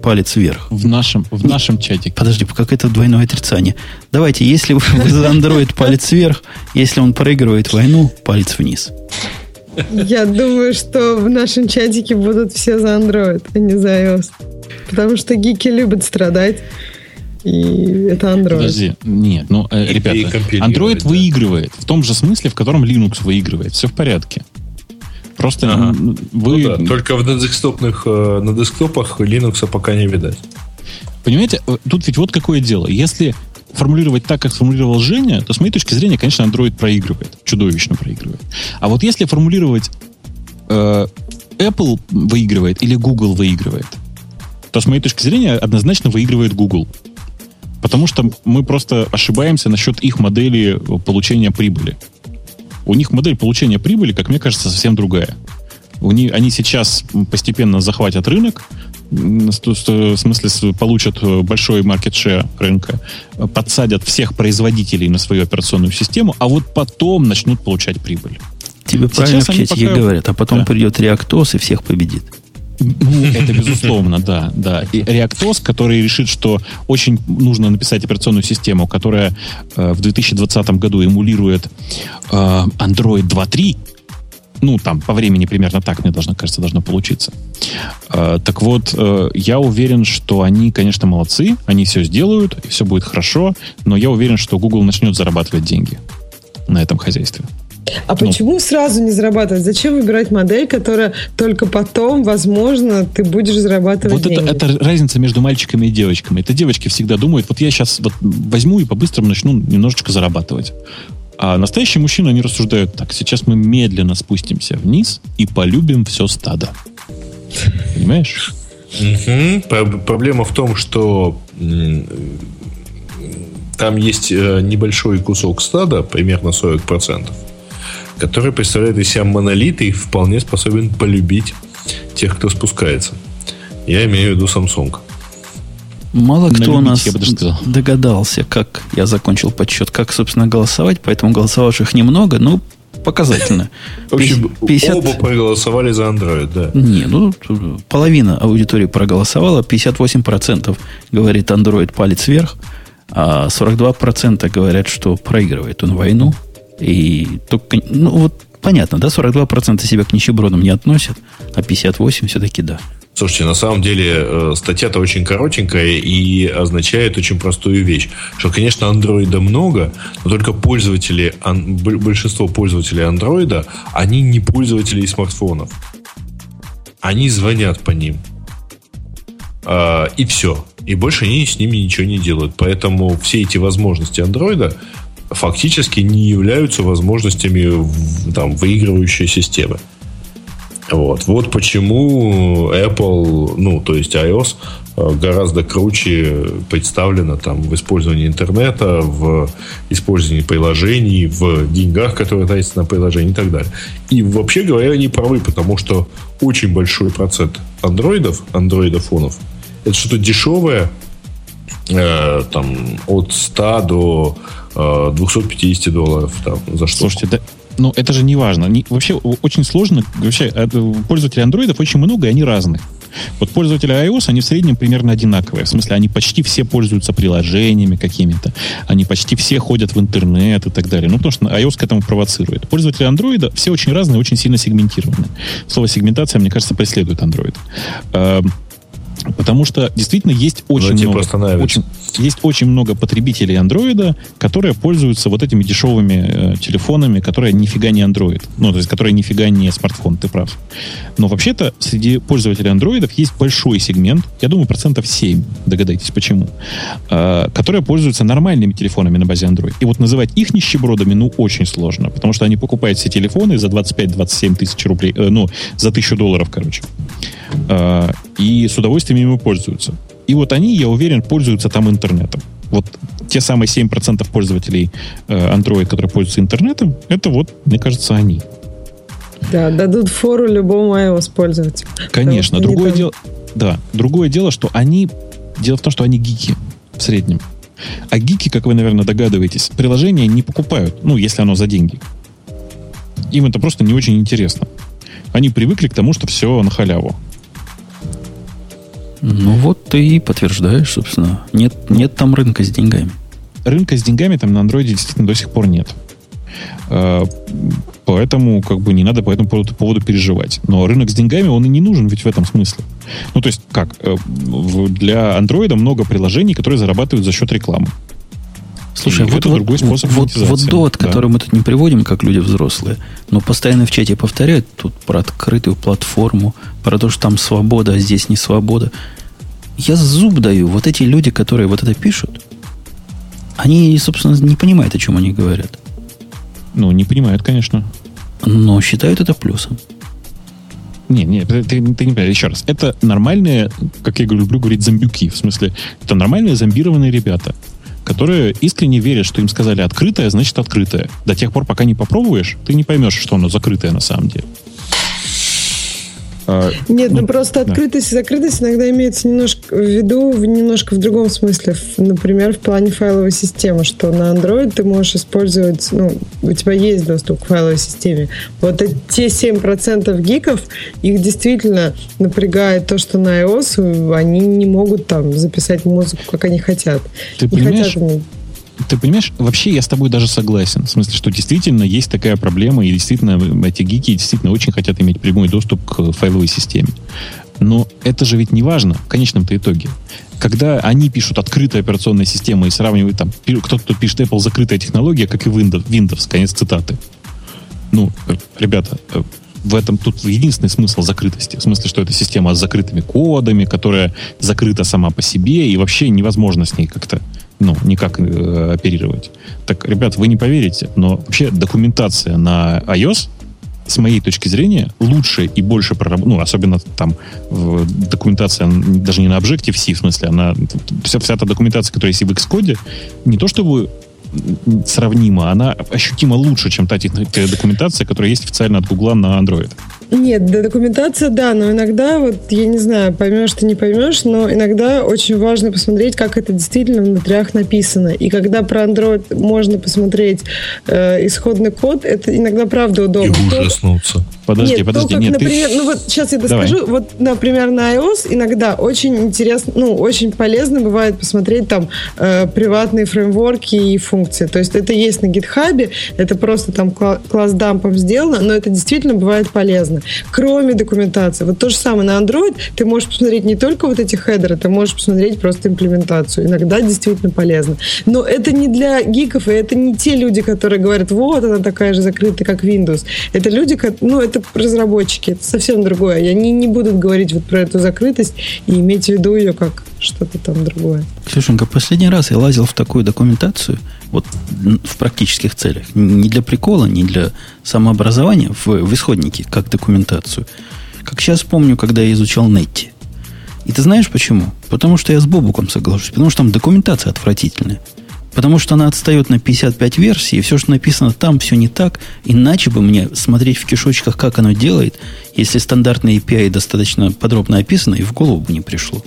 Палец вверх.
В нашем, в нашем чатике.
Подожди, как это двойное отрицание? Давайте, если вы за Android палец вверх, если он проигрывает войну, палец вниз.
Я думаю, что в нашем чатике будут все за Android, а не за iOS. Потому что гики любят страдать. И это Android. Подожди,
нет, ну, э, ребята, Android выигрывает в том же смысле, в котором Linux выигрывает. Все в порядке. Просто ага. вы...
Ну да, только в, на, десктопных, э, на десктопах Linux пока не видать.
Понимаете, э, тут ведь вот какое дело. Если формулировать так, как сформулировал Женя, то с моей точки зрения, конечно, Android проигрывает. Чудовищно проигрывает. А вот если формулировать э, Apple выигрывает или Google выигрывает, то с моей точки зрения однозначно выигрывает Google. Потому что мы просто ошибаемся насчет их модели получения прибыли. У них модель получения прибыли, как мне кажется, совсем другая. У них, они сейчас постепенно захватят рынок, в смысле получат э, большой market share рынка, подсадят всех производителей на свою операционную систему, а вот потом начнут получать прибыль.
Тебе правильно в чатике пока... говорят, а потом да. придет реактос и всех победит.
Ну, это безусловно, да, да. И ReactOS, который решит, что очень нужно написать операционную систему, которая э, в 2020 году эмулирует э, Android 2.3, ну, там, по времени примерно так, мне должно, кажется, должно получиться. Э, так вот, э, я уверен, что они, конечно, молодцы, они все сделают, и все будет хорошо, но я уверен, что Google начнет зарабатывать деньги на этом хозяйстве.
А ну. почему сразу не зарабатывать? Зачем выбирать модель, которая только потом, возможно, ты будешь зарабатывать
вот
деньги?
Это, это разница между мальчиками и девочками. Это девочки всегда думают, вот я сейчас вот возьму и по-быстрому начну немножечко зарабатывать. А настоящие мужчины, они рассуждают так. Сейчас мы медленно спустимся вниз и полюбим все стадо. Понимаешь?
Угу. Проблема в том, что там есть э, небольшой кусок стада, примерно 40%, который представляет из себя монолит и вполне способен полюбить тех, кто спускается. Я имею в виду Samsung.
Мало кто любить, у нас догадался, как я закончил подсчет, как, собственно, голосовать, поэтому голосовавших немного, но показательно. (laughs)
В общем, 50... оба проголосовали за Android, да.
Не, ну, половина аудитории проголосовала, 58% говорит Android палец вверх, а 42% говорят, что проигрывает он войну, и только, ну вот понятно, да, 42% себя к нищебродам не относят, а 58% все-таки да.
Слушайте, на самом деле э, статья-то очень коротенькая и означает очень простую вещь, что, конечно, андроида много, но только пользователи, большинство пользователей андроида, они не пользователи смартфонов. Они звонят по ним. А, и все. И больше они с ними ничего не делают. Поэтому все эти возможности андроида фактически не являются возможностями там, выигрывающей системы. Вот. вот почему Apple, ну, то есть iOS, э, гораздо круче представлена там в использовании интернета, в использовании приложений, в деньгах, которые тратятся на приложения и так далее. И вообще говоря, они правы, потому что очень большой процент андроидов, андроидофонов, это что-то дешевое, э, там, от 100 до 250 э, долларов там, за что.
Слушайте, да, ну, это же не важно. Не, вообще очень сложно. Вообще, пользователей андроидов очень много, и они разные. Вот пользователи iOS, они в среднем примерно одинаковые. В смысле, они почти все пользуются приложениями какими-то. Они почти все ходят в интернет и так далее. Ну, потому что iOS к этому провоцирует. Пользователи андроида все очень разные, очень сильно сегментированы. Слово сегментация, мне кажется, преследует андроид. Потому что действительно есть очень много, очень, есть очень много потребителей андроида, которые пользуются вот этими дешевыми э, телефонами, которые нифига не андроид. Ну, то есть, которые нифига не смартфон, ты прав. Но вообще-то среди пользователей андроидов есть большой сегмент, я думаю, процентов 7, догадайтесь почему, э, которые пользуются нормальными телефонами на базе Android. И вот называть их нищебродами, ну, очень сложно, потому что они покупают все телефоны за 25-27 тысяч рублей, э, ну, за тысячу долларов, короче. Э, и с удовольствием ими пользуются. И вот они, я уверен, пользуются там интернетом. Вот те самые 7% пользователей э, Android, которые пользуются интернетом, это вот, мне кажется, они.
Да, дадут фору любому iOS пользователю.
Конечно. Другое дело, да, другое дело, что они... Дело в том, что они гики в среднем. А гики, как вы, наверное, догадываетесь, приложения не покупают, ну, если оно за деньги. Им это просто не очень интересно. Они привыкли к тому, что все на халяву.
Ну вот ты и подтверждаешь, собственно. Нет, нет там рынка с деньгами.
Рынка с деньгами там на андроиде действительно до сих пор нет. А, поэтому как бы не надо по этому поводу, поводу переживать. Но рынок с деньгами, он и не нужен ведь в этом смысле. Ну, то есть, как? Э, для андроида много приложений, которые зарабатывают за счет рекламы.
Слушай, вот, это вот, другой способ вот, вот довод, да. который мы тут не приводим, как люди взрослые, но постоянно в чате повторяют тут про открытую платформу, про то, что там свобода, а здесь не свобода. Я зуб даю. Вот эти люди, которые вот это пишут, они, собственно, не понимают, о чем они говорят.
Ну, не понимают, конечно.
Но считают это плюсом.
Не, не, ты, ты, ты не понимаешь. Еще раз. Это нормальные, как я люблю говорить, зомбюки. В смысле, это нормальные зомбированные ребята которые искренне верят, что им сказали открытое, значит открытое. До тех пор, пока не попробуешь, ты не поймешь, что оно закрытое на самом деле.
А, Нет, ну, ну просто открытость да. и закрытость иногда имеется немножко в виду немножко в другом смысле. Например, в плане файловой системы, что на Android ты можешь использовать, ну, у тебя есть доступ к файловой системе. Вот те 7% гиков, их действительно напрягает то, что на iOS они не могут там записать музыку, как они хотят.
Ты не понимаешь? Хотят ты понимаешь, вообще я с тобой даже согласен. В смысле, что действительно есть такая проблема, и действительно эти гики действительно очень хотят иметь прямой доступ к файловой системе. Но это же ведь не важно в конечном-то итоге. Когда они пишут открытая операционная система и сравнивают там, кто-то пишет Apple закрытая технология, как и Windows, Windows, конец цитаты. Ну, ребята, э, в этом тут единственный смысл закрытости. В смысле, что это система с закрытыми кодами, которая закрыта сама по себе, и вообще невозможно с ней как-то ну, никак э, оперировать. Так, ребят, вы не поверите, но вообще документация на iOS с моей точки зрения, лучше и больше проработана, ну, особенно там документация даже не на Objective-C, в смысле, она, вся, вся та документация, которая есть в Xcode, не то чтобы сравнима, она ощутимо лучше, чем та документация, которая есть официально от Google на Android.
Нет, да, документация, да, но иногда, вот, я не знаю, поймешь ты, не поймешь, но иногда очень важно посмотреть, как это действительно внутрях написано. И когда про Android можно посмотреть э, исходный код, это иногда правда удобно.
И ужаснуться.
Подожди, нет, подожди, то, как, нет,
например, ты... ну вот сейчас я доскажу, Давай. вот, например, на iOS иногда очень интересно, ну, очень полезно бывает посмотреть там э, приватные фреймворки и функции. То есть это есть на GitHub, это просто там класс дампом сделано, но это действительно бывает полезно кроме документации. Вот то же самое на Android ты можешь посмотреть не только вот эти хедеры, ты можешь посмотреть просто имплементацию. Иногда действительно полезно. Но это не для гиков, и это не те люди, которые говорят, вот, она такая же закрытая, как Windows. Это люди, ну, это разработчики, это совсем другое. И они не будут говорить вот про эту закрытость и иметь в виду ее как что-то там другое.
Ксюшенька, последний раз я лазил в такую документацию, вот в практических целях. Не для прикола, не для самообразования, в, в исходнике, как документацию. Как сейчас помню, когда я изучал Нетти. И ты знаешь почему? Потому что я с Бобуком соглашусь. Потому что там документация отвратительная. Потому что она отстает на 55 версий, и все, что написано там, все не так. Иначе бы мне смотреть в кишочках, как оно делает, если стандартные API достаточно подробно описаны, и в голову бы не пришло.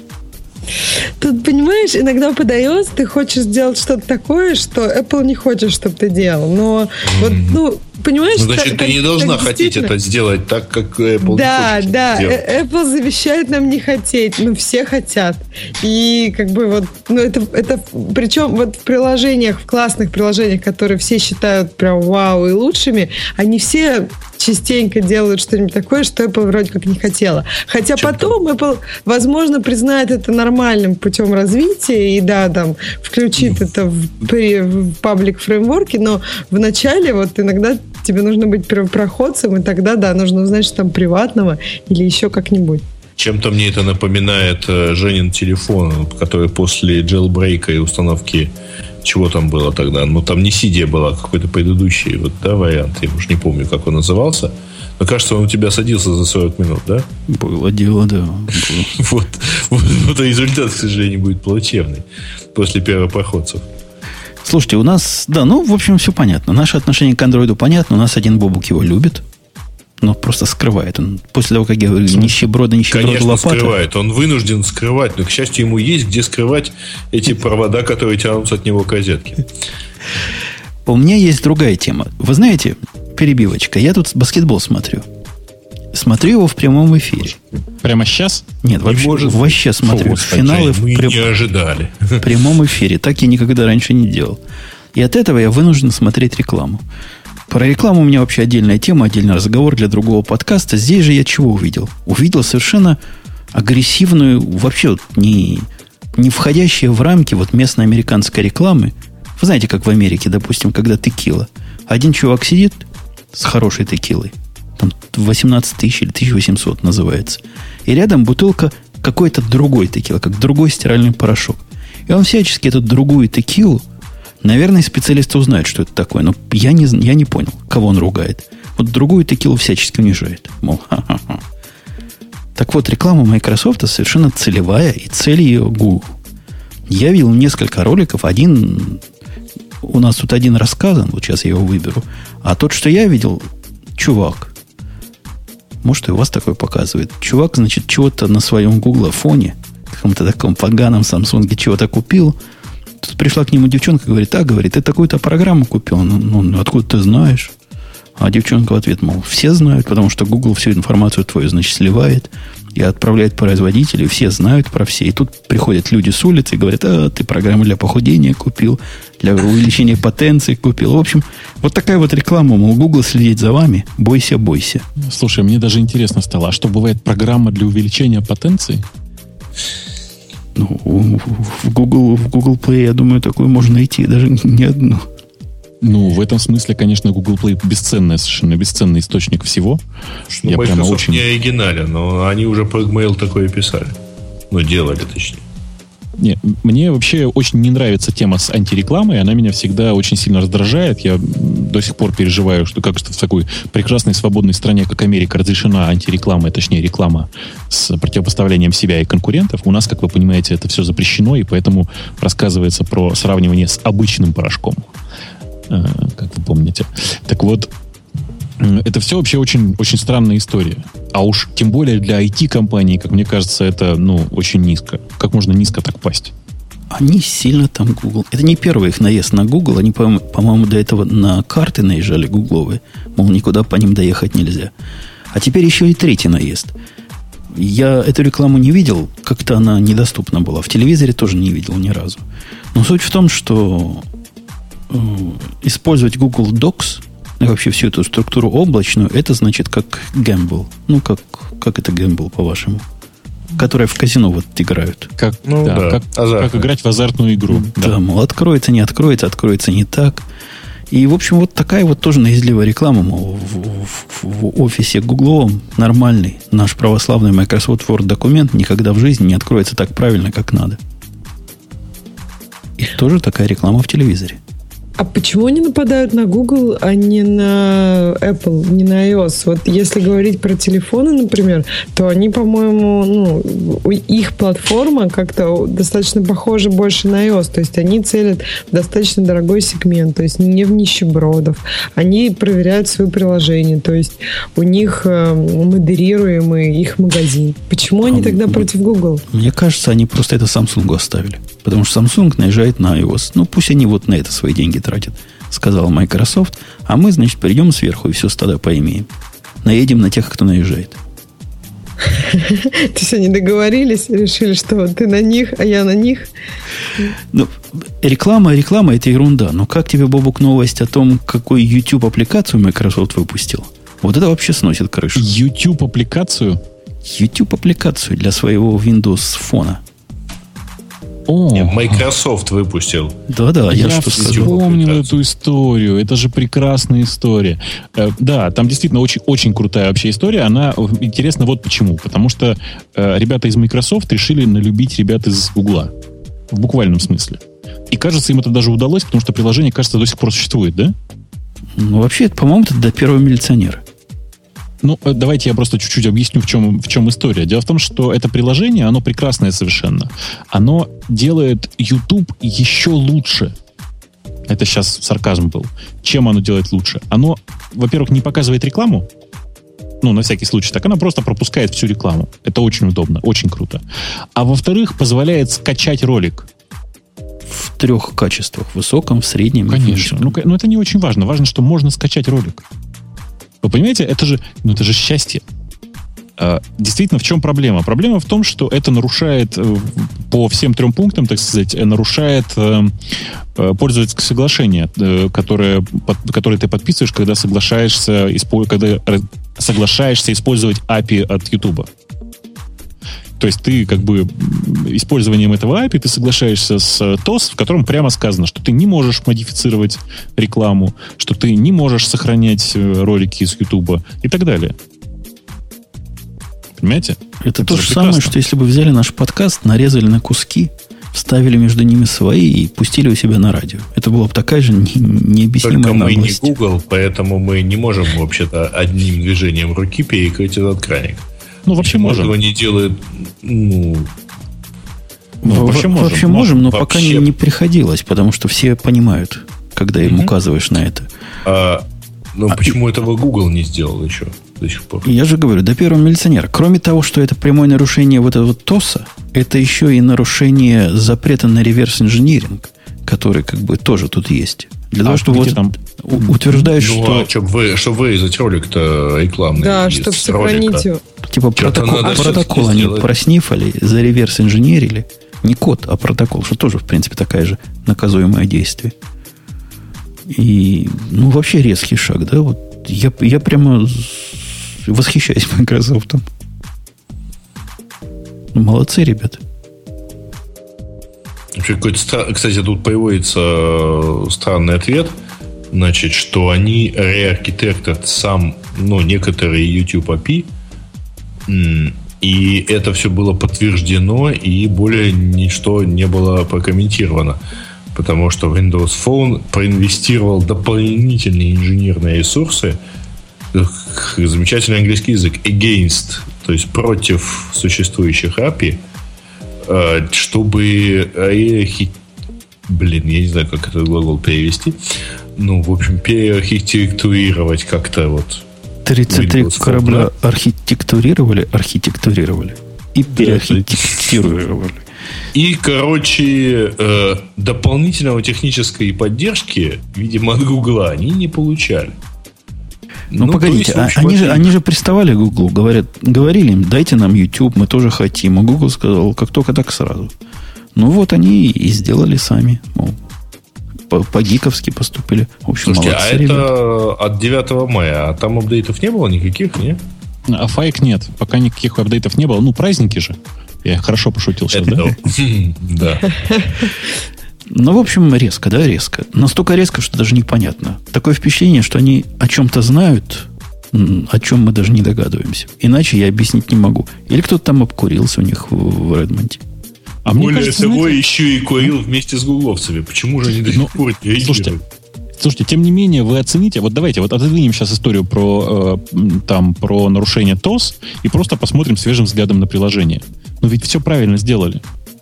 Тут, понимаешь, иногда под iOS ты хочешь сделать что-то такое, что Apple не хочет, чтобы ты делал. Но mm-hmm. вот, ну, понимаешь? Ну,
значит, так, ты не должна хотеть это сделать так, как Apple
да,
не
Да,
да.
Э, Apple завещает нам не хотеть. Ну, все хотят. И как бы вот, ну, это, это причем вот в приложениях, в классных приложениях, которые все считают прям вау и лучшими, они все частенько делают что-нибудь такое, что Apple вроде как не хотела. Хотя Чем потом? Apple, возможно, признает это нормальным путем развития и, да, там, включит это в, при, в паблик фреймворке, но вначале вот иногда тебе нужно быть первопроходцем, и тогда, да, нужно узнать, что там приватного или еще как-нибудь.
Чем-то мне это напоминает э, Женин телефон, который после джелбрейка и установки чего там было тогда? Ну, там не CD была, а какой-то предыдущий вот, да, вариант. Я уж не помню, как он назывался. Но кажется, он у тебя садился за 40 минут, да?
Было дело, да. (laughs)
вот, вот, вот результат, к сожалению, будет плачевный после первопроходцев.
Слушайте, у нас, да, ну, в общем, все понятно. Наше отношение к андроиду понятно. У нас один Бобук его любит но просто скрывает. Он после того, как я говорю, нищеброда, нищеброда
Конечно,
лопата.
скрывает. Он вынужден скрывать. Но, к счастью, ему есть где скрывать эти провода, которые тянутся от него к розетке.
У меня есть другая тема. Вы знаете, перебивочка, я тут баскетбол смотрю. Смотрю его в прямом эфире.
Прямо сейчас?
Нет, не вообще, может... вообще смотрю. Фу, Финалы
в прям... не ожидали.
В прямом эфире. Так я никогда раньше не делал. И от этого я вынужден смотреть рекламу. Про рекламу у меня вообще отдельная тема, отдельный разговор для другого подкаста. Здесь же я чего увидел? Увидел совершенно агрессивную, вообще вот не, не входящие в рамки вот местной американской рекламы. Вы знаете, как в Америке, допустим, когда текила. Один чувак сидит с хорошей текилой, там 18 тысяч или 1800 называется, и рядом бутылка какой-то другой текилы, как другой стиральный порошок. И он всячески эту другую текилу – Наверное, специалисты узнают, что это такое, но я не, я не понял, кого он ругает. Вот другую текилу всячески унижает. Мол, (laughs) ха-ха-ха. Так вот, реклама Microsoft совершенно целевая, и цель ее Google. Я видел несколько роликов. Один, у нас тут один рассказан, вот сейчас я его выберу. А тот, что я видел, чувак, Может, и вас такое показывает. Чувак, значит, чего-то на своем Google фоне, каком-то таком поганом Samsung чего-то купил. Тут пришла к нему девчонка, говорит, а, говорит, ты такую-то программу купил. Ну, ну, откуда ты знаешь? А девчонка в ответ, мол, все знают, потому что Google всю информацию твою, значит, сливает и отправляет производителю. Все знают про все. И тут приходят люди с улицы и говорят, а, ты программу для похудения купил, для увеличения потенции купил. В общем, вот такая вот реклама, мол, Google следит за вами. Бойся, бойся.
Слушай, мне даже интересно стало, а что бывает программа для увеличения потенции?
Ну, в Google, в Google Play, я думаю, такую можно найти, даже не одну.
Ну, в этом смысле, конечно, Google Play бесценный, совершенно бесценный источник всего.
Ну, Я Microsoft прямо очень... не оригинален, но они уже по Gmail такое писали. Ну, делали, точнее.
Не, мне вообще очень не нравится тема с антирекламой. Она меня всегда очень сильно раздражает. Я до сих пор переживаю, что как в такой прекрасной свободной стране, как Америка, разрешена антиреклама, точнее реклама с противопоставлением себя и конкурентов. У нас, как вы понимаете, это все запрещено, и поэтому рассказывается про сравнивание с обычным порошком. Э, как вы помните. Так вот, это все вообще очень, очень странная история. А уж тем более для IT-компании, как мне кажется, это ну, очень низко. Как можно низко так пасть?
Они сильно там Google. Это не первый их наезд на Google. Они, по-моему, до этого на карты наезжали гугловые. Мол, никуда по ним доехать нельзя. А теперь еще и третий наезд. Я эту рекламу не видел, как-то она недоступна была. В телевизоре тоже не видел ни разу. Но суть в том, что использовать Google Docs и вообще всю эту структуру облачную, это значит как гэмбл. Ну, как, как это гэмбл, по-вашему? Которые в казино вот играют.
Как, ну, да, да. Как, как играть в азартную игру.
Да, да, мол, откроется, не откроется, откроется не так. И, в общем, вот такая вот тоже наизливая реклама, мол, в, в, в офисе гугловом нормальный наш православный Microsoft Word документ никогда в жизни не откроется так правильно, как надо. И тоже такая реклама в телевизоре.
А почему они нападают на Google, а не на Apple, не на iOS? Вот если говорить про телефоны, например, то они, по-моему, ну, их платформа как-то достаточно похожа больше на iOS. То есть они целят достаточно дорогой сегмент, то есть не в нищебродов. Они проверяют свое приложение, то есть у них э, модерируемый их магазин. Почему они а, тогда против Google?
Мне кажется, они просто это Samsung оставили. Потому что Samsung наезжает на iOS. Ну, пусть они вот на это свои деньги тратят, сказал Microsoft. А мы, значит, придем сверху и все стадо поимеем. Наедем на тех, кто наезжает. (laughs)
То есть они договорились, решили, что ты на них, а я на них.
Ну, реклама, реклама это ерунда. Но как тебе, Бобук, новость о том, какую YouTube аппликацию Microsoft выпустил? Вот это вообще сносит крышу.
YouTube аппликацию?
YouTube аппликацию для своего Windows
О, Microsoft выпустил.
Да-да, я, я что вспомнил эту историю. Это же прекрасная история. Э, да, там действительно очень, очень крутая вообще история. Она интересна вот почему. Потому что э, ребята из Microsoft решили налюбить ребят из Google. В буквальном смысле. И кажется, им это даже удалось, потому что приложение, кажется, до сих пор существует, да?
Ну, вообще, по-моему, это до первого милиционера.
Ну, э, давайте я просто чуть-чуть объясню, в чем, в чем история. Дело в том, что это приложение, оно прекрасное совершенно. Оно делает YouTube еще лучше. Это сейчас сарказм был. Чем оно делает лучше? Оно, во-первых, не показывает рекламу, ну, на всякий случай, так она просто пропускает всю рекламу. Это очень удобно, очень круто. А во-вторых, позволяет скачать ролик.
В трех качествах. В высоком, в среднем
Конечно. Ну, ну, это не очень важно. Важно, что можно скачать ролик. Вы понимаете, это же, ну, это же счастье. А, действительно, в чем проблема? Проблема в том, что это нарушает э, по всем трем пунктам, так сказать, э, нарушает э, пользовательское соглашение, которое, которое ты подписываешь, когда соглашаешься, когда соглашаешься использовать API от YouTube. То есть ты как бы использованием этого API ты соглашаешься с TOS, в котором прямо сказано, что ты не можешь модифицировать рекламу, что ты не можешь сохранять э, ролики из YouTube и так далее. Понимаете?
Это, Это то же самое, что если бы взяли наш подкаст, нарезали на куски, вставили между ними свои и пустили у себя на радио. Это была бы такая же не, необъяснимая Только
мы наглость. не Google, поэтому мы не можем вообще-то одним движением руки перекрыть этот краник.
Ну, вообще можем.
Этого не делает, ну,
ну, вообще можем, вообще можем, но вообще... пока не, не приходилось, потому что все понимают, когда им угу. указываешь на это.
А, Но а почему и... этого Google не сделал еще до сих пор?
Я же говорю, до первого милиционера. Кроме того, что это прямое нарушение вот этого ТОСа, это еще и нарушение запрета на реверс-инжиниринг, который как бы тоже тут есть. Для а того, чтобы вот там утверждаешь, ну, что...
А, чтобы вы, чтобы вырезать ролик-то рекламный.
Да, чтобы сохранить его.
Типа протокол, протокол они проснифали, за реверс инженерили. Не код, а протокол, что тоже, в принципе, такая же наказуемое действие. И, ну, вообще резкий шаг, да? Вот я, я прямо восхищаюсь (laughs) Microsoft. Ну, молодцы, ребята.
Кстати, тут появится э, странный ответ. Значит, что они реархитектят сам, ну, некоторые YouTube API, и это все было подтверждено, и более ничто не было прокомментировано. Потому что Windows Phone проинвестировал дополнительные инженерные ресурсы, замечательный английский язык, against, то есть против существующих API, э, чтобы блин, я не знаю, как этот глагол перевести. Ну, в общем, переархитектурировать как-то вот
33 Windows корабля архитектурировали, архитектурировали и переархитектурировали.
И, короче, э, дополнительного технической поддержки, видимо, от Гугла они не получали.
Ну, ну погодите, есть, общем, они, же, они же приставали к Гуглу, говорят, говорили им, дайте нам YouTube, мы тоже хотим. А Google сказал, как только так сразу. Ну вот они и сделали сами. Мол, по-гиковски поступили. В общем,
Слушайте, молодцы, а ребята. это от 9 мая, а там апдейтов не было никаких, нет?
А файк нет. Пока никаких апдейтов не было. Ну, праздники же. Я хорошо пошутил сейчас, да? (laughs)
Да.
Ну, в общем, резко, да, резко. Настолько резко, что даже непонятно. Такое впечатление, что они о чем-то знают, о чем мы даже не догадываемся. Иначе я объяснить не могу. Или кто-то там обкурился у них в Редмонте.
А Более кажется, того, знаете... еще и курил вместе с гугловцами. Почему же они до сих пор
не Слушайте, Слушайте, тем не менее, вы оцените, вот давайте вот отодвинем сейчас историю про, э, там, про нарушение ТОС и просто посмотрим свежим взглядом на приложение. Но ведь все правильно сделали.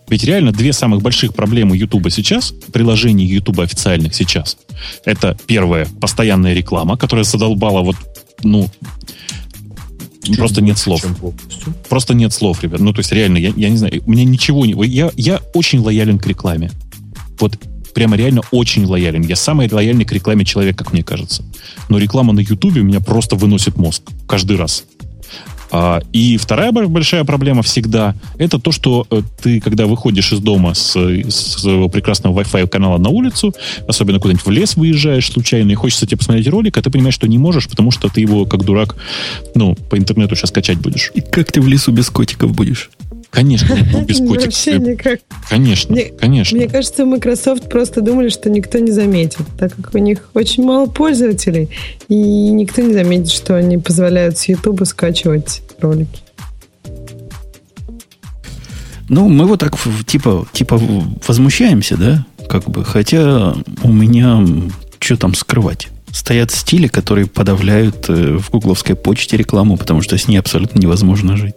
Ведь реально две самых больших проблемы Ютуба сейчас, приложений Ютуба официальных сейчас, это первое, постоянная реклама, которая задолбала вот, ну, чем просто нет слов. Просто нет слов, ребят. Ну, то есть, реально, я, я не знаю, у меня ничего не... Я, я очень лоялен к рекламе. Вот прямо реально очень лоялен. Я самый лояльный к рекламе человек, как мне кажется. Но реклама на Ютубе меня просто выносит мозг каждый раз. А, и вторая большая проблема всегда это то, что э, ты, когда выходишь из дома с, с своего прекрасного Wi-Fi канала на улицу, особенно куда-нибудь в лес выезжаешь случайно и хочется тебе посмотреть ролик, а ты понимаешь, что не можешь, потому что ты его, как дурак, ну, по интернету сейчас качать будешь.
И как ты в лесу без котиков будешь?
Конечно, ну, без котиков.
Вообще никак.
Конечно, мне, конечно.
Мне кажется, Microsoft просто думали, что никто не заметит, так как у них очень мало пользователей, и никто не заметит, что они позволяют с YouTube скачивать ролики.
Ну, мы вот так типа, типа возмущаемся, да? Как бы, хотя у меня что там скрывать? Стоят стили, которые подавляют э, в гугловской почте рекламу, потому что с ней абсолютно невозможно жить.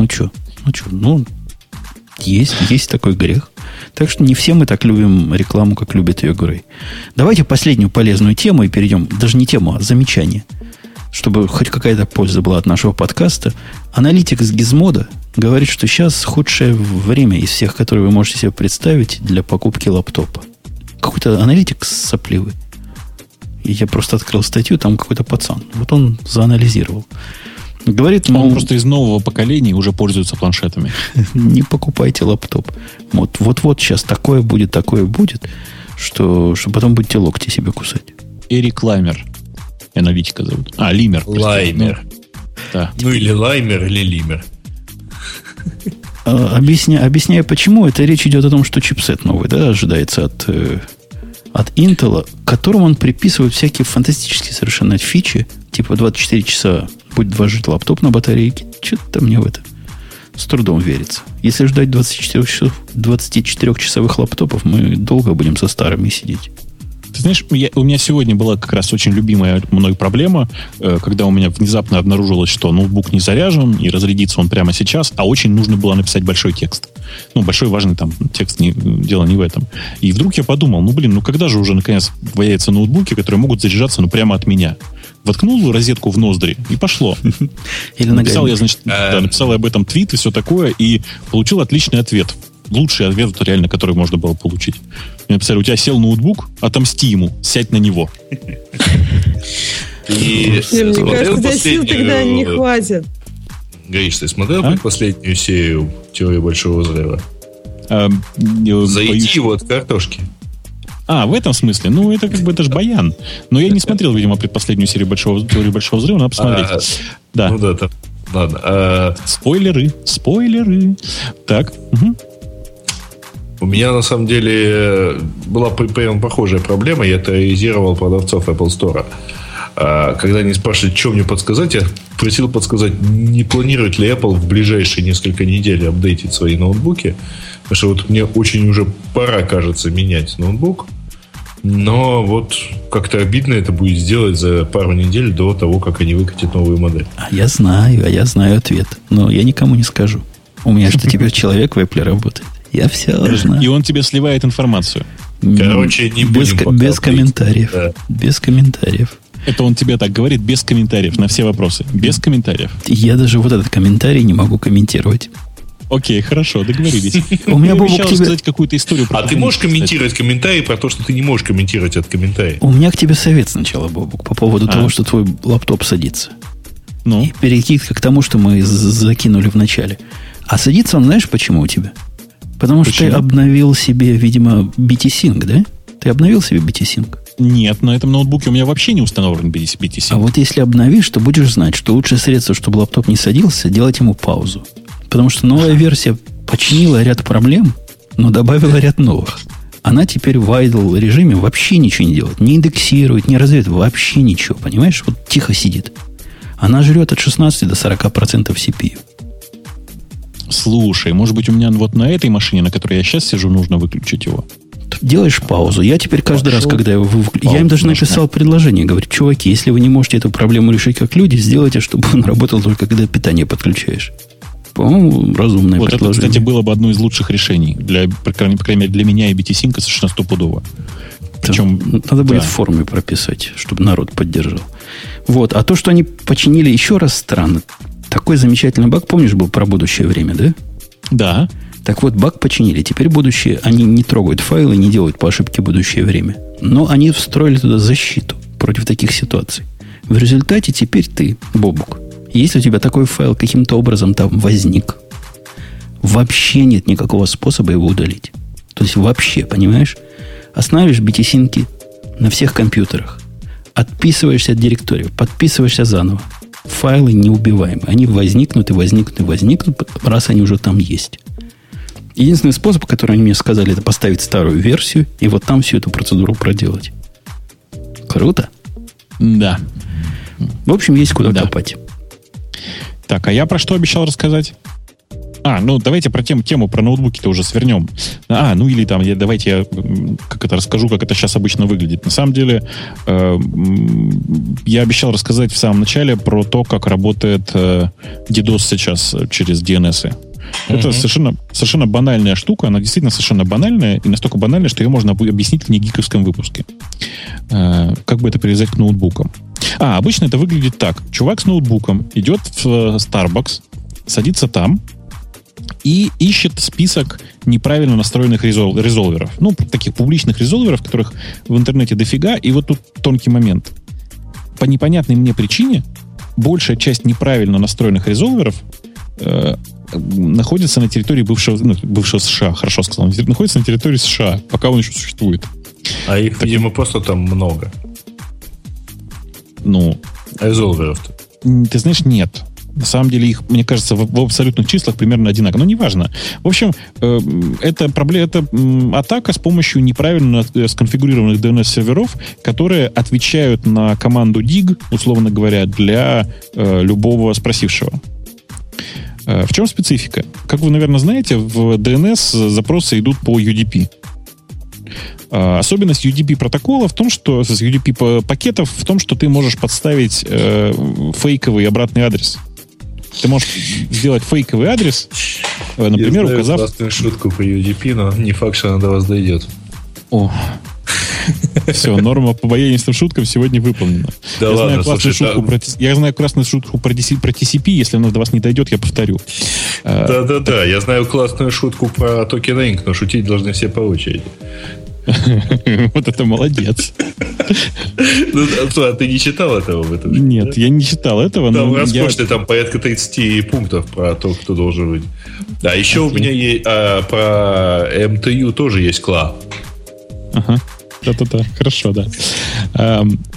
Ну что? Ну что? Ну, есть, есть такой грех. Так что не все мы так любим рекламу, как любит ее Грей. Давайте последнюю полезную тему и перейдем. Даже не тему, а замечание. Чтобы хоть какая-то польза была от нашего подкаста. Аналитик с Гизмода говорит, что сейчас худшее время из всех, которые вы можете себе представить для покупки лаптопа. Какой-то аналитик сопливый. Я просто открыл статью, там какой-то пацан. Вот он заанализировал. Говорит,
Он просто из нового поколения уже пользуется планшетами. (laughs)
Не покупайте лаптоп. Вот, вот-вот сейчас такое будет, такое будет, что, что потом будете локти себе кусать.
Эрик Лаймер. Аналитика зовут. А, Лимер.
Лаймер. Ну, да. Ну или Лаймер, или Лимер.
А, объясня, объясняя, почему, это речь идет о том, что чипсет новый, да, ожидается от, э, от Intel, которому он приписывает всякие фантастические совершенно фичи, типа 24 часа будет вложить лаптоп на батарейке. Что-то мне в это с трудом верится. Если ждать 24 часов, 24 часовых лаптопов, мы долго будем со старыми сидеть.
Ты знаешь, я, у меня сегодня была как раз очень любимая мной проблема, э, когда у меня внезапно обнаружилось, что ноутбук не заряжен, и разрядится он прямо сейчас, а очень нужно было написать большой текст. Ну, большой важный там текст, не, дело не в этом. И вдруг я подумал, ну, блин, ну когда же уже наконец появятся ноутбуки, которые могут заряжаться, ну, прямо от меня? Воткнул розетку в ноздри, и пошло. Или написал я, значит, да, написал я об этом твит и все такое, и получил отличный ответ лучший ответ, реально, который можно было получить. Мне написали, у тебя сел ноутбук, отомсти ему, сядь на него.
И мне кажется, тебя сил тогда не хватит.
Гаиш, ты смотрел а? последнюю серию теории большого взрыва? А, Зайти вот картошки.
А, в этом смысле? Ну, это как бы это же баян. Но я не смотрел, видимо, предпоследнюю серию большого, теории большого взрыва, надо посмотреть. А, да. Ну да, там. Ладно. А... Спойлеры, спойлеры. Так. Угу.
У меня, на самом деле, была примерно похожая проблема. Я терроризировал продавцов Apple Store. А, когда они спрашивали, что мне подсказать, я просил подсказать, не планирует ли Apple в ближайшие несколько недель апдейтить свои ноутбуки. Потому что вот мне очень уже пора, кажется, менять ноутбук. Но вот как-то обидно это будет сделать за пару недель до того, как они выкатят новую модель.
А я знаю, а я знаю ответ. Но я никому не скажу. У меня что теперь человек в Apple работает. Я все знаю.
И он тебе сливает информацию.
Короче, не
без,
будем
без комментариев. Да. Без комментариев.
Это он тебе так говорит без комментариев на все вопросы. Без комментариев.
Я даже вот этот комментарий не могу комментировать.
Окей, хорошо, договорились. У меня был тебе... сказать какую-то историю.
Про а ты можешь комментировать комментарии про то, что ты не можешь комментировать от комментариев?
У меня к тебе совет сначала, Бобук, по поводу а. того, что твой лаптоп садится. Ну? И перекидка к тому, что мы закинули в начале. А садится он, знаешь, почему у тебя? Потому Почему? что ты обновил себе, видимо, BT-Sync, да? Ты обновил себе BT-Sync?
Нет, на этом ноутбуке у меня вообще не установлен BT-Sync.
А вот если обновишь, то будешь знать, что лучшее средство, чтобы лаптоп не садился, делать ему паузу. Потому что новая версия починила ряд проблем, но добавила ряд новых. Она теперь в idle режиме вообще ничего не делает. Не индексирует, не развивает, вообще ничего. Понимаешь? Вот тихо сидит. Она жрет от 16 до 40% CPU.
Слушай, может быть, у меня вот на этой машине, на которой я сейчас сижу, нужно выключить его?
Делаешь паузу. Я теперь каждый Пошел. раз, когда я, вы, я им даже написал предложение, говорю, чуваки, если вы не можете эту проблему решить как люди, сделайте, чтобы он работал только когда питание подключаешь. По-моему, разумное вот предложение.
это, кстати, было бы одно из лучших решений. Для, по крайней мере, для меня и BT-Sync совершенно стопудово.
Причем, Надо да. будет в форме прописать, чтобы народ поддержал. Вот. А то, что они починили еще раз странно, такой замечательный баг, помнишь, был про будущее время, да?
Да.
Так вот, баг починили. Теперь будущее, они не трогают файлы, не делают по ошибке будущее время. Но они встроили туда защиту против таких ситуаций. В результате теперь ты, Бобук, если у тебя такой файл каким-то образом там возник, вообще нет никакого способа его удалить. То есть вообще, понимаешь? Останавливаешь битисинки на всех компьютерах, отписываешься от директории, подписываешься заново, файлы неубиваемы. Они возникнут и возникнут и возникнут, раз они уже там есть. Единственный способ, который они мне сказали, это поставить старую версию и вот там всю эту процедуру проделать. Круто?
Да.
В общем, есть куда да. копать.
Так, а я про что обещал рассказать? А, ну давайте про тему, тему про ноутбуки-то уже свернем. А, ну или там, я, давайте я как это расскажу, как это сейчас обычно выглядит. На самом деле, э, я обещал рассказать в самом начале про то, как работает э, DDoS сейчас через DNS. Это mm-hmm. совершенно, совершенно банальная штука, она действительно совершенно банальная, и настолько банальная, что ее можно объяснить в негиковском выпуске. Э, как бы это привязать к ноутбукам. А, обычно это выглядит так. Чувак с ноутбуком идет в э, Starbucks, садится там, и ищет список неправильно настроенных резол- резолверов. Ну, таких публичных резолверов, которых в интернете дофига. И вот тут тонкий момент. По непонятной мне причине большая часть неправильно настроенных резолверов э, находится на территории бывшего, ну, бывшего США, хорошо сказал, находится на территории США, пока он еще существует.
А их, так, видимо, просто там много.
Ну.
Резолверов-то.
Ты знаешь, нет. На самом деле их, мне кажется, в, в абсолютных числах примерно одинаково. Но неважно. В общем, э, это, проблема, это э, атака с помощью неправильно э, сконфигурированных DNS-серверов, которые отвечают на команду dig, условно говоря, для э, любого спросившего. Э, в чем специфика? Как вы, наверное, знаете, в DNS запросы идут по UDP. А, особенность UDP протокола в том, что с UDP пакетов в том, что ты можешь подставить э, фейковый обратный адрес. Ты можешь сделать фейковый адрес, э, например,
Я знаю
указав...
классную шутку по UDP, но не факт, что она до вас дойдет.
О, (laughs) все, норма по баянистым шуткам сегодня выполнена.
Да
я,
ладно,
знаю классную
слушай,
шутку
да.
про, я знаю классную шутку про, про TCP, если она до вас не дойдет, я повторю. А,
Да-да-да, я знаю классную шутку про токен Inc., но шутить должны все по очереди. (laughs)
Вот это молодец.
Ну, а а ты не читал этого в этом?
Нет, я не читал этого,
Там раскошли, там порядка 30 пунктов про то, кто должен быть. Да, еще у меня есть а, про МТЮ тоже есть кла.
Ага. Да-да-да, хорошо, да.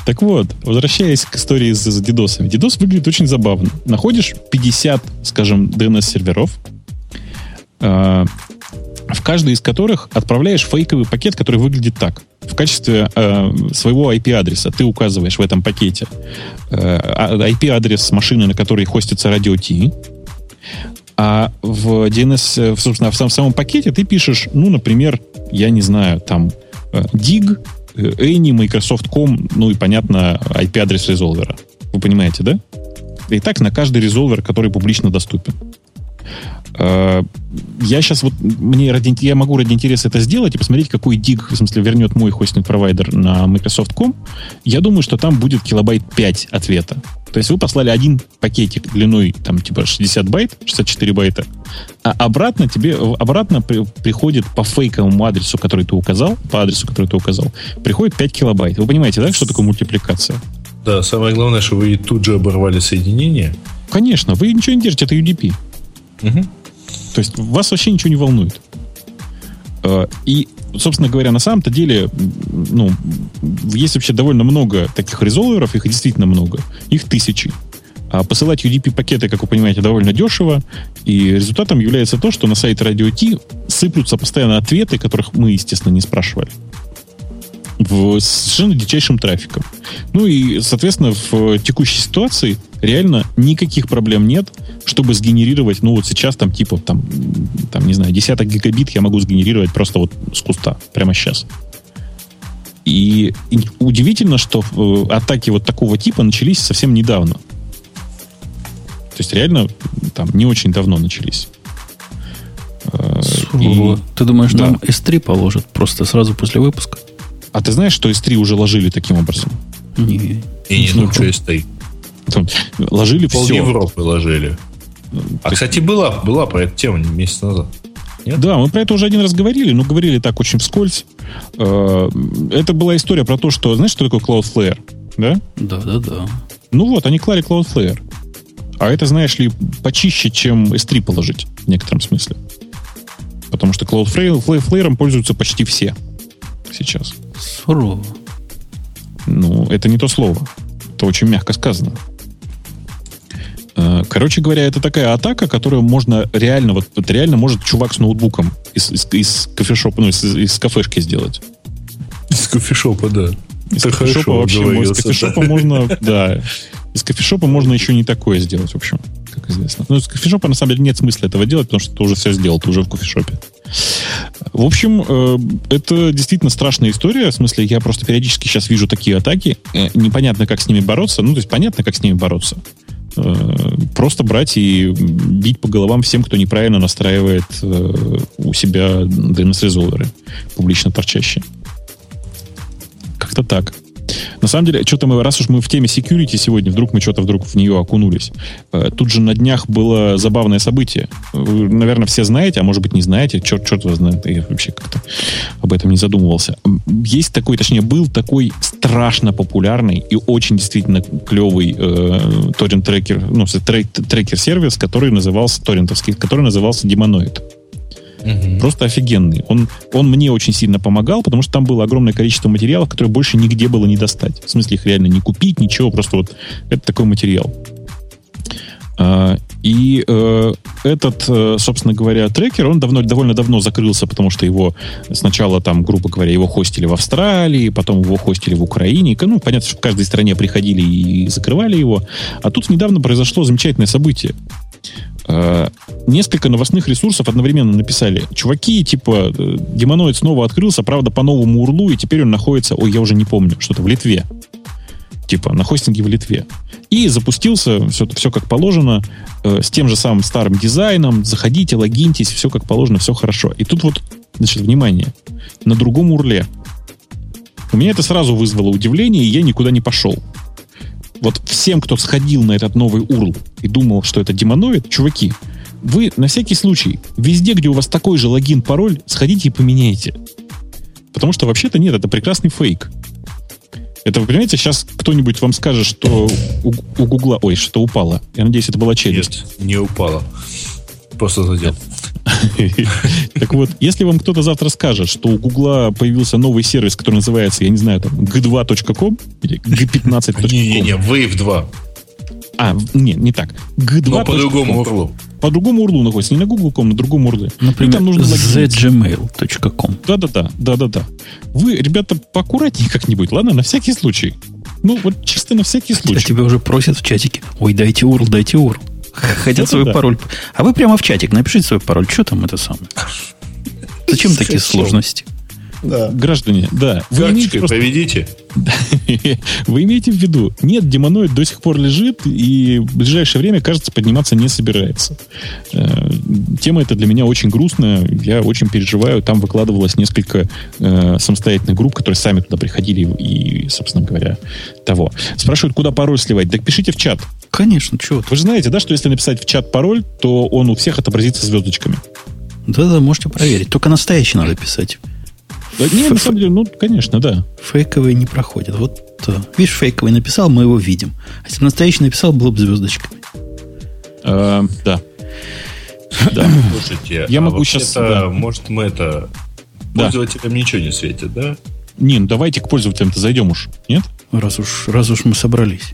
Так вот, возвращаясь к истории с, с дидосами. Дидос выглядит очень забавно. Находишь 50, скажем, DNS-серверов, а, в каждый из которых отправляешь фейковый пакет, который выглядит так. В качестве э, своего IP-адреса ты указываешь в этом пакете э, а- IP-адрес машины, на которой хостится радио T, а в DNS, э, в, собственно, в сам- самом пакете ты пишешь, ну, например, я не знаю, там э, dig, э, any, Microsoft.com, ну и, понятно, IP-адрес резолвера. Вы понимаете, да? И так на каждый резолвер, который публично доступен. Э, Я сейчас вот, мне ради, я могу ради интереса это сделать и посмотреть, какой dig, в смысле, вернет мой хостинг-провайдер на Microsoft.com. Я думаю, что там будет килобайт 5 ответа. То есть вы послали один пакетик длиной, там, типа 60 байт, 64 байта, а обратно тебе, обратно при- приходит по фейковому адресу, который ты указал, по адресу, который ты указал, приходит 5 килобайт. Вы понимаете, да, что такое мультипликация?
Да, самое главное, что вы тут же оборвали соединение.
Конечно, вы ничего не держите, это UDP. То есть вас вообще ничего не волнует. Э, И, собственно говоря, на самом-то деле, ну, есть вообще довольно много таких резолверов, их действительно много, их тысячи. А посылать UDP-пакеты, как вы понимаете, довольно дешево, и результатом является то, что на сайт Radio T сыплются постоянно ответы, которых мы, естественно, не спрашивали. В совершенно дичайшим трафиком. Ну и, соответственно, в текущей ситуации реально никаких проблем нет, чтобы сгенерировать, ну вот сейчас там типа, там, там не знаю, десяток гигабит я могу сгенерировать просто вот с куста, прямо сейчас. И, удивительно, что э, атаки вот такого типа начались совсем недавно. То есть реально там не очень давно начались. Э,
Сурово.
и-
Ты думаешь,
Да.
там S3 положат просто сразу после выпуска?
А ты знаешь, что S3 уже ложили таким образом?
Не.
И не
Ну,
только S3.
Там ложили
Пол
все.
Европы ложили. А, кстати, была, была про эту тему месяц назад. Нет?
Да, мы про это уже один раз говорили, но говорили так очень вскользь. Э, Это была история про то, что, знаешь, что такое Cloudflare? Да?
Да, да, да.
Ну вот, они клали Cloudflare. А это, знаешь ли, почище, чем S3 положить в некотором смысле. Потому что Cloudflare Flare пользуются почти все сейчас.
Сурово.
Ну, это не то слово. Это очень мягко сказано. Э, Короче говоря, это такая атака, которую можно реально, вот, вот реально может чувак с ноутбуком из, из, из кофешопа, ну, из, из кафешки сделать.
Из кофешопа, да.
Из
Ты
кофешопа вообще, из
обговорился,
кофешопа
да.
можно, да, из кофешопа можно еще не такое сделать, в общем, как известно. Ну, из кофешопа, на самом деле, нет смысла этого делать, потому что ты уже все сделал, ты уже в кофешопе. В общем, э, это действительно страшная история. В смысле, я просто периодически сейчас вижу такие атаки. Э, Непонятно, как с ними бороться. Ну, то есть понятно, как с ними бороться. Э, Просто брать и бить по головам всем, кто неправильно настраивает э, у себя DNS-резолверы, публично торчащие. Как-то так. На самом деле, что-то мы, раз уж мы в теме security сегодня, вдруг мы что-то вдруг в нее окунулись. Э, Тут же на днях было забавное событие. Вы, наверное, все знаете, а может быть не знаете. Черт, черт вас знает, я вообще как-то об этом не задумывался. Есть такой, точнее, был такой страшно популярный и очень действительно клевый э, торрент-трекер, ну, трек- трекер-сервис, который назывался, торрентовский, который назывался Демоноид. Просто офигенный. Он, он мне очень сильно помогал, потому что там было огромное количество материалов, которые больше нигде было не достать. В смысле, их реально не купить, ничего, просто вот это такой материал. А, и э, этот, э, собственно говоря, трекер, он давно, довольно давно закрылся, потому что его сначала там, грубо говоря, его хостили в Австралии, потом его хостили в Украине. Ну, понятно, что в каждой стране приходили и закрывали его. А тут недавно произошло замечательное событие. Э, несколько новостных ресурсов одновременно написали. Чуваки, типа, э, демоноид снова открылся, правда, по новому урлу, и теперь он находится, ой, я уже не помню, что-то в Литве. Типа, на хостинге в Литве. И запустился все, все как положено, э, с тем же самым старым дизайном. Заходите, логиньтесь, все как положено, все хорошо. И тут вот, значит, внимание, на другом урле. У меня это сразу вызвало удивление, и я никуда не пошел вот всем, кто сходил на этот новый URL и думал, что это демоноид, чуваки, вы на всякий случай, везде, где у вас такой же логин, пароль, сходите и поменяйте. Потому что вообще-то нет, это прекрасный фейк. Это, вы понимаете, сейчас кто-нибудь вам скажет, что у, у Гугла, ой, что упало. Я надеюсь, это была челюсть.
Нет, не упало. Просто задел. (laughs)
Так вот, если вам кто-то завтра скажет, что у Гугла появился новый сервис, который называется, я не знаю, там, g2.com или g15.com.
Не-не-не, Wave 2.
А, не, не так.
G2. Но по другому урлу.
По другому урлу находится. Не на Google.com, на другом урле.
Например, там нужно zgmail.com.
Да-да-да, да-да-да. Вы, ребята, поаккуратнее как-нибудь, ладно? На всякий случай. Ну, вот чисто на всякий случай. А
тебя уже просят в чатике. Ой, дайте URL, дайте URL. Хотят свой пароль. А вы прямо в чатик напишите свой пароль. Что там это самое? Зачем такие сложности?
Да. Граждане, да.
Вы имеете просто... поведите. (laughs)
Вы имеете в виду, нет, демоноид до сих пор лежит, и в ближайшее время, кажется, подниматься не собирается. Э, тема эта для меня очень грустная, я очень переживаю. Там выкладывалось несколько э, самостоятельных групп, которые сами туда приходили и, собственно говоря, того. Спрашивают, куда пароль сливать? Так пишите в чат.
Конечно, чего
Вы же знаете, да, что если написать в чат пароль, то он у всех отобразится звездочками.
Да-да, можете проверить. Только настоящий надо писать.
Да, не, на самом деле, ну, конечно, да.
Фейковые не проходят. Вот, видишь, фейковый написал, мы его видим. А если настоящий написал, было бы звездочками.
А, да.
Да. Слушайте, я а могу сейчас... Да. Может, мы это... Да. Пользователям ничего не светит, да?
Не, ну давайте к пользователям-то зайдем уж, нет?
Раз уж, раз уж мы собрались.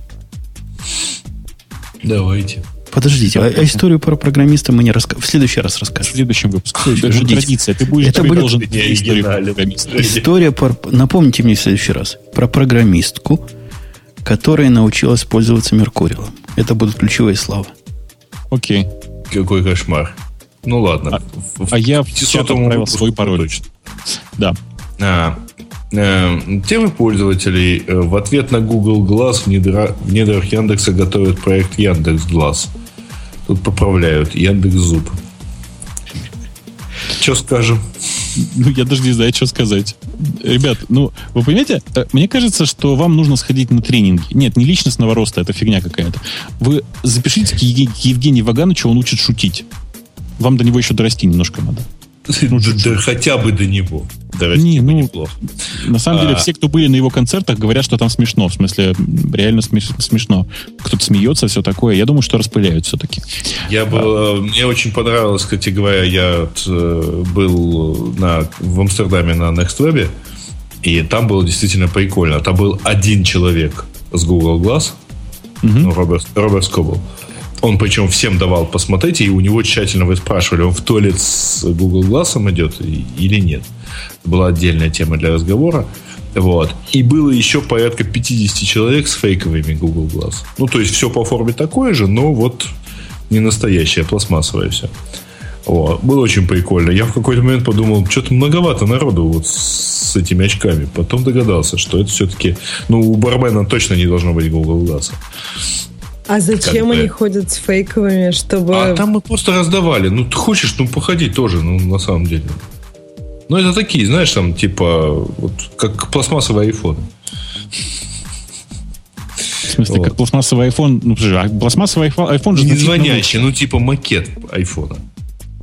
Давайте.
Подождите, а, а историю про программиста мы не расскажем. В следующий раз расскажем.
В следующем выпуске.
Подождите. Традиция. Ты будешь Это будет должен историю про программиста. История про... Напомните мне в следующий раз. Про программистку, которая научилась пользоваться Меркурием. Это будут ключевые слова.
Окей.
Какой кошмар. Ну ладно.
А, в, а я в чат отправил свой пароль. Точно. Да.
А, темы пользователей э, в ответ на Google Glass в, недра, в недрах Яндекса готовят проект Яндекс Glass. Тут поправляют Яндекс Зуб. Что скажем?
Ну, я даже не знаю, что сказать. Ребят, ну, вы понимаете, э, мне кажется, что вам нужно сходить на тренинги. Нет, не личностного роста, это фигня какая-то. Вы запишите к Евгению Вагановичу, он учит шутить. Вам до него еще дорасти немножко надо.
Ну, да, хотя бы до него.
Даже не, ну, неплохо. На самом а... деле, все, кто были на его концертах, говорят, что там смешно. В смысле, реально смешно. Кто-то смеется, все такое. Я думаю, что распыляют все-таки.
Я был, а... Мне очень понравилось, кстати говоря, я э, был на, в Амстердаме на NextWeb, и там было действительно прикольно. Там был один человек с Google Glass, угу. ну, Роберт, Роберт Скобл. Он причем всем давал посмотреть, и у него тщательно вы спрашивали, он в туалет с Google Glass идет или нет. Это была отдельная тема для разговора. Вот. И было еще порядка 50 человек с фейковыми Google Glass. Ну, то есть все по форме такое же, но вот не настоящее, пластмассовое все. Вот. Было очень прикольно. Я в какой-то момент подумал, что-то многовато народу вот с этими очками. Потом догадался, что это все-таки... Ну, у бармена точно не должно быть Google Glass.
А зачем они ходят с фейковыми, чтобы...
А там мы просто раздавали. Ну, ты хочешь, ну, походи тоже, ну, на самом деле. Ну, это такие, знаешь, там, типа, вот, как пластмассовый iPhone.
В смысле, вот. как пластмассовый iPhone? Ну, подожди, а пластмассовый iPhone
же... Не звонящий, ну, типа макет айфона.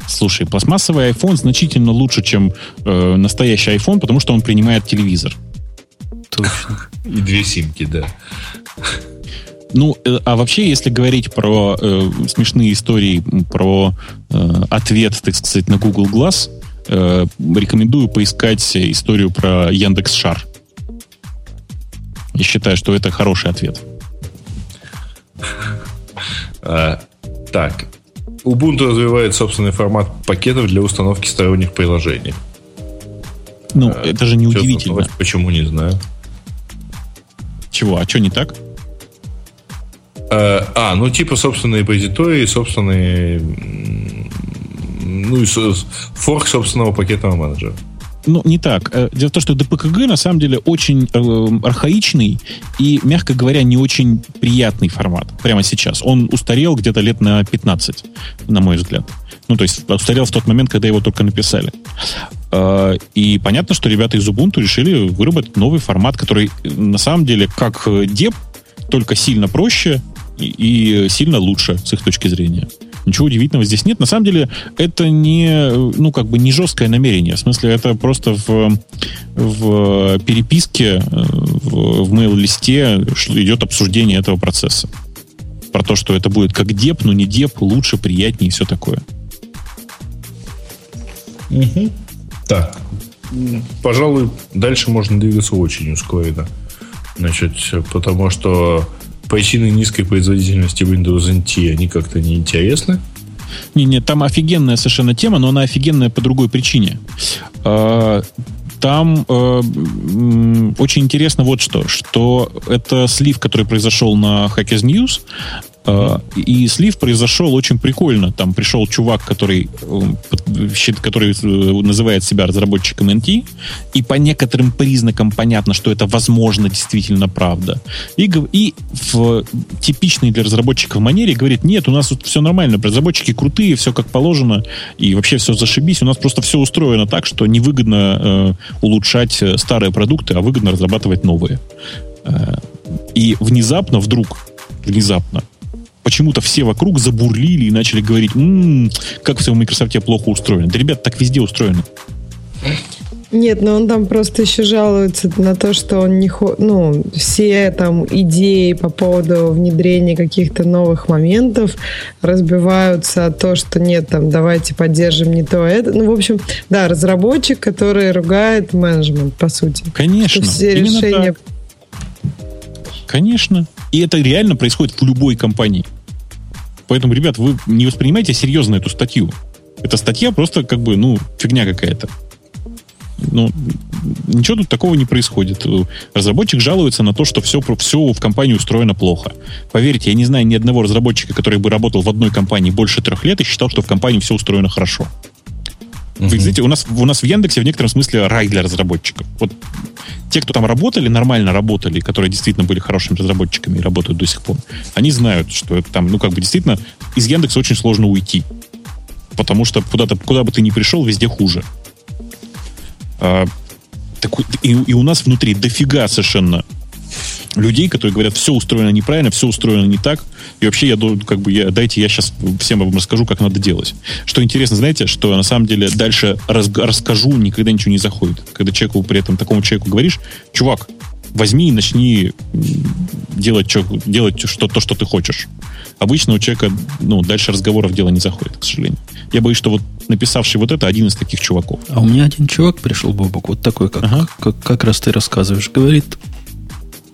Слушай, пластмассовый iPhone значительно лучше, чем э, настоящий iPhone, потому что он принимает телевизор.
Точно. И две симки, да.
Ну, э, а вообще, если говорить про э, смешные истории, про э, ответ, так сказать, на Google Glass, э, рекомендую поискать историю про Яндекс Шар. Я считаю, что это хороший ответ.
А, так. Ubuntu развивает собственный формат пакетов для установки сторонних приложений.
Ну, а, это же не удивительно.
Почему, не знаю.
Чего? А что не так?
А, а, ну типа собственные репозитории, собственные... Ну и форк собственного пакетного менеджера.
Ну, не так. Э, дело в том, что DPKG на самом деле очень э, архаичный и, мягко говоря, не очень приятный формат прямо сейчас. Он устарел где-то лет на 15, на мой взгляд. Ну, то есть устарел в тот момент, когда его только написали. Э, и понятно, что ребята из Ubuntu решили выработать новый формат, который на самом деле как деп, только сильно проще и, и сильно лучше с их точки зрения. Ничего удивительного здесь нет. На самом деле, это не, ну, как бы не жесткое намерение. В смысле, это просто в, в переписке, в, в мейл-листе идет обсуждение этого процесса. Про то, что это будет как деп, но не деп, лучше, приятнее и все такое.
Угу. Так. Пожалуй, дальше можно двигаться очень ускоренно. Значит, потому что причины низкой производительности Windows NT, они как-то неинтересны.
Не, нет, там офигенная совершенно тема, но она офигенная по другой причине. А, там э, очень интересно вот что, что это слив, который произошел на Hackers News, и слив произошел очень прикольно. Там пришел чувак, который, э, который э, называет себя разработчиком NT, и по некоторым признакам понятно, что это возможно действительно правда. И, и в типичной для разработчиков манере говорит, нет, у нас тут все нормально, разработчики крутые, все как положено, и вообще все зашибись, у нас просто все устроено так, что невыгодно э, улучшать старые продукты, а выгодно разрабатывать новые. Э, и внезапно, вдруг, внезапно, почему-то все вокруг забурлили и начали говорить, м-м, как все в Microsoft плохо устроено. Да, ребят, так везде устроено.
Нет, но он там просто еще жалуется на то, что он не хо... ну, все там идеи по поводу внедрения каких-то новых моментов разбиваются от то, что нет, там, давайте поддержим не то, это. Ну, в общем, да, разработчик, который ругает менеджмент, по сути.
Конечно.
Что все решения... Так.
Конечно. И это реально происходит в любой компании. Поэтому, ребят, вы не воспринимайте серьезно эту статью. Эта статья просто как бы, ну, фигня какая-то. Ну, ничего тут такого не происходит. Разработчик жалуется на то, что все, все в компании устроено плохо. Поверьте, я не знаю ни одного разработчика, который бы работал в одной компании больше трех лет и считал, что в компании все устроено хорошо. Угу. Вы знаете, у нас, у нас в Яндексе в некотором смысле рай для разработчиков. Вот те, кто там работали, нормально работали, которые действительно были хорошими разработчиками и работают до сих пор, они знают, что это там, ну, как бы действительно из Яндекса очень сложно уйти. Потому что куда-то, куда бы ты ни пришел, везде хуже. А, так, и, и у нас внутри дофига совершенно людей, которые говорят, все устроено неправильно, все устроено не так, и вообще я как бы я, дайте я сейчас всем вам расскажу, как надо делать. Что интересно, знаете, что на самом деле дальше раз, расскажу, никогда ничего не заходит. Когда человеку при этом такому человеку говоришь, чувак, возьми и начни делать, что, делать что, то, что ты хочешь. Обычно у человека, ну, дальше разговоров дело не заходит, к сожалению. Я боюсь, что вот написавший вот это один из таких чуваков.
А у меня один чувак пришел, Бобок, вот такой, как, ага. как, как раз ты рассказываешь. Говорит,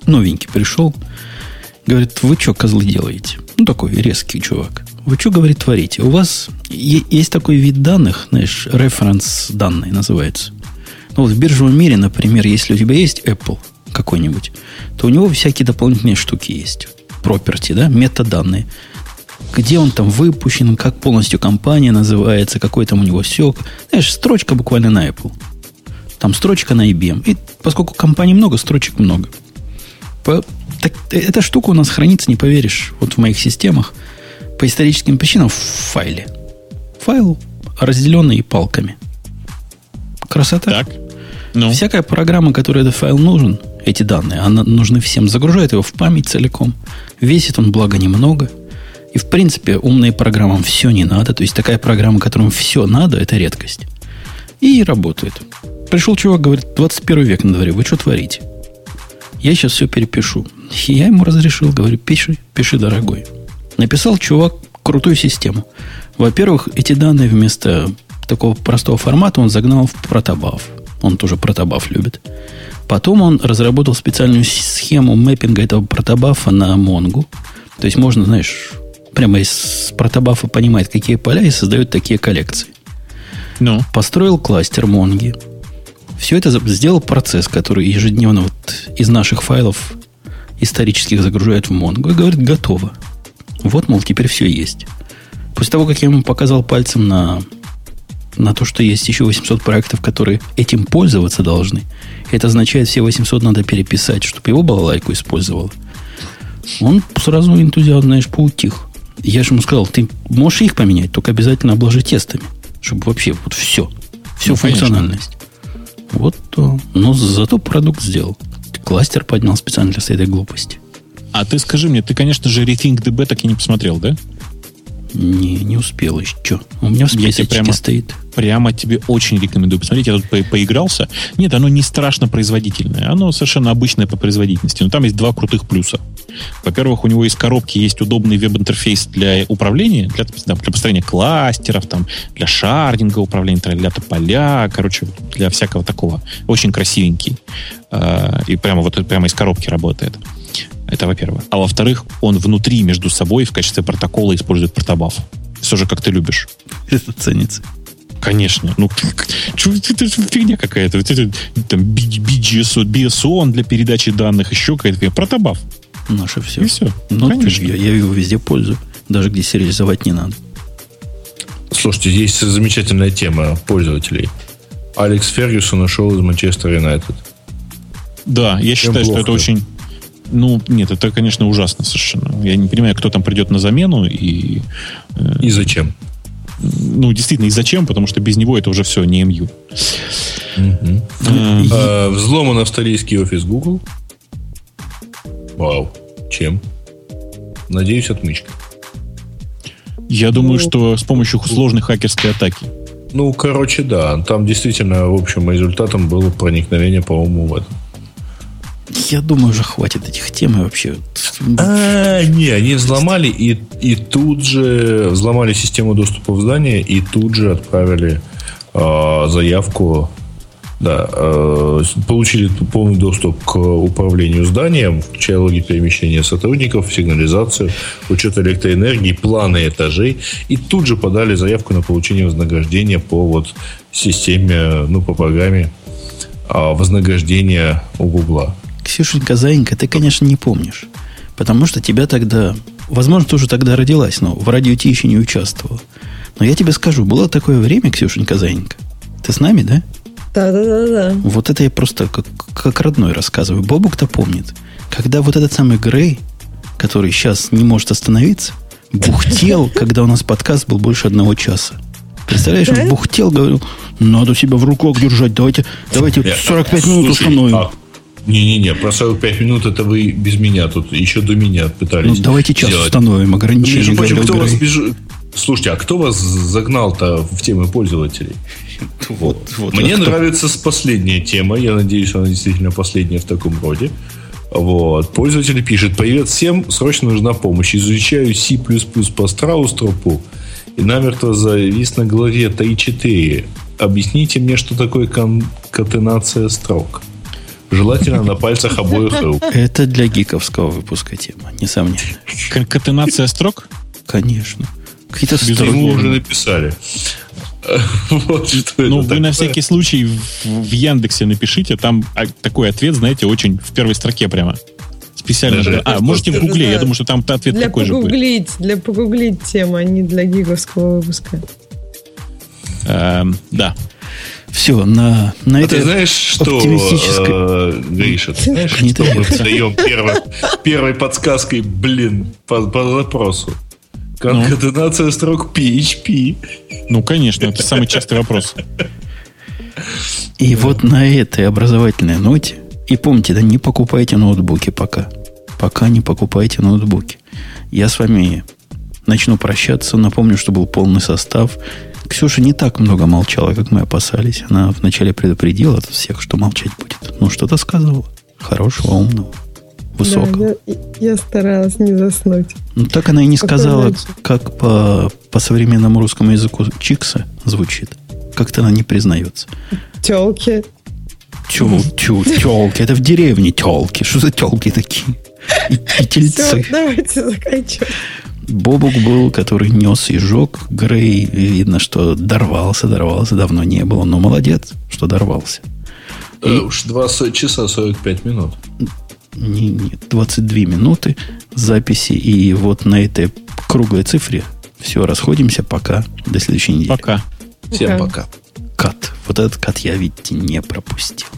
новенький пришел, говорит, вы что, козлы, делаете? Ну, такой резкий чувак. Вы что, говорит, творите? У вас есть такой вид данных, знаешь, референс данные называется. Ну, вот в биржевом мире, например, если у тебя есть Apple какой-нибудь, то у него всякие дополнительные штуки есть. Property, да, метаданные. Где он там выпущен, как полностью компания называется, какой там у него сек. Знаешь, строчка буквально на Apple. Там строчка на IBM. И поскольку компаний много, строчек много. По, так, эта штука у нас хранится, не поверишь, вот в моих системах по историческим причинам в файле. Файл, разделенный палками. Красота.
Так. Ну.
Всякая программа, которой этот файл нужен, эти данные, она нужны всем, загружает его в память целиком. Весит он, благо, немного. И, в принципе, умные программам все не надо. То есть, такая программа, которым все надо, это редкость. И работает. Пришел чувак, говорит, 21 век на дворе, вы что творите? Я сейчас все перепишу. И я ему разрешил, говорю, пиши, пиши, дорогой. Написал чувак крутую систему. Во-первых, эти данные вместо такого простого формата он загнал в протобаф. Он тоже протобаф любит. Потом он разработал специальную схему мэппинга этого протобафа на Монгу. То есть можно, знаешь, прямо из протобафа понимать, какие поля и создает такие коллекции.
Ну.
Построил кластер Монги все это сделал процесс, который ежедневно вот из наших файлов исторических загружает в Mongo и говорит, готово. Вот, мол, теперь все есть. После того, как я ему показал пальцем на, на то, что есть еще 800 проектов, которые этим пользоваться должны, это означает, все 800 надо переписать, чтобы его балалайку использовал. Он сразу энтузиазм, знаешь, поутих. Я же ему сказал, ты можешь их поменять, только обязательно обложи тестами, чтобы вообще вот все, всю ну, функциональность. Вот то. Но зато продукт сделал. Кластер поднял специально для этой глупости.
А ты скажи мне, ты, конечно же, RethinkDB так и не посмотрел, да?
Не, не успел еще. У меня в списке
прямо,
стоит.
Прямо тебе очень рекомендую посмотреть. Я тут по поигрался. Нет, оно не страшно производительное. Оно совершенно обычное по производительности. Но там есть два крутых плюса. Во-первых, у него из коробки есть удобный веб-интерфейс для управления, для, для построения кластеров, там, для шардинга управления, для тополя, короче, для всякого такого. Очень красивенький. А, и прямо вот прямо из коробки работает. Это во-первых. А во-вторых, он внутри между собой в качестве протокола использует протобаф. Все же, как ты любишь.
Это ценится.
Конечно. Ну, это фигня какая-то. Это, там BGSO, BSO для передачи данных, еще какая-то протобаф.
Наше все.
И все.
Ну, Конечно. Я, я его везде пользую. Даже где сериализовать не надо.
Слушайте, есть замечательная тема пользователей. Алекс Фергюсон ушел из Манчестер Юнайтед.
Да, я считаю, что это очень ну, нет, это, конечно, ужасно совершенно. Я не понимаю, кто там придет на замену и...
Э, и зачем?
Ну, действительно, и зачем, потому что без него это уже все не МЮ.
Угу. А, взломан австралийский офис Google. Вау. Чем? Надеюсь, отмычка.
Я думаю, ну, что с помощью сложной хакерской атаки.
Ну, короче, да. Там действительно, в общем, результатом было проникновение, по-моему, в этом
я думаю, уже хватит этих тем и вообще.
А, не, они взломали и, и тут же взломали систему доступа в здание и тут же отправили э, заявку. Да, э, получили полный доступ к управлению зданием, включая логи перемещения сотрудников, сигнализацию, учет электроэнергии, планы этажей, и тут же подали заявку на получение вознаграждения по вот системе, ну, по программе э, вознаграждения у Гугла.
Ксюшенька Заинька, ты, конечно, не помнишь. Потому что тебя тогда... Возможно, ты уже тогда родилась, но в радио Ти еще не участвовала. Но я тебе скажу, было такое время, Ксюшенька Заинька. Ты с нами, да?
Да, да, да, да.
Вот это я просто как, как родной рассказываю. Бобук-то помнит. Когда вот этот самый Грей, который сейчас не может остановиться, бухтел, (laughs) когда у нас подкаст был больше одного часа. Представляешь, он бухтел, говорил, надо себя в руках держать, давайте, давайте 45 минут установим. А
не-не-не, про 45 минут это вы без меня тут, еще до меня пытались Ну,
давайте час сделать. установим ограничение. Между прочим,
кто вас беж... Слушайте, а кто вас загнал-то в темы пользователей? (laughs) Вот, вот, Мне нравится с последняя тема. Я надеюсь, она действительно последняя в таком роде. Вот. Пользователь пишет, привет всем, срочно нужна помощь. Изучаю C++ по страустропу и намертво завис на главе 3.4. Объясните мне, что такое конкатенация строк. Желательно на пальцах обоих рук.
Это для гиковского выпуска тема, несомненно.
Конкатенация строк?
Конечно.
Какие-то строки. Мы уже написали. (laughs)
Вот что ну, вы такое. на всякий случай в, в Яндексе напишите, там а, такой ответ, знаете, очень в первой строке прямо. Специально. Даже, а, можете в Гугле, я думаю, что там ответ
для
такой же будет.
Для погуглить тему, а не для гиговского выпуска.
Эм, да.
Все, на, на
а
этой
ты знаешь, что, э, Гриша, ты знаешь, что мы даем первой, первой подсказкой, блин, по, по запросу? Конкатенация ну? строк PHP.
Ну, конечно, это самый частый вопрос.
И вот на этой образовательной ноте, и помните, да не покупайте ноутбуки пока. Пока не покупайте ноутбуки. Я с вами начну прощаться. Напомню, что был полный состав. Ксюша не так много молчала, как мы опасались. Она вначале предупредила всех, что молчать будет. Ну, что-то сказала. Хорошего, умного, высокого.
Да, я, я старалась не заснуть.
Ну, так она и не сказала, раньше. как по, по современному русскому языку чикса звучит. Как-то она не признается.
Телки.
Тю, тю, телки. Это в деревне телки. Что за телки такие? И, и тельцы. Все,
давайте заканчиваем.
Бобук был, который нес и жег. Грей, видно, что дорвался, дорвался, давно не было. Но молодец, что дорвался.
И... Э, уж 2 часа 45 минут.
Не, нет, 22 минуты записи. И вот на этой круглой цифре. Все, расходимся. Пока. До следующей недели.
Пока.
Всем пока.
Кат. Вот этот кат я, видите, не пропустил.